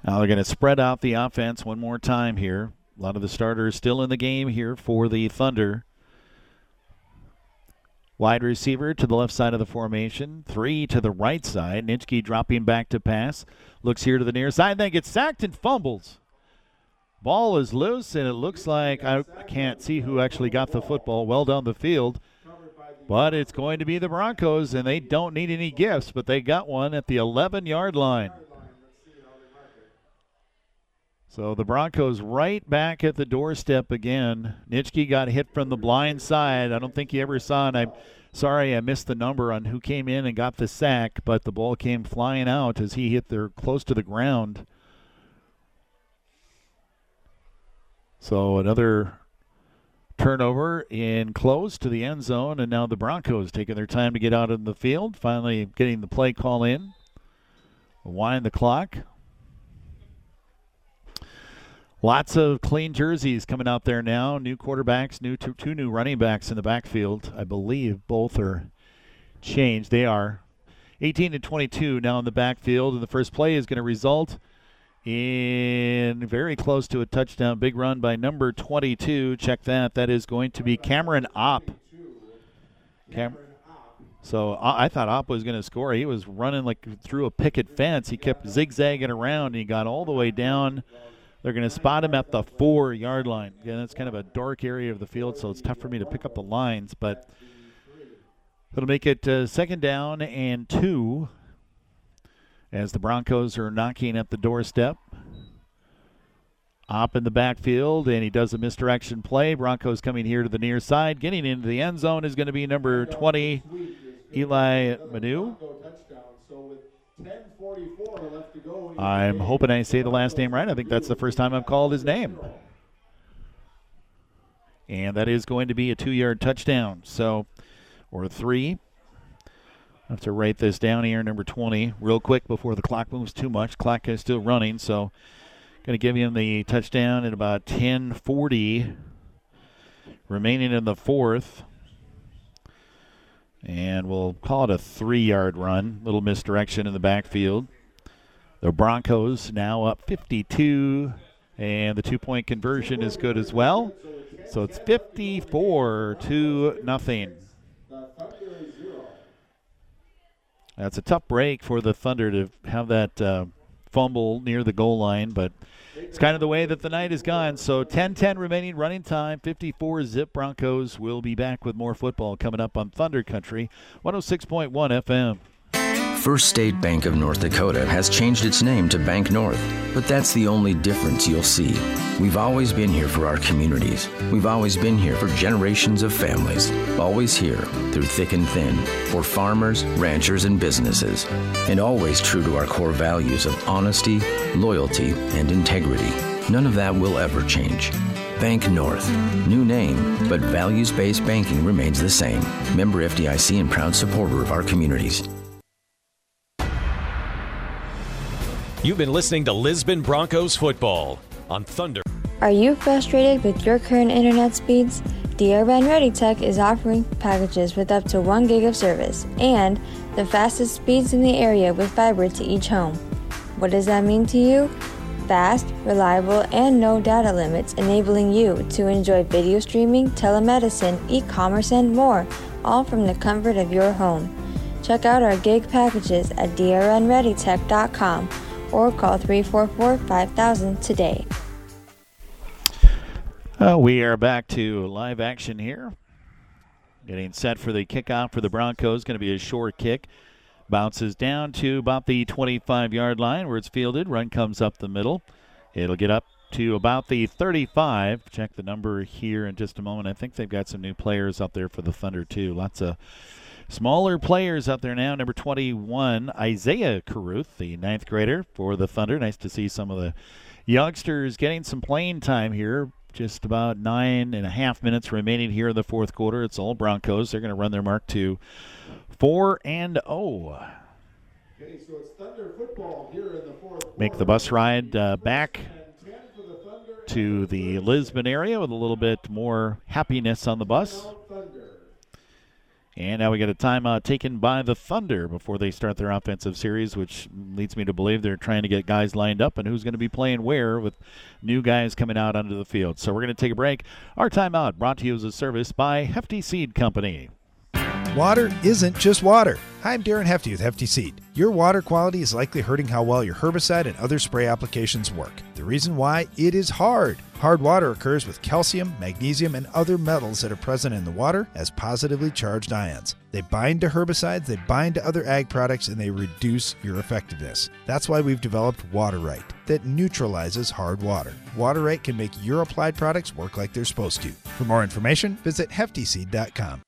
Now they're going to spread out the offense one more time here. A lot of the starters still in the game here for the Thunder. Wide receiver to the left side of the formation. Three to the right side. Nitschke dropping back to pass. Looks here to the near side, then gets sacked and fumbles. Ball is loose, and it looks like I can't see who actually got the football well down the field. But it's going to be the Broncos, and they don't need any gifts, but they got one at the 11 yard line. So the Broncos right back at the doorstep again. Nitschke got hit from the blind side. I don't think he ever saw it. I'm sorry I missed the number on who came in and got the sack, but the ball came flying out as he hit there close to the ground. So another turnover in close to the end zone, and now the Broncos taking their time to get out in the field, finally getting the play call in. Wind the clock. Lots of clean jerseys coming out there now. New quarterbacks, new two, two new running backs in the backfield. I believe both are changed. They are 18 and 22 now in the backfield, and the first play is going to result in very close to a touchdown. Big run by number 22. Check that. That is going to be Cameron Opp. Cam- so uh, I thought Opp was going to score. He was running like through a picket fence. He kept zigzagging around. And he got all the way down they're going to spot him at the four yard line. Again, that's kind of a dark area of the field, so it's tough for me to pick up the lines, but it'll make it uh, second down and two as the Broncos are knocking at the doorstep. Up in the backfield, and he does a misdirection play. Broncos coming here to the near side. Getting into the end zone is going to be number 20, Eli Manu. I'm hoping I say the last name right. I think that's the first time I've called his name. And that is going to be a two yard touchdown. So, or three. I have to write this down here, number 20, real quick before the clock moves too much. Clock is still running, so going to give him the touchdown at about 10:40 remaining in the fourth. And we'll call it a three yard run. Little misdirection in the backfield. The Broncos now up 52, and the two point conversion is good as well. So it's 54 to nothing. That's a tough break for the Thunder to have that uh, fumble near the goal line, but it's kind of the way that the night has gone. So 10-10 remaining running time. 54 zip Broncos will be back with more football coming up on Thunder Country 106.1 FM. First State Bank of North Dakota has changed its name to Bank North, but that's the only difference you'll see. We've always been here for our communities. We've always been here for generations of families. Always here, through thick and thin, for farmers, ranchers, and businesses. And always true to our core values of honesty, loyalty, and integrity. None of that will ever change. Bank North. New name, but values based banking remains the same. Member FDIC and proud supporter of our communities. You've been listening to Lisbon Broncos football on Thunder. Are you frustrated with your current internet speeds? DRN Ready Tech is offering packages with up to 1 gig of service and the fastest speeds in the area with fiber to each home. What does that mean to you? Fast, reliable, and no data limits, enabling you to enjoy video streaming, telemedicine, e commerce, and more, all from the comfort of your home. Check out our gig packages at drnreadytech.com or call 344 5000 today. Uh, we are back to live action here. Getting set for the kickoff for the Broncos. Going to be a short kick. Bounces down to about the 25 yard line where it's fielded. Run comes up the middle. It'll get up to about the 35. Check the number here in just a moment. I think they've got some new players out there for the Thunder, too. Lots of Smaller players out there now. Number 21, Isaiah Caruth, the ninth grader for the Thunder. Nice to see some of the youngsters getting some playing time here. Just about nine and a half minutes remaining here in the fourth quarter. It's all Broncos. They're going to run their mark to four and oh. Okay, so it's Thunder football here in the fourth. Make the bus ride uh, back to the Lisbon area with a little bit more happiness on the bus. And now we got a timeout taken by the Thunder before they start their offensive series, which leads me to believe they're trying to get guys lined up and who's going to be playing where with new guys coming out onto the field. So we're going to take a break. Our timeout brought to you as a service by Hefty Seed Company. Water isn't just water. Hi, I'm Darren Hefty with Hefty Seed. Your water quality is likely hurting how well your herbicide and other spray applications work. The reason why it is hard. Hard water occurs with calcium, magnesium, and other metals that are present in the water as positively charged ions. They bind to herbicides, they bind to other ag products, and they reduce your effectiveness. That's why we've developed Water-Rite that neutralizes hard water. Water-Rite can make your applied products work like they're supposed to. For more information, visit heftyseed.com.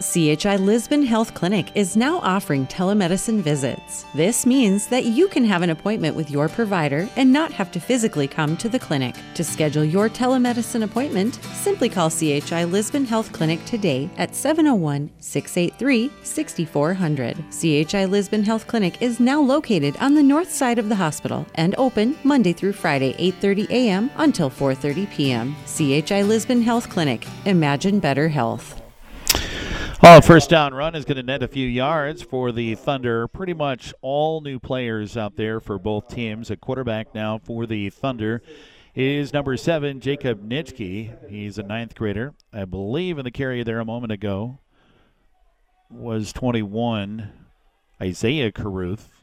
CHI Lisbon Health Clinic is now offering telemedicine visits. This means that you can have an appointment with your provider and not have to physically come to the clinic. To schedule your telemedicine appointment, simply call CHI Lisbon Health Clinic today at 701 683 6400. CHI Lisbon Health Clinic is now located on the north side of the hospital and open Monday through Friday 8:30 a.m. until 4:30 p.m. CHI Lisbon Health Clinic. Imagine better health. Oh, first down run is going to net a few yards for the Thunder. Pretty much all new players out there for both teams. A quarterback now for the Thunder is number seven, Jacob Nitschke. He's a ninth grader. I believe in the carry there a moment ago was 21, Isaiah Caruth.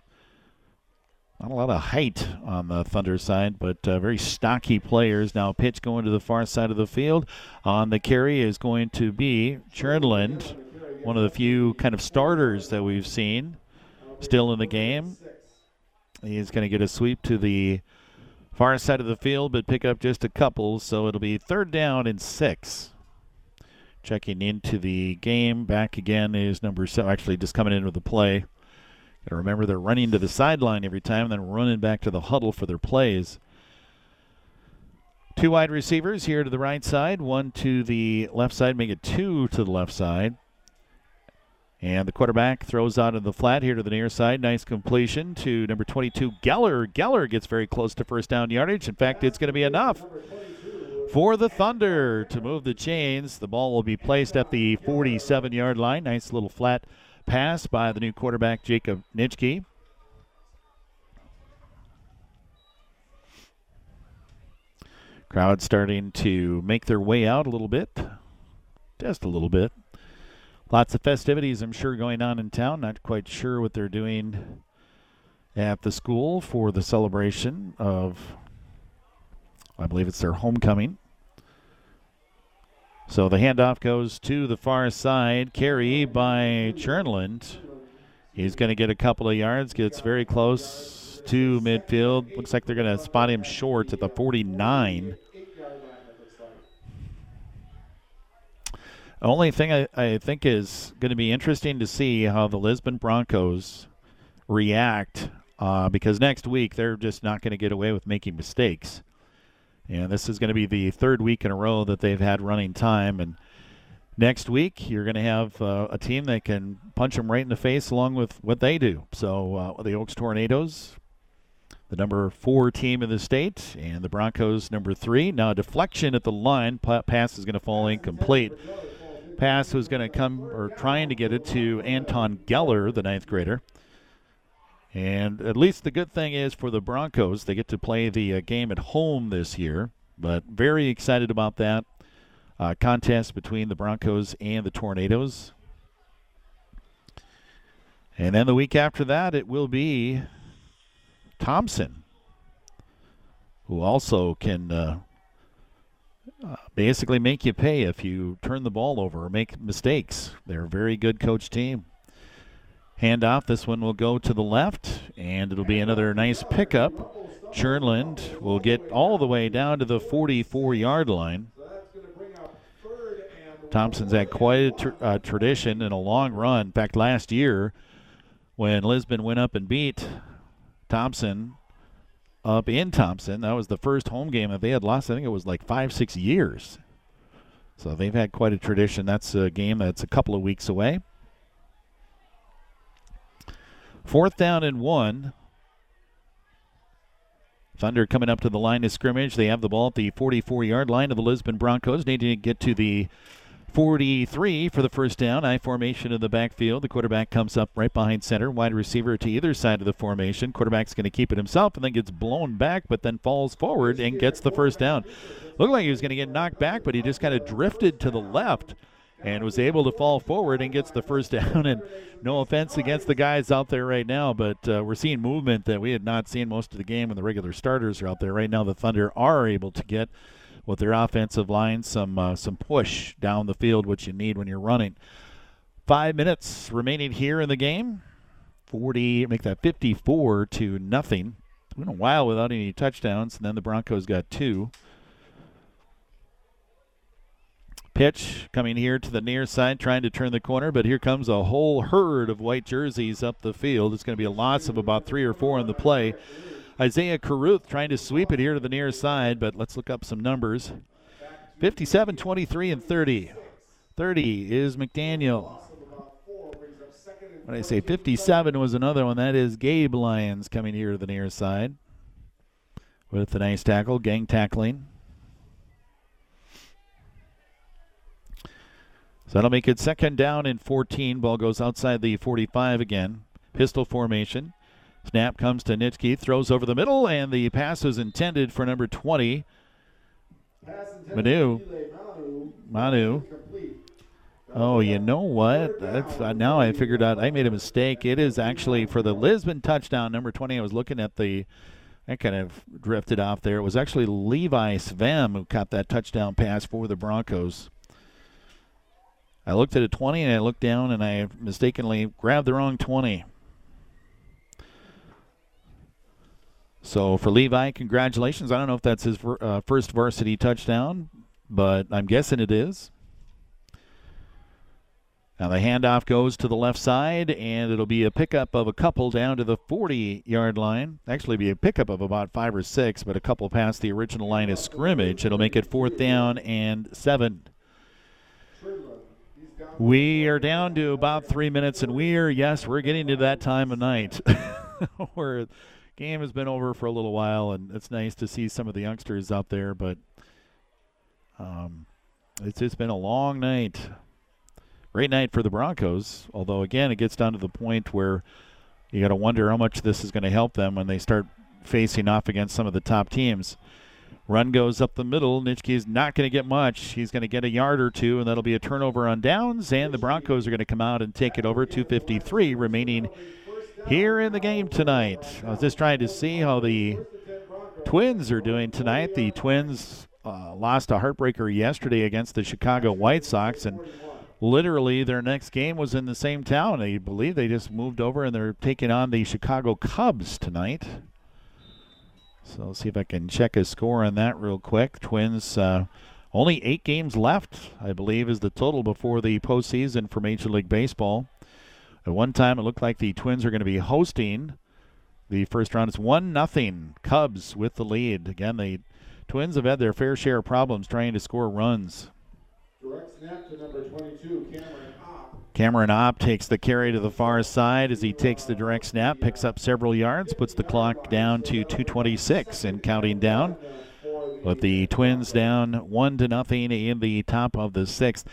Not a lot of height on the Thunder side, but uh, very stocky players. Now, pitch going to the far side of the field. On the carry is going to be Chernland one of the few kind of starters that we've seen still in the game. He's going to get a sweep to the far side of the field, but pick up just a couple, so it'll be third down and six. Checking into the game, back again is number seven. Actually, just coming in with the play. To remember they're running to the sideline every time, then running back to the huddle for their plays. Two wide receivers here to the right side, one to the left side, make it two to the left side. And the quarterback throws out of the flat here to the near side. Nice completion to number 22, Geller. Geller gets very close to first down yardage. In fact, it's going to be enough for the Thunder to move the chains. The ball will be placed at the 47 yard line. Nice little flat pass by the new quarterback, Jacob Nitschke. Crowd starting to make their way out a little bit, just a little bit. Lots of festivities, I'm sure, going on in town. Not quite sure what they're doing at the school for the celebration of, I believe it's their homecoming. So the handoff goes to the far side. Carry by Chernland. He's going to get a couple of yards, gets very close to midfield. Looks like they're going to spot him short at the 49. Only thing I, I think is going to be interesting to see how the Lisbon Broncos react uh, because next week they're just not going to get away with making mistakes. And this is going to be the third week in a row that they've had running time. And next week you're going to have uh, a team that can punch them right in the face along with what they do. So uh, the Oakes Tornadoes, the number four team in the state, and the Broncos number three. Now deflection at the line. Pass is going to fall incomplete pass was going to come, or trying to get it to Anton Geller, the ninth grader. And at least the good thing is for the Broncos, they get to play the uh, game at home this year. But very excited about that uh, contest between the Broncos and the Tornadoes. And then the week after that, it will be Thompson, who also can uh, uh, basically make you pay if you turn the ball over or make mistakes. They're a very good coach team. Handoff. This one will go to the left, and it'll be another nice pickup. Churnland will get all the way down to the 44 yard line. Thompson's had quite a uh, tradition and a long run. In fact, last year, when Lisbon went up and beat Thompson up in Thompson. That was the first home game that they had lost. I think it was like five, six years. So they've had quite a tradition. That's a game that's a couple of weeks away. Fourth down and one. Thunder coming up to the line of scrimmage. They have the ball at the 44 yard line of the Lisbon Broncos. Need to get to the 43 for the first down. I formation in the backfield. The quarterback comes up right behind center. Wide receiver to either side of the formation. Quarterback's going to keep it himself and then gets blown back, but then falls forward and gets the first down. Looked like he was going to get knocked back, but he just kind of drifted to the left and was able to fall forward and gets the first down. And no offense against the guys out there right now, but uh, we're seeing movement that we had not seen most of the game when the regular starters are out there. Right now, the Thunder are able to get with their offensive line, some uh, some push down the field, which you need when you're running. Five minutes remaining here in the game. 40, make that 54 to nothing. It's a while without any touchdowns, and then the Broncos got two. Pitch coming here to the near side, trying to turn the corner, but here comes a whole herd of white jerseys up the field. It's going to be a loss of about three or four in the play. Isaiah Caruth trying to sweep it here to the near side, but let's look up some numbers. 57, 23, and 30. 30 is McDaniel. When I say 57 was another one, that is Gabe Lyons coming here to the near side with a nice tackle, gang tackling. So that'll make it second down and 14. Ball goes outside the 45 again. Pistol formation. Snap comes to Nitschke, throws over the middle, and the pass is intended for number 20. Manu. Manu. Oh, you know what? That's, uh, now I figured out I made a mistake. It is actually for the Lisbon touchdown, number 20. I was looking at the, I kind of drifted off there. It was actually Levi Svem who caught that touchdown pass for the Broncos. I looked at a 20 and I looked down and I mistakenly grabbed the wrong 20. So for Levi, congratulations. I don't know if that's his uh, first varsity touchdown, but I'm guessing it is. Now the handoff goes to the left side, and it'll be a pickup of a couple down to the 40 yard line. Actually, be a pickup of about five or six, but a couple past the original line of scrimmage. It'll make it fourth down and seven. We are down to about three minutes, and we are, yes, we're getting to that time of night where game has been over for a little while, and it's nice to see some of the youngsters out there. But um, it's just been a long night. Great night for the Broncos. Although again, it gets down to the point where you got to wonder how much this is going to help them when they start facing off against some of the top teams. Run goes up the middle. Nitschke is not going to get much. He's going to get a yard or two, and that'll be a turnover on downs. And the Broncos are going to come out and take it over. 2:53 remaining here in the game tonight. I was just trying to see how the Twins are doing tonight. The Twins uh, lost a heartbreaker yesterday against the Chicago White Sox, and literally their next game was in the same town. I believe they just moved over and they're taking on the Chicago Cubs tonight. So let's see if I can check a score on that real quick. Twins uh, only eight games left, I believe, is the total before the postseason for Major League Baseball. At one time, it looked like the Twins are going to be hosting the first round. It's one nothing Cubs with the lead. Again, the Twins have had their fair share of problems trying to score runs. Direct snap to number 22, Cameron. Cameron Opp takes the carry to the far side as he takes the direct snap, picks up several yards, puts the clock down to 226 and counting down. With the Twins down one to nothing in the top of the sixth.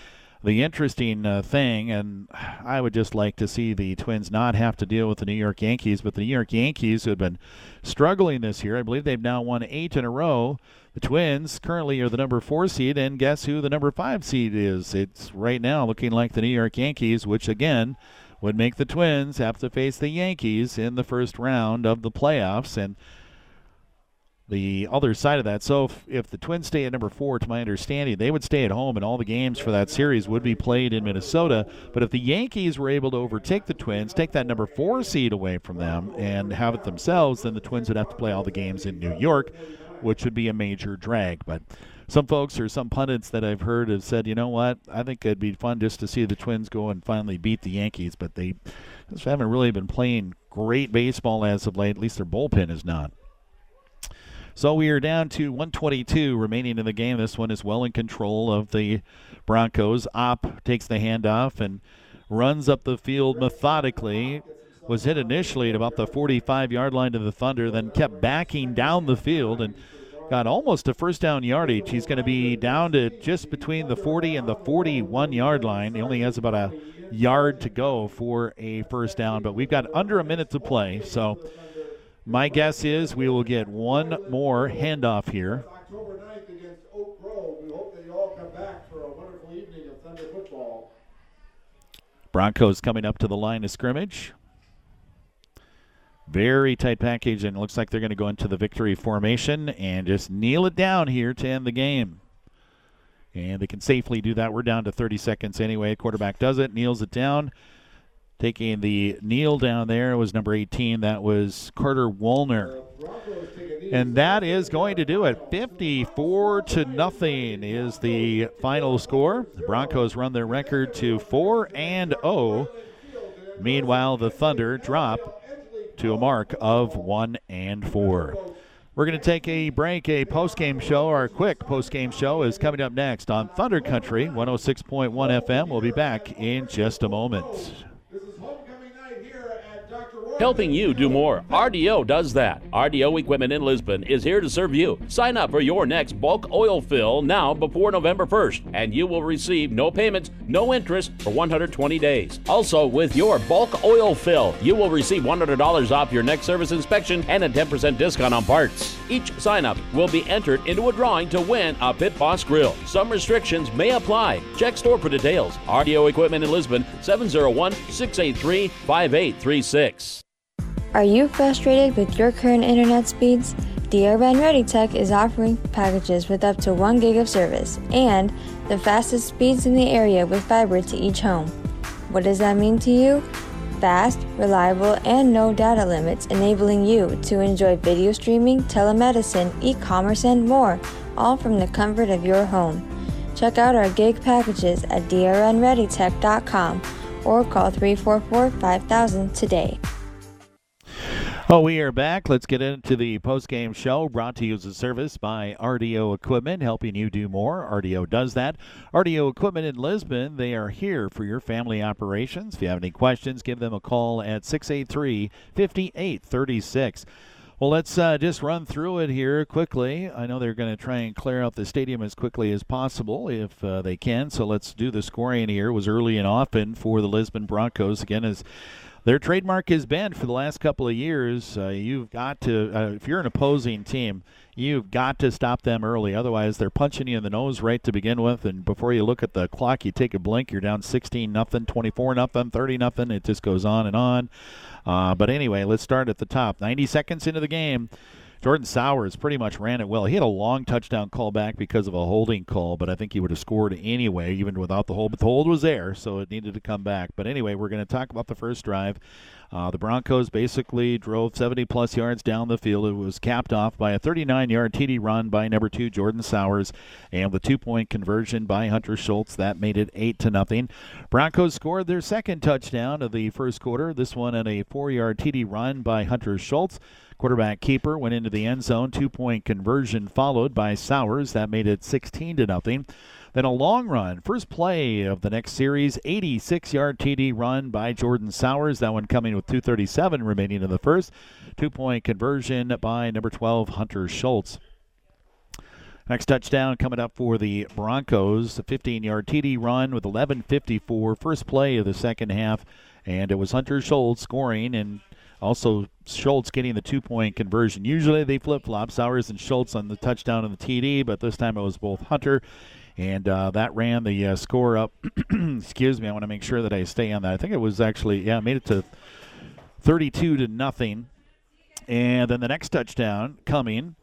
The interesting uh, thing, and I would just like to see the Twins not have to deal with the New York Yankees, but the New York Yankees, who have been struggling this year, I believe they've now won eight in a row. The Twins currently are the number four seed, and guess who the number five seed is? It's right now looking like the New York Yankees, which again would make the Twins have to face the Yankees in the first round of the playoffs. And the other side of that. So if, if, the Twins stay at number four, to my understanding, they would stay at home, and all the games for that series would be played in Minnesota. But if the Yankees were able to overtake the Twins, take that number four seed away from them, and have it themselves, then the Twins would have to play all the games in New York, which would be a major drag. But some folks or some pundits that I've heard have said, you know what, I think it'd be fun just to see the Twins go and finally beat the Yankees, but they haven't really been playing great baseball as of late. At least their bullpen is not. So we are down to 122 remaining in the game. This one is well in control of the Broncos. Opp takes the handoff and runs up the field methodically. Was hit initially at about the 45 yard line to the Thunder, then kept backing down the field and got almost a first down yardage. He's going to be down to just between the 40 and the 41 yard line. He only has about a yard to go for a first down, but we've got under a minute to play. So my guess is we will get one more handoff here. October 9th against Oak Grove. We hope that you all come back for a wonderful evening of Thunder football. Broncos coming up to the line of scrimmage. Very tight package, and it looks like they're going to go into the victory formation and just kneel it down here to end the game. And they can safely do that. We're down to 30 seconds anyway. Quarterback does it, kneels it down. Taking the kneel down there was number 18. That was Carter Woolner. And that is going to do it. 54 to nothing is the final score. The Broncos run their record to 4 and 0. Meanwhile, the Thunder drop to a mark of 1 and 4. We're going to take a break, a post-game show. Our quick post-game show is coming up next on Thunder Country 106.1 FM. We'll be back in just a moment. Because his home Helping you do more. RDO does that. RDO Equipment in Lisbon is here to serve you. Sign up for your next bulk oil fill now before November 1st, and you will receive no payments, no interest for 120 days. Also, with your bulk oil fill, you will receive $100 off your next service inspection and a 10% discount on parts. Each sign up will be entered into a drawing to win a Pit Boss grill. Some restrictions may apply. Check store for details. RDO Equipment in Lisbon, 701 683 5836. Are you frustrated with your current internet speeds? DRN Ready Tech is offering packages with up to 1 gig of service and the fastest speeds in the area with fiber to each home. What does that mean to you? Fast, reliable, and no data limits, enabling you to enjoy video streaming, telemedicine, e commerce, and more, all from the comfort of your home. Check out our gig packages at drnreadytech.com or call 344 5000 today. Oh, we are back. Let's get into the post-game show brought to you as a service by RDO Equipment, helping you do more. RDO does that. RDO Equipment in Lisbon, they are here for your family operations. If you have any questions, give them a call at 683-5836. Well, let's uh, just run through it here quickly. I know they're going to try and clear out the stadium as quickly as possible if uh, they can. So let's do the scoring here. It was early and often for the Lisbon Broncos. Again, as their trademark has been for the last couple of years. Uh, you've got to, uh, if you're an opposing team, you've got to stop them early. Otherwise, they're punching you in the nose right to begin with, and before you look at the clock, you take a blink, you're down 16 nothing, 24 nothing, 30 nothing. It just goes on and on. Uh, but anyway, let's start at the top. 90 seconds into the game. Jordan Sowers pretty much ran it well. He had a long touchdown call back because of a holding call, but I think he would have scored anyway, even without the hold. But the hold was there, so it needed to come back. But anyway, we're going to talk about the first drive. Uh, the Broncos basically drove 70 plus yards down the field. It was capped off by a 39 yard TD run by number two Jordan Sowers, and the two point conversion by Hunter Schultz that made it eight to nothing. Broncos scored their second touchdown of the first quarter. This one on a four yard TD run by Hunter Schultz. Quarterback keeper went into the end zone. Two point conversion followed by Sowers. That made it 16 to nothing. Then a long run, first play of the next series, 86 yard TD run by Jordan Sowers. That one coming with 237 remaining in the first. Two point conversion by number 12, Hunter Schultz. Next touchdown coming up for the Broncos, a 15 yard TD run with 11.54, first play of the second half. And it was Hunter Schultz scoring and also, Schultz getting the two point conversion. Usually they flip flop, Sowers and Schultz on the touchdown and the TD, but this time it was both Hunter. And uh, that ran the uh, score up. Excuse me, I want to make sure that I stay on that. I think it was actually, yeah, made it to 32 to nothing. And then the next touchdown coming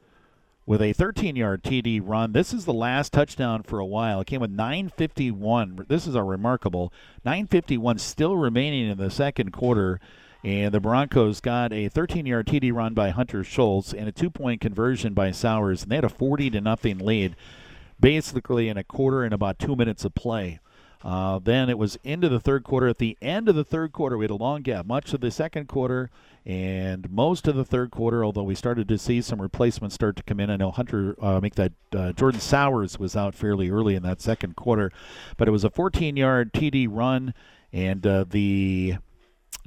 with a 13 yard TD run. This is the last touchdown for a while. It came with 9.51. This is a remarkable 9.51 still remaining in the second quarter. And the Broncos got a 13-yard TD run by Hunter Schultz and a two-point conversion by Sowers, and they had a 40 to nothing lead, basically in a quarter and about two minutes of play. Uh, then it was into the third quarter. At the end of the third quarter, we had a long gap, much of the second quarter and most of the third quarter. Although we started to see some replacements start to come in. I know Hunter uh, make that. Uh, Jordan Sowers was out fairly early in that second quarter, but it was a 14-yard TD run, and uh, the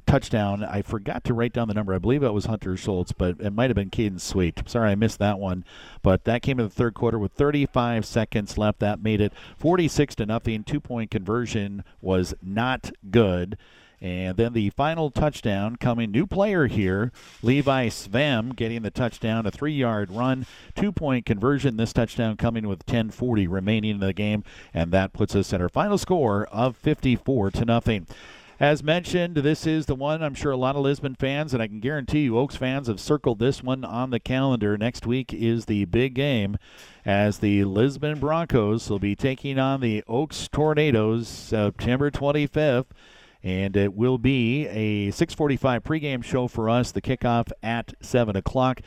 touchdown. I forgot to write down the number. I believe it was Hunter Schultz, but it might have been Caden Sweet. Sorry, I missed that one. But that came in the third quarter with 35 seconds left. That made it 46 to nothing. Two point conversion was not good. And then the final touchdown coming, new player here, Levi Svem getting the touchdown, a three yard run, two point conversion. This touchdown coming with 10:40 remaining in the game, and that puts us at our final score of 54 to nothing. As mentioned, this is the one I'm sure a lot of Lisbon fans, and I can guarantee you Oakes fans have circled this one on the calendar. Next week is the big game as the Lisbon Broncos will be taking on the Oakes Tornadoes September 25th. And it will be a 645 pregame show for us, the kickoff at 7 o'clock.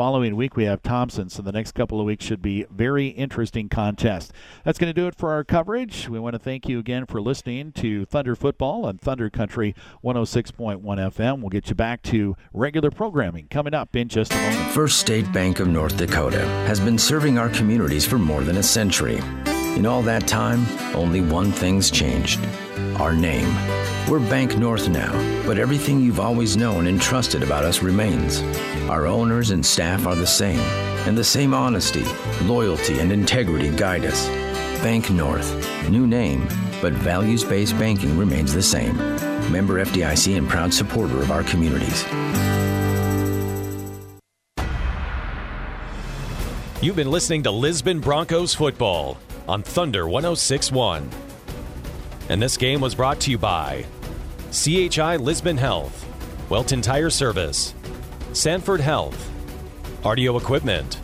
Following week, we have Thompson, so the next couple of weeks should be very interesting contest. That's going to do it for our coverage. We want to thank you again for listening to Thunder Football on Thunder Country 106.1 FM. We'll get you back to regular programming coming up in just a moment. First State Bank of North Dakota has been serving our communities for more than a century. In all that time, only one thing's changed our name. We're Bank North now, but everything you've always known and trusted about us remains. Our owners and staff are the same, and the same honesty, loyalty, and integrity guide us. Bank North, new name, but values based banking remains the same. Member FDIC and proud supporter of our communities. You've been listening to Lisbon Broncos football on Thunder 1061. And this game was brought to you by CHI Lisbon Health, Welton Tire Service, Sanford Health, RDO Equipment,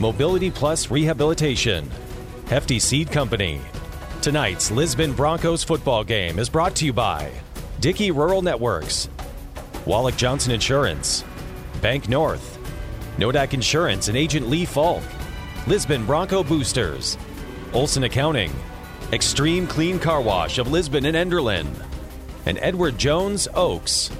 Mobility Plus Rehabilitation, Hefty Seed Company. Tonight's Lisbon Broncos football game is brought to you by Dickey Rural Networks, Wallach Johnson Insurance, Bank North, Nodak Insurance and Agent Lee Falk, Lisbon Bronco Boosters, Olson Accounting, Extreme Clean Car Wash of Lisbon and Enderlin, and Edward Jones Oakes.